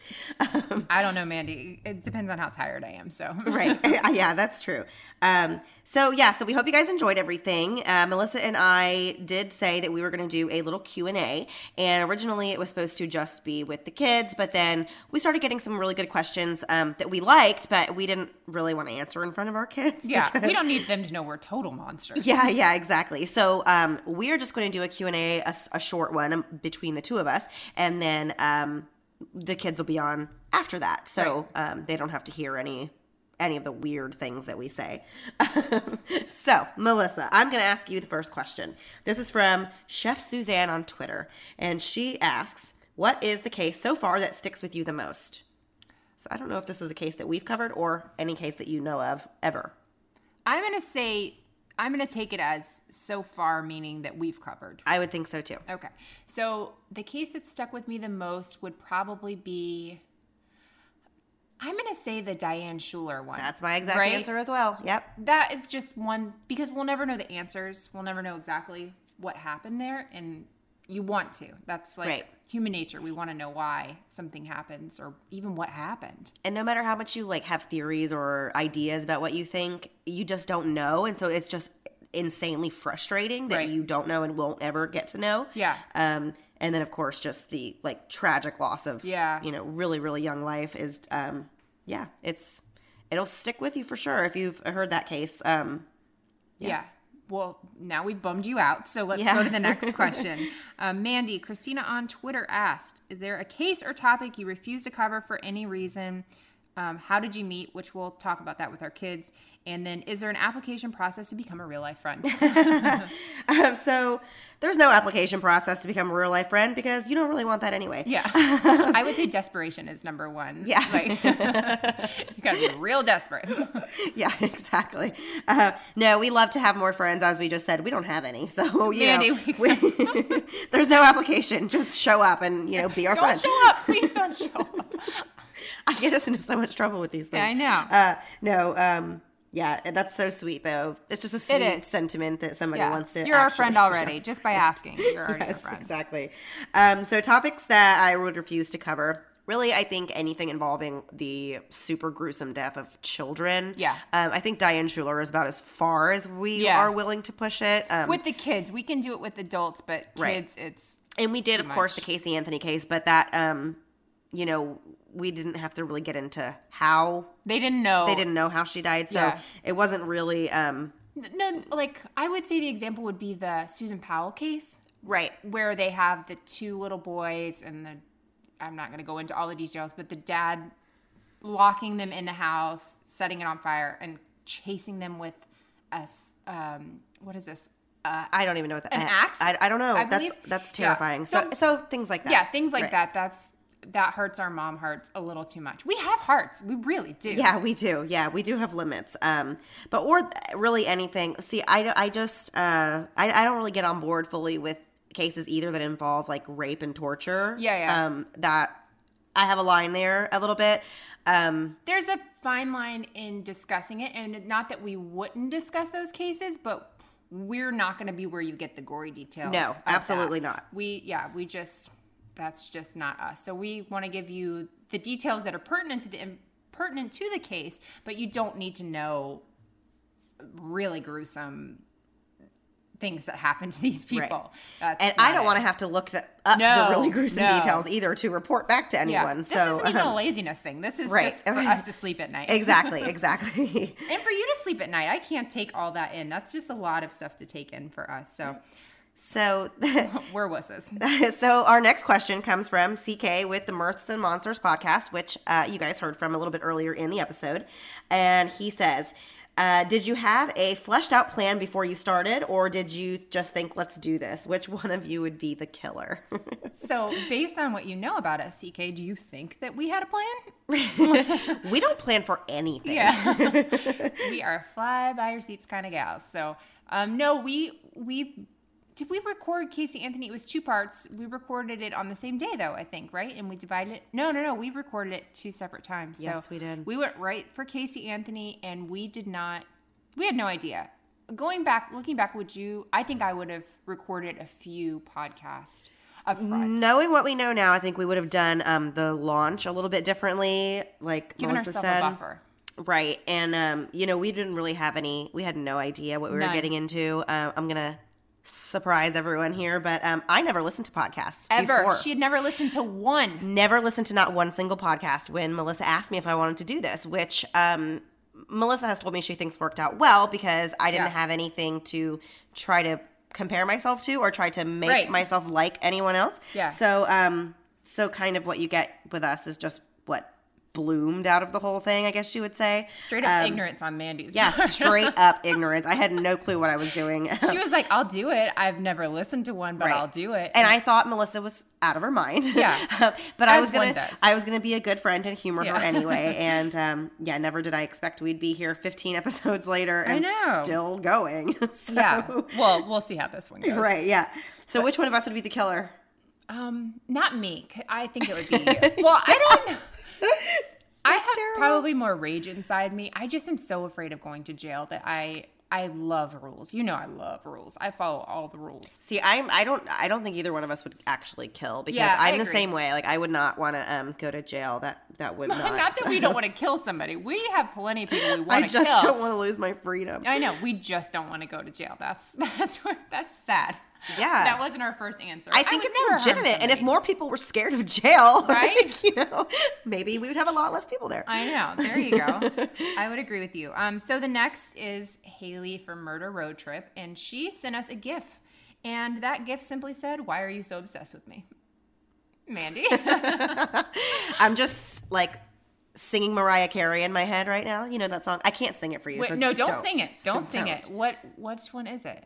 I don't know, Mandy. It depends on how tired I am. So, right yeah that's true um so yeah so we hope you guys enjoyed everything uh, melissa and i did say that we were going to do a little q&a and originally it was supposed to just be with the kids but then we started getting some really good questions um, that we liked but we didn't really want to answer in front of our kids (laughs) yeah, because- we don't need them to know we're total monsters. yeah, yeah, exactly. So um, we're just going to do a Q&A, a short one um, between the two of us, and then um, the kids will be on after that. So um, they don't have to hear any any of the weird things that we say. (laughs) so, Melissa, I'm going to ask you the first question. This is from Chef Suzanne on Twitter, and she asks, "What is the case so far that sticks with you the most?" So I don't know if this is a case that we've covered or any case that you know of ever. I'm going to say, I'm going to take it as so far, meaning that we've covered. I would think so too. Okay. So the case that stuck with me the most would probably be. I'm going to say the Diane Schuler one. That's my exact right? answer as well. Yep. That is just one because we'll never know the answers. We'll never know exactly what happened there, and you want to. That's like Right. human nature. We want to know why something happens or even what happened. And no matter how much you like have theories or ideas about what you think, you just don't know, and so it's just insanely frustrating that Right. you don't know and won't ever get to know. Yeah. Um, and then of course just the like tragic loss of Yeah. you know really really young life is um yeah it's it'll stick with you for sure if you've heard that case um Yeah. Well, now we've bummed you out, so let's Yeah. go to the next (laughs) question. um, Mandy, Christina on Twitter asked Is there a case or topic you refuse to cover for any reason? Um, how did you meet? Which we'll talk about that with our kids. And then, is there an application process to become a real life friend? (laughs) Um, so there's no application process to become a real life friend because you don't really want that anyway. Yeah. (laughs) I would say desperation is number one. Yeah. Like, (laughs) you gotta be real desperate. yeah, exactly. Uh, no, we love to have more friends. As we just said, we don't have any, so you Mandy, know, we, there's no application. Just show up and you know be our friend. don't show up. Please don't show up. I get us into so much trouble with these things. Yeah, I know. Uh, no, um, yeah, that's so sweet though. It's just a sweet sentiment that somebody Yeah. wants to. You're our friend (laughs) already, just by asking. You're already our friend. exactly. Um, so topics that I would refuse to cover. Really, I think anything involving the super gruesome death of children. Yeah. Um, I think Diane Schuler is about as far as we Yeah. are willing to push it. Um, with the kids, we can do it with adults, but Right. kids, it's and we did, of course, the Casey Anthony case, but that, um, you know, we didn't have to really get into how they didn't know. they didn't know how she died, so Yeah. it wasn't really. Um, No, like I would say the example would be the Susan Powell case, right? Where they have the two little boys and the I'm not going to go into all the details, but the dad locking them in the house, setting it on fire, and chasing them with a um, what is this? Uh, I don't even know what that an axe. I, I don't know. I that's believe? that's Yeah. terrifying. So, so things like that. Yeah, things like Right. that. That's that hurts our mom hearts a little too much. We have hearts, we really do. Yeah, we do. Yeah, we do have limits. Um, but or really anything. See, I, I just uh, I, I don't really get on board fully with cases either that involve like rape and torture. Yeah, yeah. Um, that I have a line there a little bit. Um, there's a fine line in discussing it and not that we wouldn't discuss those cases but we're not going to be where you get the gory details No, absolutely that. not. we yeah we just that's just not us. So we want to give you the details that are pertinent to the pertinent to the case, but you don't need to know really gruesome things that happen to these people. That's and I don't it. want to have to look the, up No, the really gruesome no. details either to report back to anyone. Yeah. This so isn't even a um, laziness thing. This is right. just for us to sleep at night. exactly, (laughs) exactly. and for you to sleep at night. I can't take all that in. That's just a lot of stuff to take in for us. So So (laughs) (laughs) where was this? (laughs) so our next question comes from CK with the Mirths and Monsters podcast, which uh, you guys heard from a little bit earlier in the episode, and he says. Uh, did you have a fleshed out plan before you started, or did you just think, let's do this? Which one of you would be the killer? So, based on what you know about us, CK, do you think that we had a plan? we don't plan for anything. Yeah, we are fly by your seats kind of gals. So, um, no, we we did we record Casey Anthony? It was two parts. We recorded it on the same day, though. I think right, and we divided it. No, no, no. We recorded it two separate times. So Yes, we did. We went right for Casey Anthony, and we did not. We had no idea. Going back, looking back, would you? I think I would have recorded a few podcasts. Knowing what we know now, I think we would have done um, the launch a little bit differently, like Giving Melissa said. a buffer. Right, and um, you know, we didn't really have any. We had no idea what we were getting into. Uh, I'm gonna surprise everyone here, but um, I never listened to podcasts Ever. before. She had never listened to one. never listened to not one single podcast when Melissa asked me if I wanted to do this, which um, Melissa has told me she thinks worked out well because I didn't Yeah. have anything to try to compare myself to or try to make Right. myself like anyone else. Yeah. So, um, so kind of what you get with us is just what bloomed out of the whole thing, I guess you would say. Straight up Um, ignorance on Mandy's. Yeah, (laughs) straight up ignorance. I had no clue what I was doing. (laughs) she was like, "I'll do it. I've never listened to one, but Right. I'll do it." and I thought Melissa was out of her mind. Yeah. (laughs) but I was gonna. I was gonna be a good friend and humor Yeah. her anyway. And um, yeah, never did I expect we'd be here 15 episodes later and know. still going. So- yeah. Well, we'll see how this one goes. right. Yeah. So which one of us would be the killer? Um, not me. I think it would be. well, I don't. I have probably more rage inside me. I just am so afraid of going to jail that I I love rules. You know, I love rules. I follow all the rules. See, I'm. I don't. I don't think either one of us would actually kill because Yeah, I'm the same way. Like I would not want to um go to jail. That that would (laughs) not. Not that we don't want to kill somebody. We have plenty of people we want to kill. I just don't want to lose my freedom. I know. We just don't want to go to jail. That's (laughs) that's where, that's sad. Yeah. That wasn't our first answer. I think would it's legitimate, and if more people were scared of jail, (laughs) Right? like, you know, maybe we would have a lot less people there. I know. There you go. (laughs) I would agree with you. Um, so the next is Haley from Murder Road Trip, and she sent us a GIF, and that GIF simply said, "Why are you so obsessed with me, Mandy?" (laughs) I'm just like singing Mariah Carey in my head right now. You know that song? I can't sing it for you. Wait, so no, don't, sing it. Don't sing don't. it. What which one is it?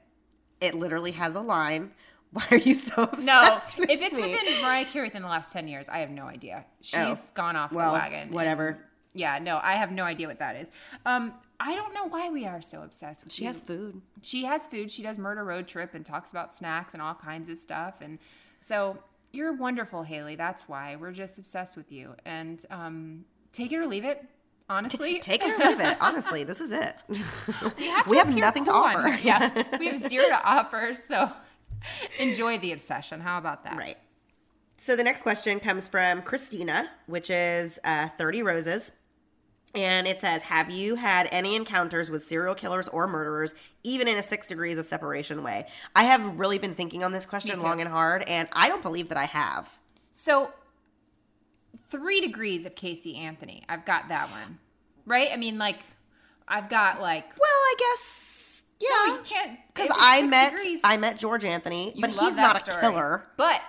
It literally has a line. (laughs) Why are you so obsessed No, if it's me? within Mariah Carey within the last ten years, I have no idea. She's Oh. gone off Well, the wagon. whatever. and- yeah, no, I have no idea what that is. Um, I don't know why we are so obsessed with She you. has food. She has food. She does Murder Road Trip and talks about snacks and all kinds of stuff. And so you're wonderful, Haley. That's why we're just obsessed with you. And um, take it or leave it. Honestly, Take it (laughs) or leave it. Honestly, this is it. (laughs) we have, we have nothing to offer. Yeah, (laughs) we have zero to offer. So enjoy the obsession. How about that? Right. So the next question comes from Christina, which is uh, 30 Roses. And it says, Have you had any encounters with serial killers or murderers, even in a six degrees of separation way? I have really been thinking on this question long and hard, and I don't believe that I have. So, three degrees of Casey Anthony. I've got that one, right? I mean, like, I've got like. Well, I guess yeah, yeah. you can't Because I met degrees- I met George Anthony, You but he's not a killer. But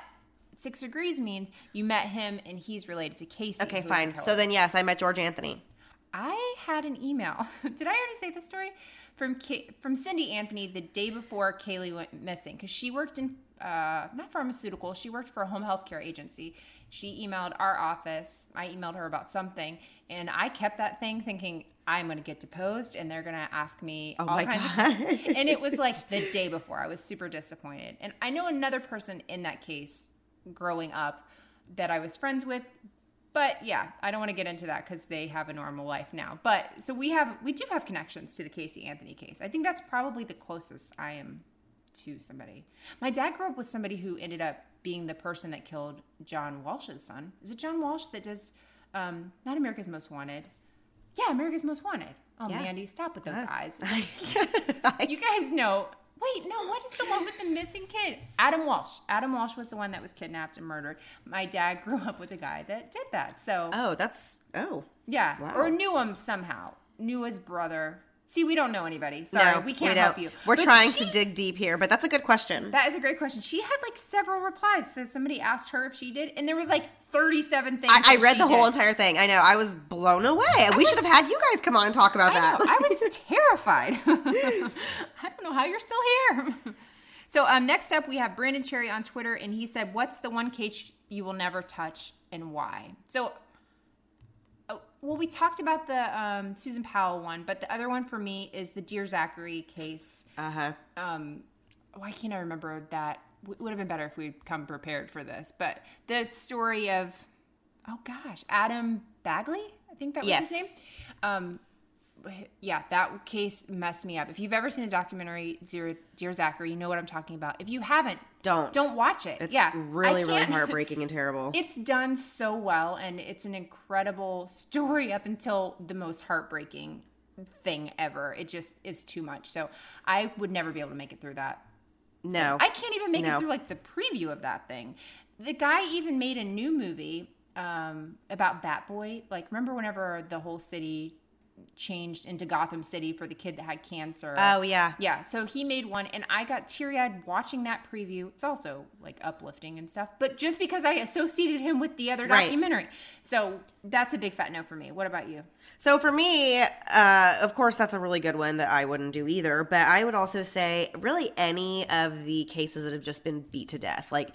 six degrees means you met him and he's related to Casey. Okay, fine. So then, yes, I met George Anthony. I had an email. (laughs) Did I already say this story? From Ka- from Cindy Anthony the day before Caylee went missing because she worked in uh, not pharmaceutical. She worked for a home health care agency. She emailed our office. I emailed her about something, and I kept that thing thinking I'm going to get deposed, and they're going to ask me Oh all my kinds God. of. (laughs) And it was like the day before. I was super disappointed, and I know another person in that case growing up that I was friends with but yeah, I don't want to get into that because they have a normal life now. But so we have, we do have connections to the Casey Anthony case. I think that's probably the closest I am to somebody. My dad grew up with somebody who ended up being the person that killed John Walsh's son. Is it John Walsh that does um, not America's Most Wanted? Yeah, America's Most Wanted. Oh, Yeah. Mandy, stop with those eyes. (laughs) you guys know. Wait, no, what is the one with the missing kid? Adam Walsh. Adam Walsh was the one that was kidnapped and murdered. My dad grew up with a guy that did that. So Oh, that's oh. yeah, Wow. or knew him somehow. Knew his brother. See, we don't know anybody. Sorry, No, we can't don't. help you. We're But trying she- to dig deep here, but that's a good question. That is a great question. She had like several replies. So somebody asked her if she did, and there was like thirty-seven things. I, I read the whole did. entire thing. I know. I was blown away. we should have had you guys come on and talk about I that. know, I was (laughs) terrified. (laughs) I don't know how you're still here. so um, next up, we have Brandon Cherry on Twitter, and he said, "What's the one case you will never touch, and why?" So, well, we talked about the um, Susan Powell one, but the other one for me is the Dear Zachary case. Uh huh. Um, why can't I remember that? It would have been better if we'd come prepared for this. But the story of, oh gosh, Adam Bagley, I think that was Yes. his name. Um, yeah, that case messed me up. If you've ever seen the documentary Dear, Dear Zachary, you know what I'm talking about. If you haven't, Don't. don't watch it. It's yeah, really, really heartbreaking and terrible. (laughs) It's done so well, and it's an incredible story up until the most heartbreaking thing ever. It just is too much. So I would never be able to make it through that. No. I can't even make No. it through like the preview of that thing. The guy even made a new movie um, about Batboy. Like, remember whenever the whole city changed into Gotham City for the kid that had cancer? Oh, yeah. Yeah. So he made one, and I got teary eyed watching that preview. It's also like uplifting and stuff, but just because I associated him with the other Right. documentary. So that's a big fat no for me. What about you? So for me, uh, of course, that's a really good one that I wouldn't do either. But I would also say, really, any of the cases that have just been beat to death, like.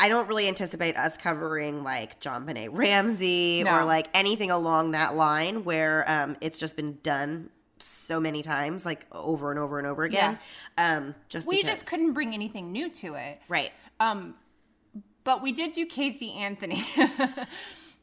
I don't really anticipate us covering like JonBenet Ramsey No. or like anything along that line where um, it's just been done so many times, like over and over and over again. Um, just we because. just couldn't bring anything new to it. Right. Um, but we did do Casey Anthony. (laughs)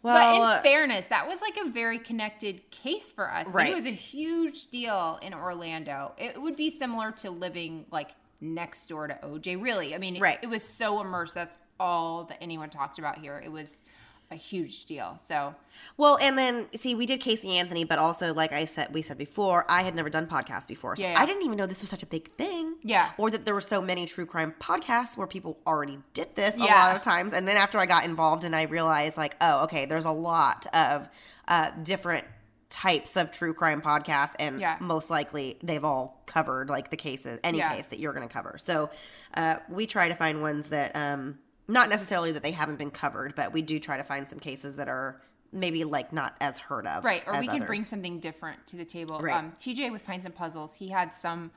Well, but uh, in fairness, that was like a very connected case for us. Right. It was a huge deal in Orlando. It would be similar to living like next door to OJ. Really, I mean, Right. It, was so immersed. That's all that anyone talked about here. It was a huge deal. So Well, and then see, we did Casey Anthony, but also, like I said, we said before, I had never done podcasts before, so Yeah, yeah. I didn't even know this was such a big thing. Yeah. or that there were so many true crime podcasts where people already did this a lot of times. And then after I got involved, and I realized, like, oh, okay, there's a lot of uh, different types of true crime podcasts, and Yeah. most likely they've all covered like the cases, any Yeah. case that you're going to cover. So uh, we try to find ones that. Um, not necessarily that they haven't been covered, but we do try to find some cases that are maybe like not as heard of. right, or we can bring something different to the table. Right. Um, TJ with Pints and Puzzles, he had some.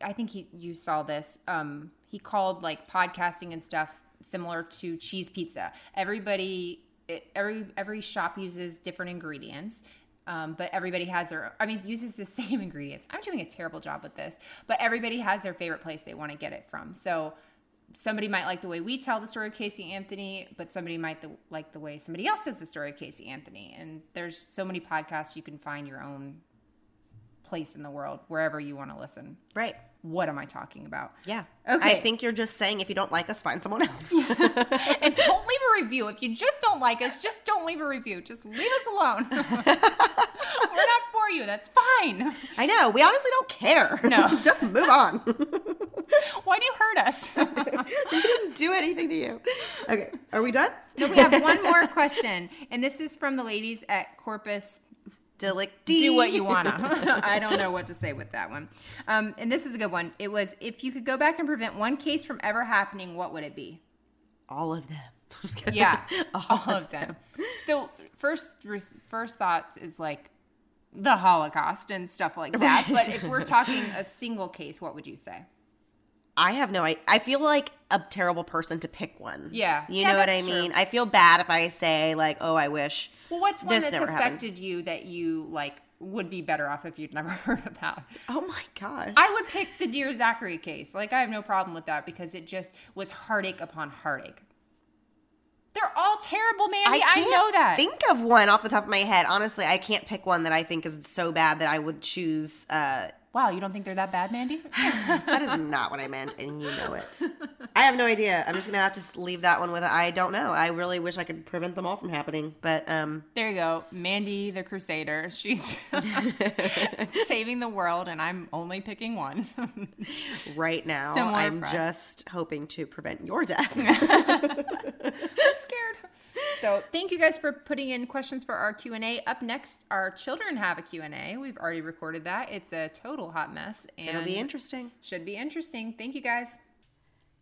I think he you saw this. Um, he called like podcasting and stuff similar to cheese pizza. Everybody, it, every every shop uses different ingredients. Um, but everybody has their, I mean, uses the (laughs) same ingredients. I'm doing a terrible job with this, but everybody has their favorite place they want to get it from. So somebody might like the way we tell the story of Casey Anthony, but somebody might the, like the way somebody else says the story of Casey Anthony. And there's so many podcasts you can find your own place in the world wherever you want to listen. Right. What am I talking about? Yeah. Okay. I think you're just saying if you don't like us, find someone else. (laughs) and don't leave a review. If you just don't like us, just don't leave a review. Just leave us alone. (laughs) We're not for you. That's fine. I know. We honestly don't care. No. (laughs) just move on. Why do you hurt us? (laughs) we didn't do anything to you. Okay. Are we done? So we have one more question, and this is from the ladies at Corpus. Delicti. Do what you wanna. (laughs) I don't know what to say with that one. Um, and this is a good one. It was if you could go back and prevent one case from ever happening, what would it be? All of them. (laughs) Yeah, all of them. So first, first thoughts is like the Holocaust and stuff like that. Right. But if we're talking a single case, what would you say? I have no idea. I feel like a terrible person to pick one. Yeah. You Yeah, know what I mean? true. I feel bad if I say, like, oh, I wish. Well, what's one that's never happened. affected you that you like would be better off if you'd (laughs) never heard about? Oh my gosh. I would pick the Dear Zachary case. Like I have no problem with that because it just was heartache upon heartache. They're all terrible, Mandy. I, can't know that. Think of one off the top of my head. Honestly, I can't pick one that I think is so bad that I would choose uh, Wow, you don't think they're that bad, Mandy? (laughs) that is not what I meant, and you know it. (laughs) I have no idea. I'm just gonna have to leave that one with I don't know. I really wish I could prevent them all from happening, but um, There you go. Mandy the Crusader. (laughs) She's saving the world, and I'm only picking one. right now Similar I'm just hoping to prevent your death. I'm scared. So thank you guys for putting in questions for our Q&A. Up next, our children have a Q&A. We've already recorded that. It's a total hot mess. And It'll be interesting. Should be interesting. Thank you guys.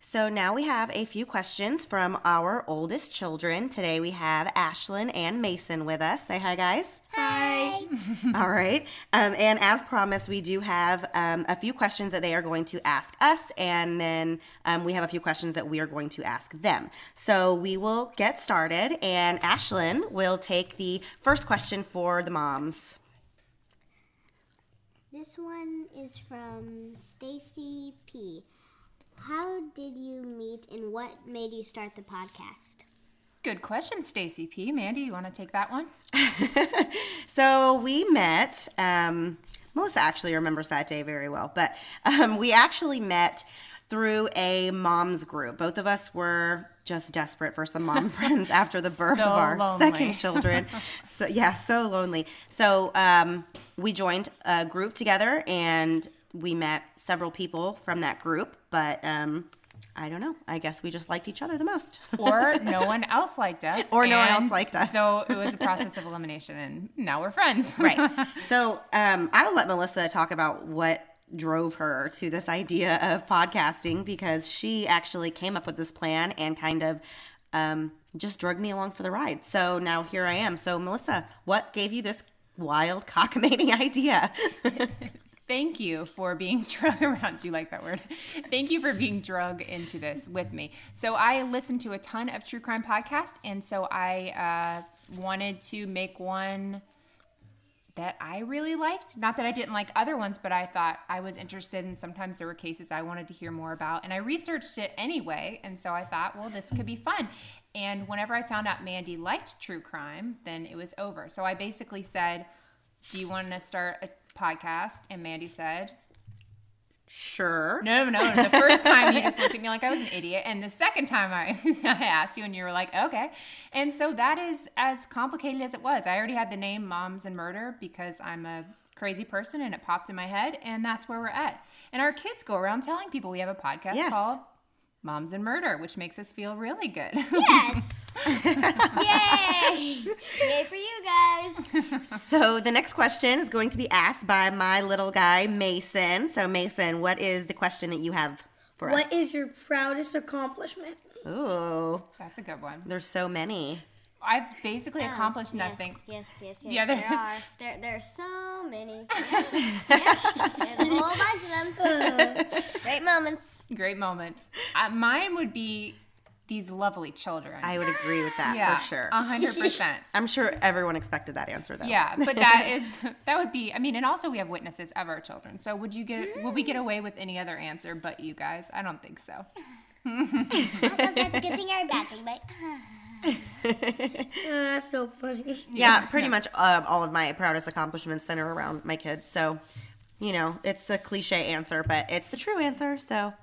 So now we have a few questions from our oldest children. Today we have Ashlyn and Mason with us. Say hi, guys. Hi. All right. Um, and as promised, we do have um, a few questions that they are going to ask us, and then um, we have a few questions that we are going to ask them. So we will get started, and Ashlyn will take the first question for the moms. This one is from Stacy P. How did you meet and what made you start the podcast? Good question, Stacy P. Mandy, you want to take that one? (laughs) So we met. Um, Melissa actually remembers that day very well, but um, we actually met through a mom's group. Both of us were just desperate for some mom (laughs) friends after the birth So of our lonely. second (laughs) children. so yeah, so lonely. So um, we joined a group together, and we met several people from that group. But um, I don't know. I guess we just liked each other the most. (laughs) or no one else liked us. Or no one else liked us. So it was a process of elimination, and now we're friends. right. So um, I'll let Melissa talk about what drove her to this idea of podcasting because she actually came up with this plan and kind of um, just drug me along for the ride. So now here I am. So Melissa, what gave you this wild cockamamie (laughs) idea? (laughs) Thank you for being (laughs) drug around. Do you like that word? Thank you for being drug into this with me. So I listen to a ton of true crime podcasts, and so I uh, wanted to make one that I really liked. Not that I didn't like other ones, but I thought I was interested, and sometimes there were cases I wanted to hear more about, and I researched it anyway. And so I thought, well, this could be fun. And whenever I found out Mandy liked true crime, then it was over. So I basically said, "Do you want to start a podcast?" And Mandy said, Sure. No, no, no. The first time you just (laughs) looked at me like I was an idiot, and the second time I, (laughs) I asked you, and you were like, "Okay." And so that is as complicated as it was. I already had the name Moms and Murder because I'm a crazy person, and it popped in my head, and that's where we're at. And our kids go around telling people we have a podcast Yes. called Moms and Murder, which makes us feel really good. Yes. (laughs) Yay! Yay for you guys. so the next question is going to be asked by my little guy, Mason. So Mason, what is the question that you have for us? What is your proudest accomplishment? Ooh. That's a good one. There's so many. I've basically Oh, accomplished nothing. Yes, yes, yes. Yeah, there are. There, there's so many. (laughs) There's a whole bunch of them. (laughs) Great moments. Great moments. Uh, mine would be these lovely children. I would agree with that Yeah, for sure. a hundred percent. (laughs) I'm sure everyone expected that answer though. Yeah, but that (laughs) is that would be. I mean, and also we have witnesses of our children. So would you get? Will we get away with any other answer but you guys? I don't think so. (laughs) Sometimes that's a good thing or a bad thing, but. that's so funny. yeah, pretty much um, all of my proudest accomplishments center around my kids. So, you know, it's a cliche answer, but it's the true answer. So,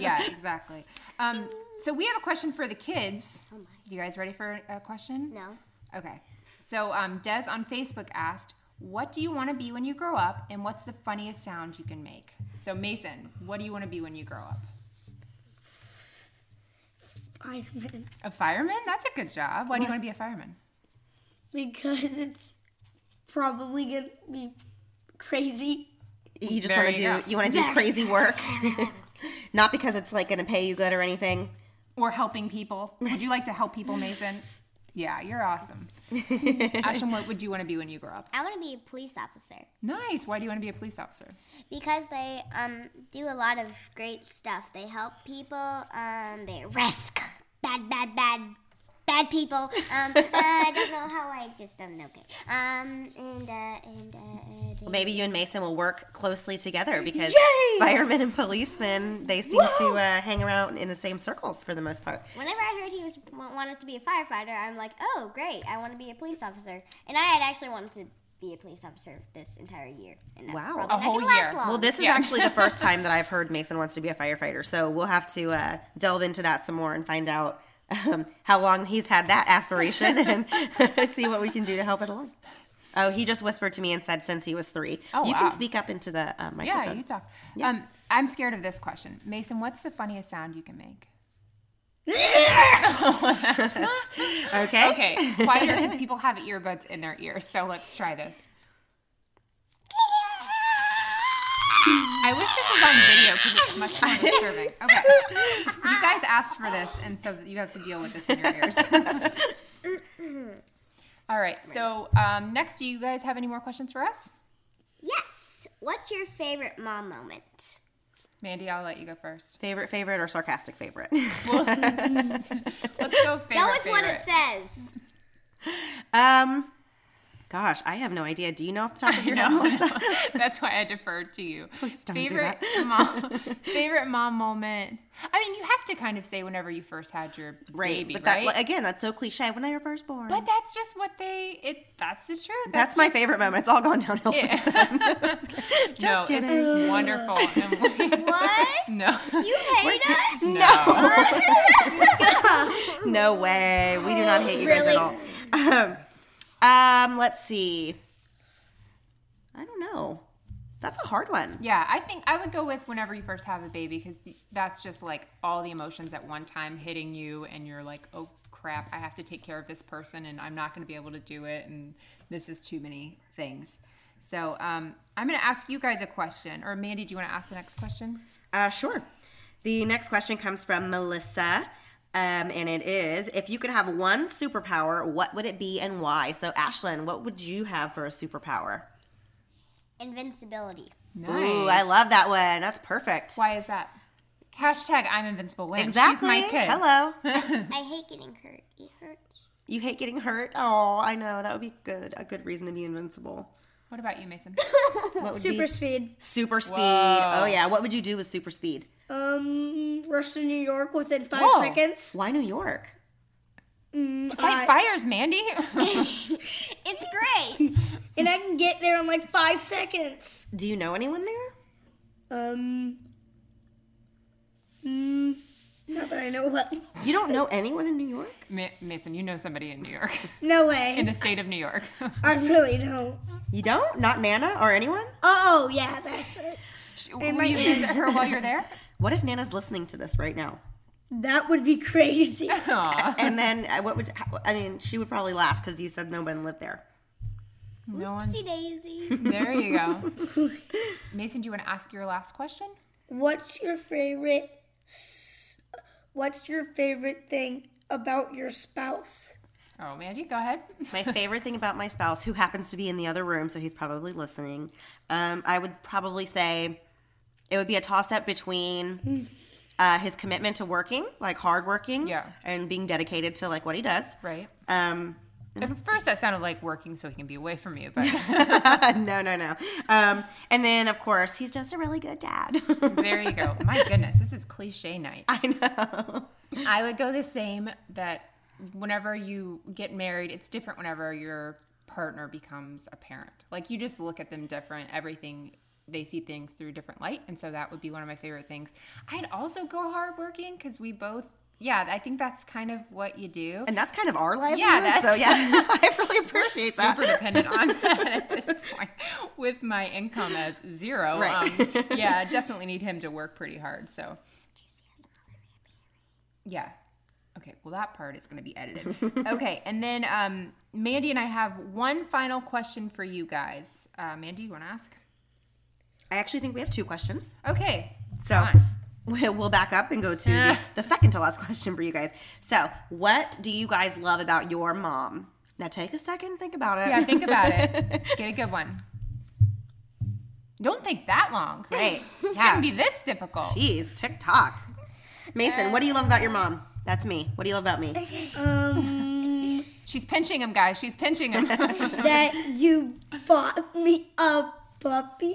yeah, exactly. Um, so we have a question for the kids. You guys ready for a question? No. Okay. So um, Des on Facebook asked, "What do you want to be when you grow up, and what's the funniest sound you can make?" So Mason, what do you want to be when you grow up? Fireman. A fireman? That's a good job. Why do you want to be a fireman? Because it's probably gonna be crazy. you just want to do go. you want to do (laughs) crazy work, (laughs) not because it's like going to pay you good or anything. Or helping people. Would you like to help people, Mason? Yeah, you're awesome. (laughs) Ashlyn, what would you want to be when you grow up? I want to be a police officer Nice. Why do you want to be a police officer? because they um, do a lot of great stuff. They help people. Um, they arrest bad, bad, bad, bad people. Um, (laughs) uh, I don't know how I just um okay. Um, and uh, and uh, uh, Well, maybe you and Mason will work closely together because Yay! firemen and policemen they seem to uh, hang around in the same circles for the most part. Whenever I heard he was wanted to be a firefighter, I'm like, oh great, I want to be a police officer. And I had actually wanted to be a police officer this entire year. And Wow. A not whole gonna last year. long. Well, this is Yeah. actually the (laughs) first time that I've heard Mason wants to be a firefighter. So we'll have to uh, delve into that some more and find out um, how long he's had that aspiration (laughs) and (laughs) see what we can do to help it along. Oh, he just whispered to me and said since he was three. Oh, you wow. can speak up into the uh, microphone. Yeah, you talk. Um, I'm scared of this question. Mason, what's the funniest sound you can make? (laughs) Okay. Okay. Quieter because people have earbuds in their ears. So let's try this. I wish this was on video because it's much more (laughs) disturbing. Okay. You guys asked for this, and so you have to deal with this in your ears. (laughs) All right. So um, next, do you guys have any more questions for us? Yes. What's your favorite mom moment? Mandy, I'll let you go first. Favorite, favorite, or sarcastic favorite? (laughs) Let's go favorite. Go with what it says. um, gosh, I have no idea. Do you know off the (laughs) top of your head. Melissa? (laughs) That's why I deferred to you. (laughs) Please don't do favorite that. mom, favorite mom moment. I mean, you have to kind of say whenever you first had your Right, baby, but that right? again, that's so cliche. When they were first born, but that's just what they. It. That's the truth. that's, my just- favorite moment. It's all gone downhill. since then. no, kidding. it's wonderful. And we- What? no. You hate us? No. no way. We do not hate you guys at all. Um, um, let's see. I don't know. That's a hard one. Yeah, I think I would go with whenever you first have a baby because that's just like all the emotions at one time hitting you, and you're like, oh crap, I have to take care of this person, and I'm not going to be able to do it, and this is too many things. So um, I'm going to ask you guys a question. Or Mandy, do you want to ask the next question? Uh, sure. The next question comes from Melissa. Um, and it is if you could have one superpower, what would it be and why? So, Ashlyn, what would you have for a superpower? Invincibility. Ooh, I love that one. That's perfect. Why is that? Hashtag I'm invincible wins. Exactly. She's my kid. Hello. (laughs) I hate getting hurt. It hurts. you hate getting hurt? Oh, I know. That would be good. A good reason to be invincible. What about you, Mason? (laughs) What would Super be? speed. Super speed. Whoa. Oh, yeah. What would you do with super speed? Um, rush to New York within five Whoa. seconds. Why New York? Mm, To fight I- fires, Mandy. (laughs) (laughs) It's great. and I can get there in like five seconds. Do you know anyone there? Um, mm, not that I know what. You don't know anyone in New York? Ma- Mason, you know somebody in New York, (laughs) No way. in the state of New York. I really don't. You don't? Not Nana or anyone? Oh, yeah, that's right. Will you visit her while you're there? (laughs) What if Nana's listening to this right now? That would be crazy. (laughs) Aw. And then uh, what would how- I mean? She would probably laugh because you said no one lived there. No one. Oopsie daisy. There you go. Mason, do you want to ask your last question? What's your favorite? S- What's your favorite thing about your spouse? Oh, Mandy, go ahead. (laughs) My favorite thing about my spouse, who happens to be in the other room, so he's probably listening, um, I would probably say it would be a toss up between uh, his commitment to working, like hard working, Yeah. and being dedicated to like what he does. Right. Um, At first, that sounded like working so he can be away from you, but (laughs) no, no, no. Um, and then, of course, he's just a really good dad. (laughs) there you go. My goodness, this is cliche night. I know. I would go the same that whenever you get married, it's different whenever your partner becomes a parent. Like you just look at them different. Everything they see things through a different light, and so that would be one of my favorite things. I'd also go hardworking because we both. Yeah, I think that's kind of what you do. And that's kind of our livelihood. Yeah, that's so yeah, (laughs) (laughs) I really appreciate that. super dependent on (laughs) that at this point, with my income as zero. Right. Um, yeah, I definitely need him to work pretty hard. So, yeah. Okay, well that part is going to be edited. okay, and then um, Mandy and I have one final question for you guys. Uh, Mandy, you want to ask? I actually think we have two questions. Okay, So we'll back up and go to the, the second to last question for you guys. So, what do you guys love about your mom? Now, take a second, think about it. Yeah, think about it. (laughs) Get a good one. Don't think that long. Great. (laughs) It Yeah. shouldn't be this difficult. Jeez, TikTok. Mason, what do you love about your mom? That's me. What do you love about me? Um, (laughs) She's pinching him, guys. She's pinching him. that you bought me a puppy.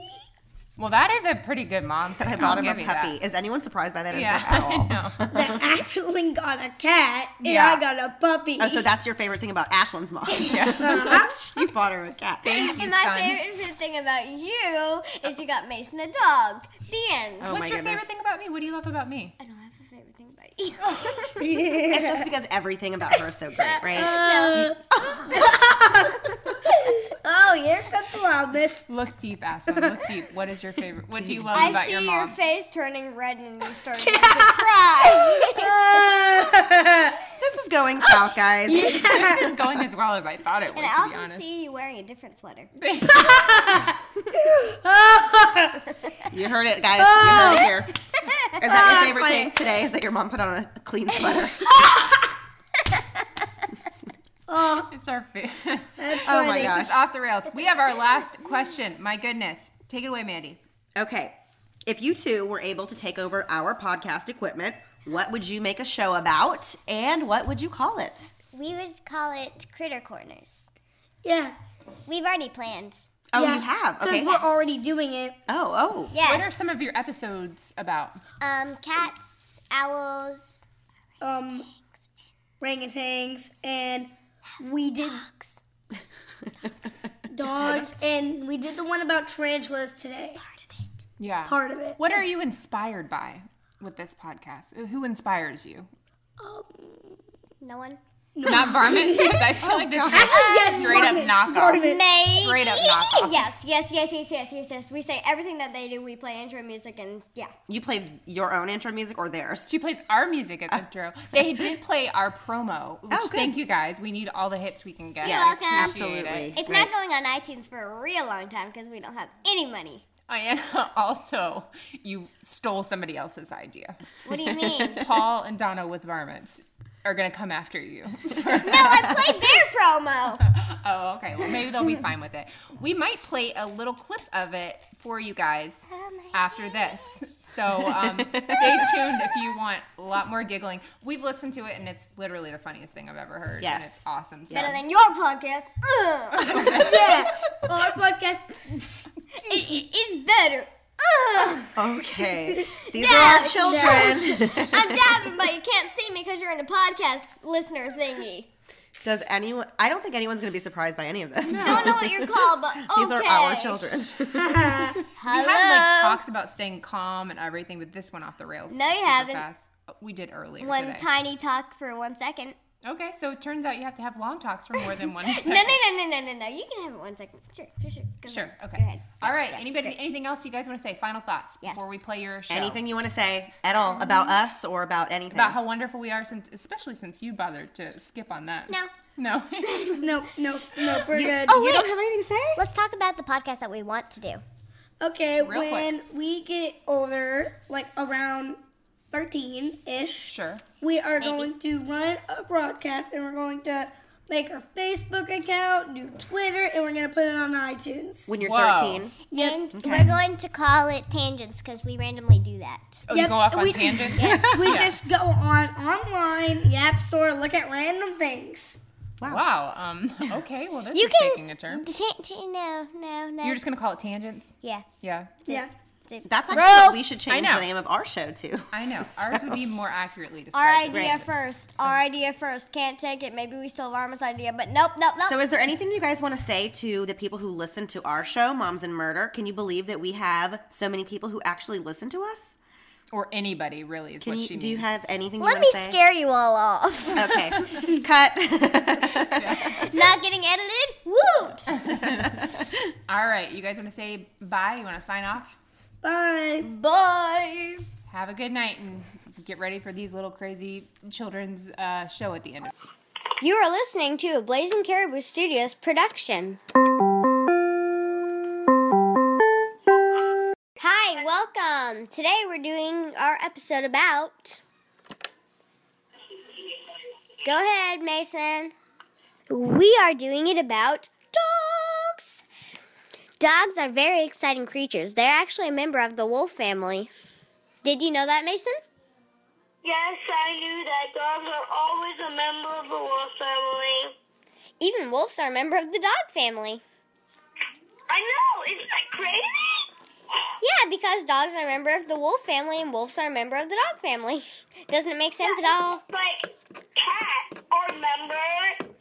Well, that is a pretty good mom. That I bought him a puppy. Is anyone surprised by that answer Yeah, at all? (laughs) (laughs) that Ashlyn got a cat and Yeah. I got a puppy. Oh, so that's your favorite thing about Ashlyn's mom. (laughs) Uh-huh. she bought her a cat. Thank And my favorite thing about you is you got Mason a dog. The end. Oh What's your goodness. favorite thing about me? What do you love about me? I don't have a favorite thing about you. It's just because everything about her is so great, right? Uh, no. (laughs) oh, here comes the loudness. Look deep, Ashlyn. Look deep. What is your favorite? What do you love I about see your your, mom? face turning red and you starting (laughs) to cry. (laughs) this is going south, guys. (laughs) this is going as well as I thought it would. and I to be also honest. see you wearing a different sweater. (laughs) (laughs) You heard it, guys. You heard it here. Is that Oh, your ah, favorite funny. thing today? Is that your mom put on a clean sweater? Oh, it's our favorite. Oh my gosh. is off the rails. We have our last question. My goodness. Take it away, Mandy. Okay. If you two were able to take over our podcast equipment, what would you make a show about and what would you call it? We would call it Critter Corners. Yeah. We've already planned. Oh, Yeah, you have? Okay. we're already doing it. Oh, oh. Yes. What are some of your episodes about? Um, cats, owls, Um, orangutans, and we did dogs, (laughs) dogs, and we did the one about tarantulas today. Part of it. Yeah. Part of it. What are you inspired by with this podcast? Who inspires you? Um, no one. Not varmints? (laughs) Because I feel oh, like this is Actually, yes, straight up knockoff. varmints. Maybe. Straight up knockoff. Yes, yes, yes, yes, yes, yes, yes. We say everything that they do. We play intro music and yeah. You play your own intro music or theirs? She plays our music as oh. intro. They did play our promo, oh, which Oh, good. thank you guys. We need all the hits we can get. Yes, You're welcome. Appreciate it. It's not going on iTunes for a real long time because we don't have any money. And (laughs) also, you stole somebody else's idea. What do you mean? (laughs) Paul and Donna with varmints are gonna come after you. (laughs) no, I played their promo. oh, okay. Well, maybe they'll be fine with it. We might play a little clip of it for you guys after this. (laughs) So um, stay tuned if you want a lot more giggling. We've listened to it, and it's literally the funniest thing I've ever heard. Yes. And it's awesome. So- Better than your podcast. (laughs) Ugh. yeah, (laughs) our podcast it is better. Ugh. Okay. These are our Dab. children. I'm dabbing, but you can't see me because you're in a podcast listener thingy. Does anyone? I don't think anyone's going to be surprised by any of this. Don't know what oh, you're (laughs) called, but okay. These are our children. (laughs) (laughs) We Hello. had like talks about staying calm and everything, but this went off the rails. No, you super haven't. Fast. We did earlier One today. tiny talk for one second. Okay, so it turns out you have to have long talks for more than (laughs) one No, second. no, no, no, no, no, no. You can have it one second. Sure, sure, sure. Go Sure. ahead. Okay. Go ahead. All right. Anybody? Anything else you guys want to say? Final thoughts Yes. before we play your show. Anything you want to say at all um, about us or about anything? about how wonderful we are, since especially since you bothered to skip on that. No. No. no, no, no, we're You- good. oh, you don't have anything to say? Let's talk about the podcast that we want to do. Okay, Real when we get older, like around 13 ish, sure. we are going to run a broadcast and we're going to make our Facebook account, do Twitter, and we're going to put it on iTunes. when you're Whoa. 13. Yep. And we're going to call it tangents because we randomly do that. Oh, you go off on we- tangents. (laughs) we Yeah. just go on online, the App Store, look at random things. Wow. Um. (laughs) Okay. Well, this You is can- taking a turn. T- t- no, no, no. You're just gonna call it tangents. Yeah. Yeah. Yeah. That's actually Bro. what we should change the name of our show to. I know. (laughs) Ours would be more accurately described. Our described. idea first. Our idea first. Can't take it. Maybe we stole Varmints' idea, but nope, nope, nope. So, is there anything you guys want to say to the people who listen to our show, Moms and Murder? Can you believe that we have so many people who actually listen to us? Or anybody really is Can what you she do you have anything to say? Let you me want to say? scare you all off. Okay, (laughs) cut. (laughs) Not getting edited? Woot! All right. You guys want to say bye? You want to sign off? Bye. Bye. Have a good night and get ready for these little crazy children's uh, show at the end. of You are listening to a Blazing Caribou Studios production. Hi, welcome. Today we're doing our episode about. Go ahead, Mason. We are doing it about dogs. Dogs are very exciting creatures. They're actually a member of the wolf family. Did you know that, Mason? Yes, I knew that dogs are always a member of the wolf family. Even wolves are a member of the dog family. I know, isn't that crazy? Yeah, because dogs are a member of the wolf family and wolves are a member of the dog family. (laughs) Doesn't it make sense at all? Like cats are members.